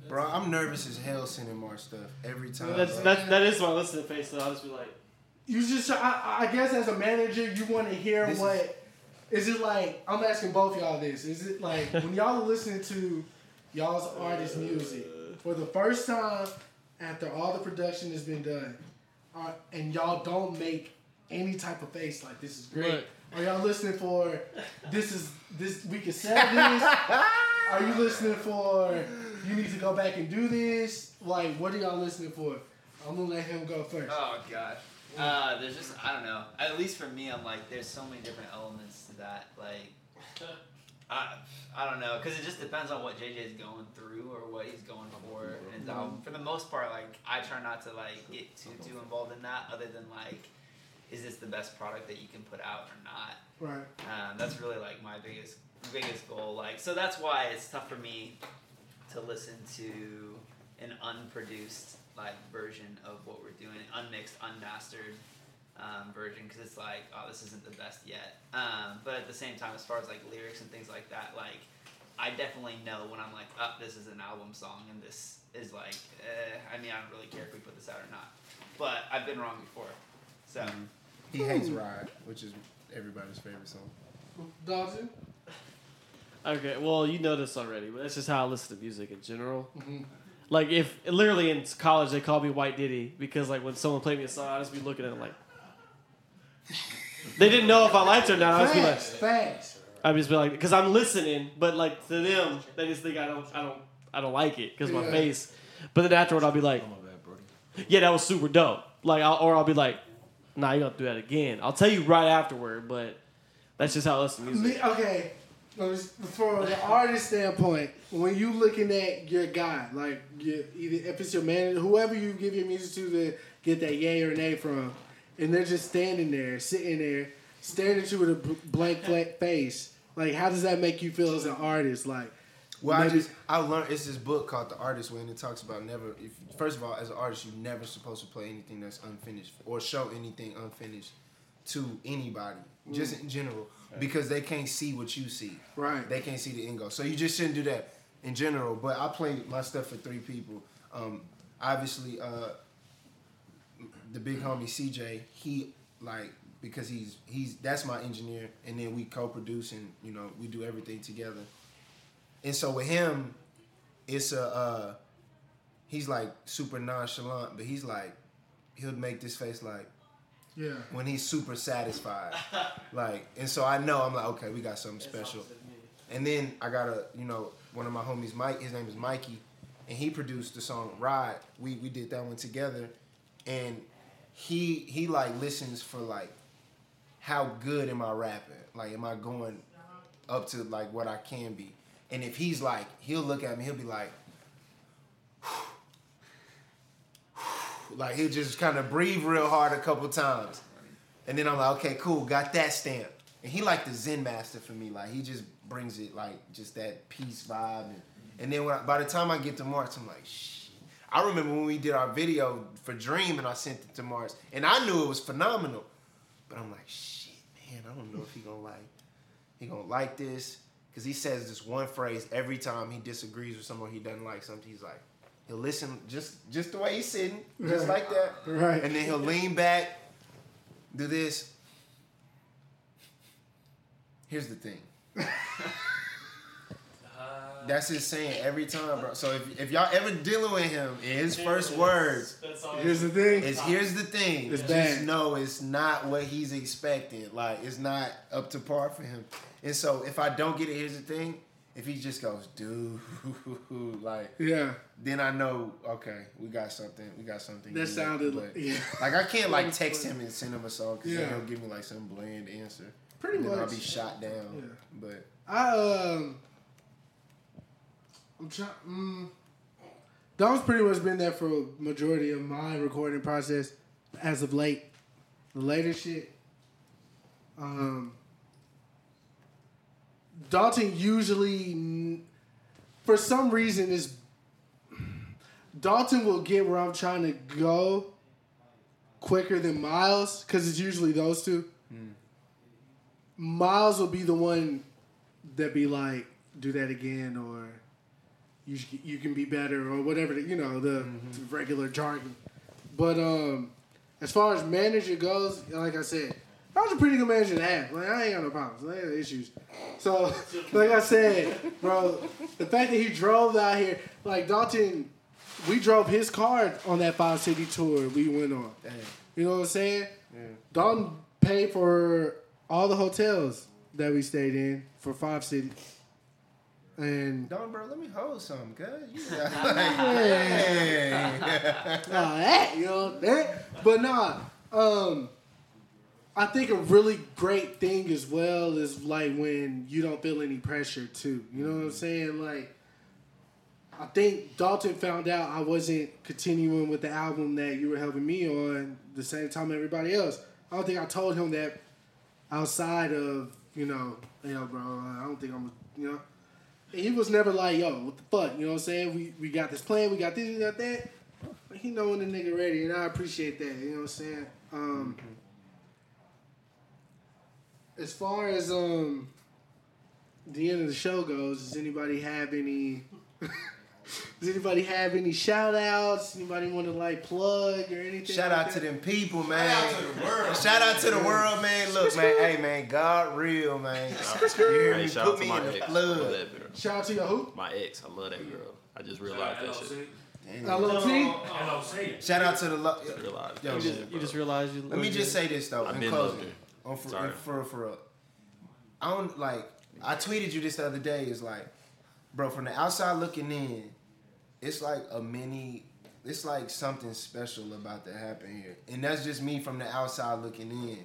Speaker 5: Bro, I'm nervous as hell sending more stuff every time.
Speaker 3: That's,
Speaker 5: bro.
Speaker 3: that's, that is my listening face, so I'll just be like,
Speaker 2: You just, I, I guess, as a manager, you want to hear
Speaker 5: This is-
Speaker 2: what. Is it like? I'm asking both y'all this. Is it like (laughs) when y'all are listening to y'all's artist music for the first time after all the production has been done, uh, and y'all don't make any type of face like this is great?
Speaker 3: Look.
Speaker 2: Are y'all listening for this is this we can sell this? are you listening for you need to go back and do this? Like what are y'all listening for? I'm gonna let him go first.
Speaker 6: Oh gosh. Uh, there's just I don't know. At least for me, I'm like there's so many different elements to that. Like, I I don't know because it just depends on what JJ's going through or what he's going for. And um, for the most part, like I try not to like get too too involved in that. Other than like, is this the best product that you can put out or not?
Speaker 2: Right.
Speaker 6: Um, that's really like my biggest biggest goal. Like so that's why it's tough for me to listen to an unproduced like version of what we're doing, unmixed, unmastered um, version, because it's like, oh, this isn't the best yet. Um, but at the same time, as far as like lyrics and things like that, like I definitely know when I'm like, oh, this is an album song, and this is like, eh, I mean, I don't really care if we put this out or not. But I've been wrong before, so.
Speaker 5: He hates Ride, which is everybody's favorite song.
Speaker 2: Dalton.
Speaker 3: okay, well, you know this already, but that's just how I listen to music in general.
Speaker 2: Mhm.
Speaker 3: Like, if literally in college they called me White Diddy because, like, when someone played me a song, I'd just be looking at it like. (laughs) they didn't know if I liked it or not. I'd just be like,
Speaker 2: Facts, facts.
Speaker 3: I'd just be like, because I'm listening, but like to them, they just think I don't, I don't, I don't like it because my face. But then afterward, I'll be like, yeah, that was super dope. Like, I'll, or I'll be like, nah, you gonna do that again. I'll tell you right afterward, but that's just how I listen to music.
Speaker 2: Me, okay, from the artist standpoint, when you looking at your guy, like your, either if it's your manager, whoever you give your music to to get that yay or nay from, and they're just standing there, sitting there, staring at you with a blank face. Like, how does that make you feel as an artist? Like,
Speaker 5: Well, I just I learned it's this book called The Artist Way, and it talks about never. If first of all, as an artist, you're never supposed to play anything that's unfinished or show anything unfinished to anybody. just in general, because they can't see what you see.
Speaker 2: Right.
Speaker 5: They can't see the end goal. So you just shouldn't do that in general. But I play my stuff for three people. Um, obviously, uh, the big homie CJ, he like because he's he's that's my engineer, and then we co-produce and you know we do everything together. And so with him, it's a uh, he's like super nonchalant, but he's like he'll make this face like
Speaker 2: Yeah.
Speaker 5: when he's super satisfied. (laughs) like, and so I know I'm like, okay, we got something special. And then I got a, you know, one of my homies, Mike. His name is Mikey, and he produced the song "Ride." We we did that one together, and he he like listens for like how good am I rapping? Like, am I going up to like what I can be? And if he's like, he'll look at me, he'll be like, (sighs) like he'll just kind of breathe real hard a couple times, and then I'm like, okay, cool, got that stamp. And he like the Zen master for me. Like he just brings it like just that peace vibe. And, and then I, by the time I get to March, I'm like, shit. I remember when we did our video for Dream and I sent it to March, and I knew it was phenomenal. But I'm like, shit, man, I don't know if he gonna like, he gonna like this, cause he says this one phrase every time he disagrees with someone he doesn't like something. He's like, he'll listen just just the way he's sitting, just
Speaker 2: Right.
Speaker 5: like that,
Speaker 2: Right.
Speaker 5: And then he'll lean back, do this. Here's the thing. (laughs) That's his saying every time, bro. So if, if y'all ever dealing with him, his first words
Speaker 2: Here's the thing.
Speaker 5: is here's the thing.
Speaker 2: It's
Speaker 5: Just
Speaker 2: bad.
Speaker 5: know it's not what he's expecting. Like it's not up to par for him. And so if I don't get it, here's the thing. If he just goes, dude, (laughs) like
Speaker 2: Yeah.
Speaker 5: then I know okay, we got something. We got something.
Speaker 2: That
Speaker 5: here.
Speaker 2: sounded like- yeah. (laughs)
Speaker 5: like I can't like text him and send him a song because
Speaker 2: Yeah.
Speaker 5: he'll give me like some bland answer.
Speaker 2: Pretty
Speaker 5: and then I'll be shot down.
Speaker 2: Yeah.
Speaker 5: But
Speaker 2: I um, I'm trying. Mm, Dom's pretty much been there for a majority of my recording process as of late. The later shit. Um, Dalton usually, mm, for some reason, is Dalton will get where I'm trying to go quicker than Miles because it's usually those two. Miles will be the one that be like, do that again, or you sh- you can be better, or whatever. The, you know the regular jargon. But um, as far as manager goes, like I said, I was a pretty good manager to have. Like I ain't got no problems. I ain't got issues. So, (laughs) like I said, bro, the fact that he drove out here, like Dalton, we drove his car on that five city tour we went on. You know what I'm saying? Dalton paid for all the hotels that we stayed in for five cities. And
Speaker 5: Don, bro, let me hold something, cuz. You (laughs)
Speaker 2: nah, that, you know that. But nah, um, I think a really great thing as well is like when you don't feel any pressure too. You know what I'm saying? Like, I think Dalton found out I wasn't continuing with the album that you were helping me on the same time everybody else. I don't think I told him that outside of you know, yo, bro. I don't think I'm, you know. He was never like, yo, what the fuck? You know what I'm saying? We we got this plan, we got this, we got that. But he know when the nigga ready, and I appreciate that. You know what I'm saying? Um, As far as um the end of the show goes, does anybody have any? (laughs) does anybody have any shout outs? Anybody want to like plug or anything?
Speaker 5: Shout
Speaker 2: like
Speaker 5: out to them people, man.
Speaker 2: Shout out to the world.
Speaker 5: Shout out to the world, man. Look, man. Hey, man. God real, man. You hear
Speaker 8: Hey,
Speaker 5: me?
Speaker 8: shout
Speaker 5: Put
Speaker 8: out to
Speaker 5: me
Speaker 8: my
Speaker 5: in the
Speaker 8: ex. I
Speaker 5: flood.
Speaker 8: love that girl.
Speaker 2: Shout out to your who?
Speaker 8: My ex. I love that girl. I just realized that shit.
Speaker 2: LOT?
Speaker 5: Shout out to the. Lo-
Speaker 8: realized
Speaker 5: Yo,
Speaker 3: You just, you just realized you.
Speaker 5: Let me just say this though.
Speaker 8: I've
Speaker 5: in
Speaker 8: been
Speaker 5: closing,
Speaker 8: her.
Speaker 5: on oh, for,
Speaker 8: Sorry.
Speaker 5: for for real. I don't like. I tweeted you this the other day. Is like, bro, from the outside looking in, it's like a mini. It's like something special about to happen here, and that's just me from the outside looking in.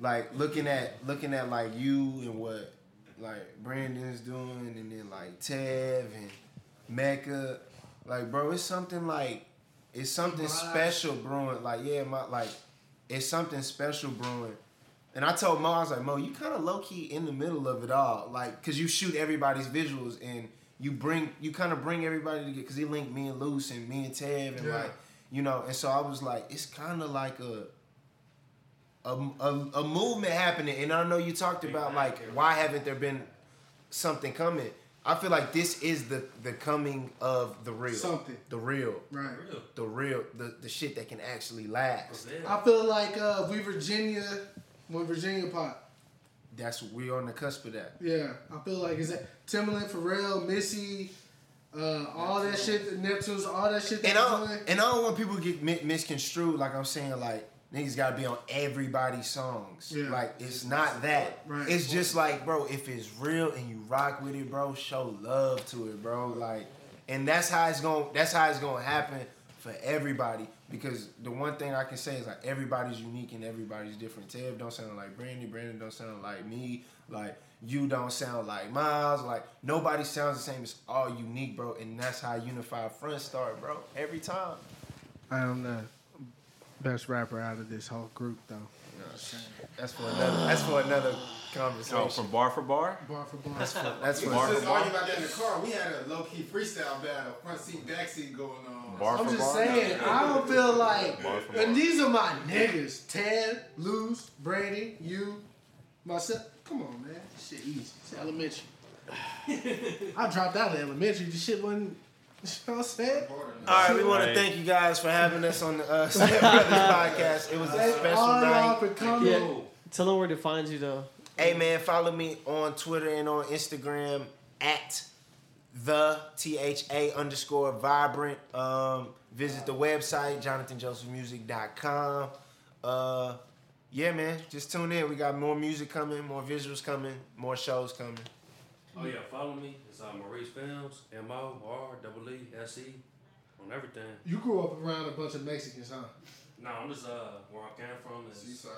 Speaker 5: Like looking at looking at like you and what like Brandon's doing, and then like Tev and Mecca. Like, bro, it's something like it's something special brewing. Like, yeah, my like it's something special brewing. And I told Mo, I was like, Mo, you kind of low key in the middle of it all, like, cause you shoot everybody's visuals and you bring, you kind of bring everybody together, cause he linked me and Luce and me and Tev and
Speaker 2: Yeah.
Speaker 5: like, you know, and so I was like, it's kind of like a, a, a, a movement happening, and I know you talked about like why haven't there been something coming? I feel like this is the the coming of the real,
Speaker 2: Something.
Speaker 5: the real,
Speaker 2: Right.
Speaker 5: the real, the the shit that can actually last.
Speaker 2: I feel like uh, we Virginia, when Virginia pop.
Speaker 5: That's we're on the cusp of that.
Speaker 2: Yeah, I feel like is that Timbaland, Pharrell, Missy, uh, all that shit, Neptunes, all that shit.
Speaker 5: And
Speaker 2: That
Speaker 5: I don't, and I don't want people to get mi- misconstrued. Like I'm saying, like niggas gotta be on everybody's songs.
Speaker 2: Yeah.
Speaker 5: Like it's not that.
Speaker 2: Right.
Speaker 5: It's just like, bro, if it's real and you rock with it, bro, show love to it, bro. Like, and that's how it's gonna That's how it's gonna happen for everybody. Because the one thing I can say is like everybody's unique and everybody's different. Tev don't sound like Brandy. Brandon don't sound like me. Like you don't sound like Miles. Like nobody sounds the same. It's all unique, bro. And that's how Unified Front start, bro. Every time.
Speaker 2: I am the best rapper out of this whole group, though.
Speaker 5: That's for another. That's for another conversation.
Speaker 8: Oh, from bar for bar.
Speaker 2: Bar for bar.
Speaker 5: That's for that's
Speaker 9: We
Speaker 5: for
Speaker 9: was just arguing about that in the car. We had a low key freestyle battle, front seat, back seat going on.
Speaker 8: Bar
Speaker 2: I'm
Speaker 8: for
Speaker 2: just
Speaker 8: bar.
Speaker 2: saying, I don't feel like,
Speaker 8: Bar for
Speaker 2: and
Speaker 8: bar.
Speaker 2: these are my niggas: Ted, Luz, Brady, you, myself. Come on, man, This shit easy. It's elementary. (laughs) I dropped out of elementary. The shit wasn't. You know what I'm saying?
Speaker 5: All right, we want to thank you guys for having us on the uh, (laughs) Step Brothers podcast. It was a
Speaker 2: Thank
Speaker 5: special
Speaker 2: y'all
Speaker 5: night.
Speaker 2: for coming.
Speaker 3: Yeah. Tell them where to find you though.
Speaker 5: Hey man, follow me on Twitter and on Instagram at the T H A underscore vibrant. Um, visit the website, jonathanjosephmusic.com. Uh, yeah, man, just tune in. We got more music coming, more visuals coming, more shows coming.
Speaker 4: Oh yeah, follow me. It's uh, Maurice Films, M O R double E S E, on everything.
Speaker 2: You grew up around a bunch of Mexicans, huh?
Speaker 4: No, I'm just uh where I came from is
Speaker 9: Seaside.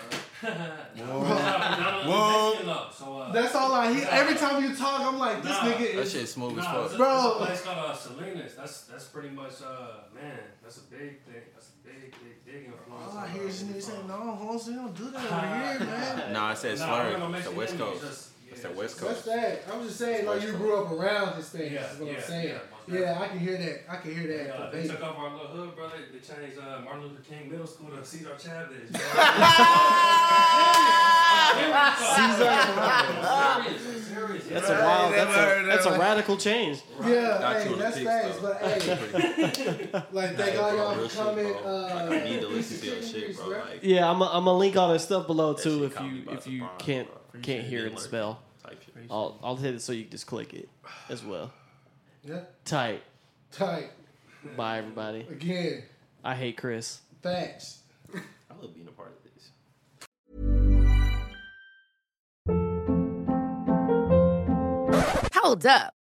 Speaker 9: (laughs)
Speaker 4: Whoa. So uh,
Speaker 2: That's all I hear. Every (laughs) time you talk, I'm like, this
Speaker 4: Nah.
Speaker 2: nigga
Speaker 8: That
Speaker 2: is.
Speaker 8: shit smooth as fuck.
Speaker 2: Bro.
Speaker 4: it's a place called uh, Salinas. That's that's pretty much uh man, that's a big thing. That's a big, big, big influence.
Speaker 2: All I hear
Speaker 4: uh,
Speaker 2: is niggas saying, no, Holmes, we don't do that over here, man. (laughs)
Speaker 8: Nah, I said
Speaker 4: Nah,
Speaker 8: slur.
Speaker 4: we're gonna
Speaker 8: It's the West
Speaker 4: it
Speaker 8: Coast.
Speaker 4: Just-
Speaker 8: It's
Speaker 4: yeah,
Speaker 8: the West
Speaker 2: That's
Speaker 8: Coast.
Speaker 2: that. I'm just saying, like, you grew up around this thing.
Speaker 4: Yeah,
Speaker 2: is what
Speaker 4: yeah,
Speaker 2: I'm saying.
Speaker 4: yeah,
Speaker 2: Yeah, I can hear that. I can hear that.
Speaker 4: uh, they
Speaker 2: verbatim.
Speaker 4: took over our little hood, brother. They changed uh, Martin Luther King Middle School to Cesar Chavez. Serious.
Speaker 3: That's a wild. That's a that's a radical change.
Speaker 2: Yeah,
Speaker 8: Got
Speaker 2: hey,
Speaker 8: you on the
Speaker 2: that's
Speaker 8: pics,
Speaker 2: facts.
Speaker 8: though.
Speaker 2: But hey, like, thank all y'all for coming.
Speaker 8: bro.
Speaker 2: Uh,
Speaker 8: Like, I need to listen to your shit, bro. Like,
Speaker 3: Yeah, I'm. i I'm gonna link all that stuff below too. If you if you can't
Speaker 8: bro.
Speaker 3: Can't hear
Speaker 8: Didn't
Speaker 3: it spell,
Speaker 8: type.
Speaker 3: I'll I'll hit it so you can just click it as well.
Speaker 2: yeah,
Speaker 3: Tight.
Speaker 2: tight.
Speaker 3: Bye everybody.
Speaker 2: Again,
Speaker 3: I hate Chris.
Speaker 2: Thanks.
Speaker 8: I love being a part of this.
Speaker 12: Hold up.